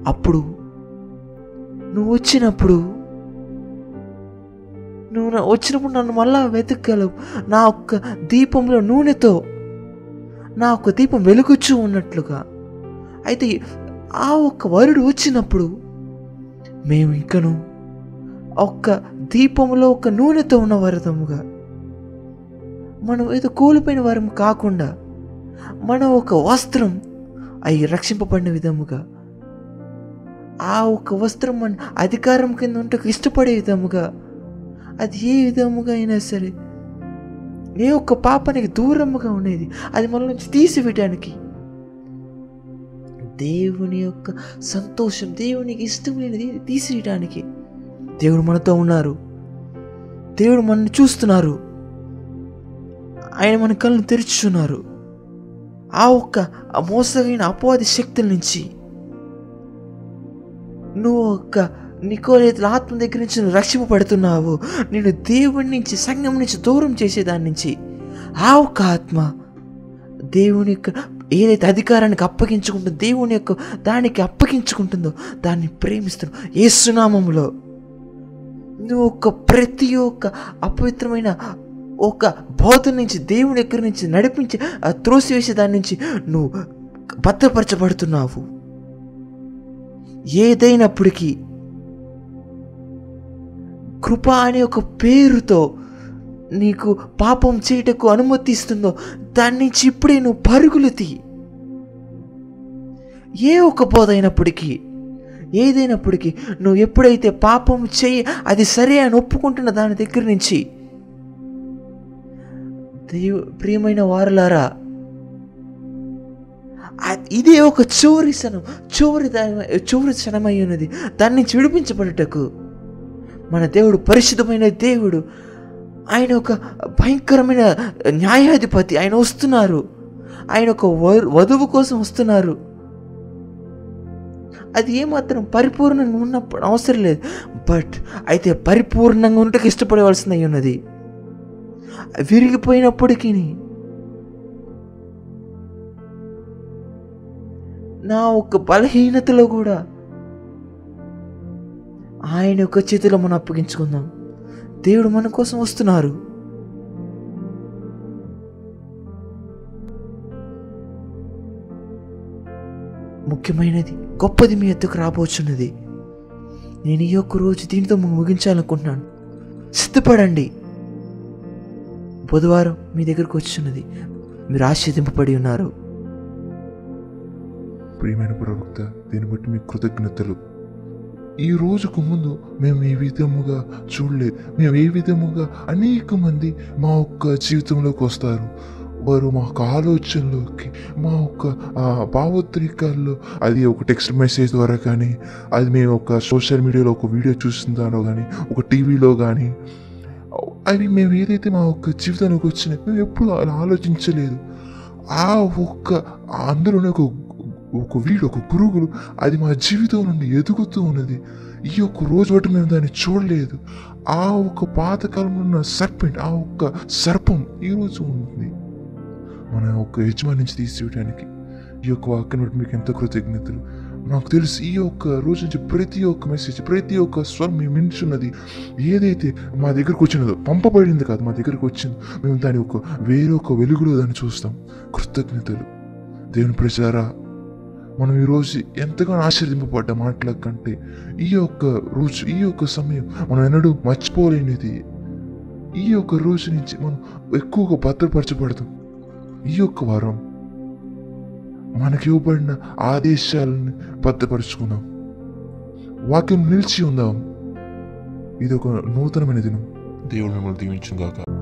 అప్పుడు నువ్వు వచ్చినప్పుడు నువ్వు నా- వచ్చినప్పుడు నన్ను మళ్ళా వెతకగలవు. నా ఒక్క దీపంలో నూనెతో నా ఒక్క దీపం వెలుగుచూ ఉన్నట్లుగా. అయితే ఆ ఒక్క వరుడు వచ్చినప్పుడు మేము ఇంకను ఒక్క దీపంలో ఒక నూనెతో ఉన్న వరదముగా. మనం ఏదో కోల్పోయిన వారం కాకుండా మనం ఒక వస్త్రం అవి రక్షింపబడిన విధముగా. ఆ ఒక వస్త్రం మన అధికారం కింద ఉంటే ఇష్టపడే విధముగా. అది ఏ విధముగా అయినా సరే ఏ ఒక్క పాపానికి దూరముగా ఉండేది. అది మన నుంచి తీసివేయడానికి దేవుని యొక్క సంతోషం దేవునికి ఇష్టం లేనిది తీసివేయడానికి దేవుడు మనతో ఉన్నారు. దేవుడు మనల్ని చూస్తున్నారు. ఆయన మన కళ్ళను తెరుచున్నారు ఆ ఒక్క ఆ మోసమైన అపవాది శక్తుల నుంచి నువ్వు ఒక్క నికోలేతుల ఆత్మ దగ్గర నుంచి నువ్వు రక్షింపబడుతున్నావు. నేను దేవుడి నుంచి సంఘం నుంచి దూరం చేసేదాని నుంచి ఆ ఒక ఆత్మ దేవుని యొక్క ఏదైతే అధికారానికి అప్పగించుకుంటుందో దేవుని యొక్క దానికి అప్పగించుకుంటుందో దాన్ని ప్రేమిస్తున్నావు. ఏ సునామంలో నువ్వు ఒక ప్రతి ఒక్క అపవిత్రమైన ఒక బోధ నుంచి దేవుని దగ్గర నుంచి నడిపించి త్రోసివేసే దాని నుంచి నువ్వు భద్రపరచబడుతున్నావు. ఏదైనప్పటికీ కృప అనే ఒక పేరుతో నీకు పాపం చేయటకు అనుమతిస్తుందో దాని నుంచి ఇప్పుడే నువ్వు పరుగులు తీ. ఏ ఒక బోధ అయినప్పటికీ ఏదైనప్పటికీ నువ్వు ఎప్పుడైతే పాపం చేయి అది సరే అని ఒప్పుకుంటున్న దాని దగ్గర నుంచి దేవు ప్రియమైన వారులారా ఇదే ఒక చివరి క్షణం చివరి చివరి క్షణమై ఉన్నది. దాని నుంచి విడిపించబడుటకు మన దేవుడు పరిశుద్ధమైన దేవుడు. ఆయన ఒక భయంకరమైన న్యాయాధిపతి. ఆయన వస్తున్నారు. ఆయన ఒక వధువు కోసం వస్తున్నారు. అది ఏమాత్రం పరిపూర్ణంగా ఉన్నప్పుడు అవసరం లేదు. బట్ అయితే పరిపూర్ణంగా ఉండటకు ఇష్టపడవలసింది అయి ఉన్నది. విరిగిపోయినప్పటికీ నా ఒక బలహీనతలో కూడా ఆయన యొక్క చేతిలో మనం అప్పగించుకుందాం. దేవుడు మన కోసం వస్తున్నారు. ముఖ్యమైనది గొప్పది మీ ఎద్దుకు రాబోచున్నది. నేను ఈ ఒక్క రోజు దీనితో ముగించాలనుకుంటున్నాను. సిద్ధపడండి. బుధవారం మీ దగ్గరకు వచ్చున్నది మీరు ఆశీర్దింపబడి ఉన్నారు. ప్రియమైన ప్రవక్త దీన్ని బట్టి మీకు కృతజ్ఞతలు. ఈ రోజుకు ముందు మేము ఈ విధముగా చూడలేదు మేము ఏ విధముగా అనేక మంది మా యొక్క జీవితంలోకి వస్తారు. వారు మా యొక్క ఆలోచనలోకి మా యొక్క భావోద్రేకాల్లో అది ఒక టెక్స్ట్ మెసేజ్ ద్వారా కానీ అది మేము ఒక సోషల్ మీడియాలో ఒక వీడియో చూసిన దానిలో కానీ ఒక టీవీలో కానీ అవి మేము ఏదైతే మా ఒక్క జీవితానికి వచ్చినాయి మేము ఎప్పుడు అలా ఆలోచించలేదు. ఆ ఒక్క అందులోనే ఒక ఒక వీడు ఒక పురుగులు అది మా జీవితం నుండి ఎదుగుతూ ఉన్నది. ఈ ఒక్క రోజు బట్టి మేము దాన్ని చూడలేదు. ఆ ఒక్క పాతకాలంలో ఉన్న సర్పెంట్ ఆ ఒక్క సర్పం ఈ రోజు ఉంది మన యొక్క యజమాని నుంచి తీసివేయడానికి ఈ యొక్క వాక్యం బట్టి మీకు ఎంత కృతజ్ఞతలు. నాకు తెలుసు ఈ ఒక్క రోజు నుంచి ప్రతి ఒక్క మెసేజ్ ప్రతి ఒక్క స్వరం మేము వింటున్నది ఏదైతే మా దగ్గరకు వచ్చినదో పంపబడింది కాదు మా దగ్గరకు వచ్చింది మేము దాని ఒక వేరొక వెలుగులో దాన్ని చూస్తాం. కృతజ్ఞతలు. దేవుని ప్రజారా మనం ఈరోజు ఎంతగానో ఆశీర్దింపబడ్డ మాటల కంటే. ఈ యొక్క రోజు ఈ యొక్క సమయం మనం ఎన్నడూ మర్చిపోలేనిది. ఈ యొక్క రోజు నుంచి మనం ఎక్కువగా భద్రపరచబడతాం. ఈ యొక్క వారం మనకి ఇవ్వబడిన ఆదేశాలను భద్రపరుచుకుందాం. వాక్యం నిలిచి ఉందాం. ఇది ఒక నూతనమైన దినం. దేవుడు మిమ్మల్ని దీవించుగాక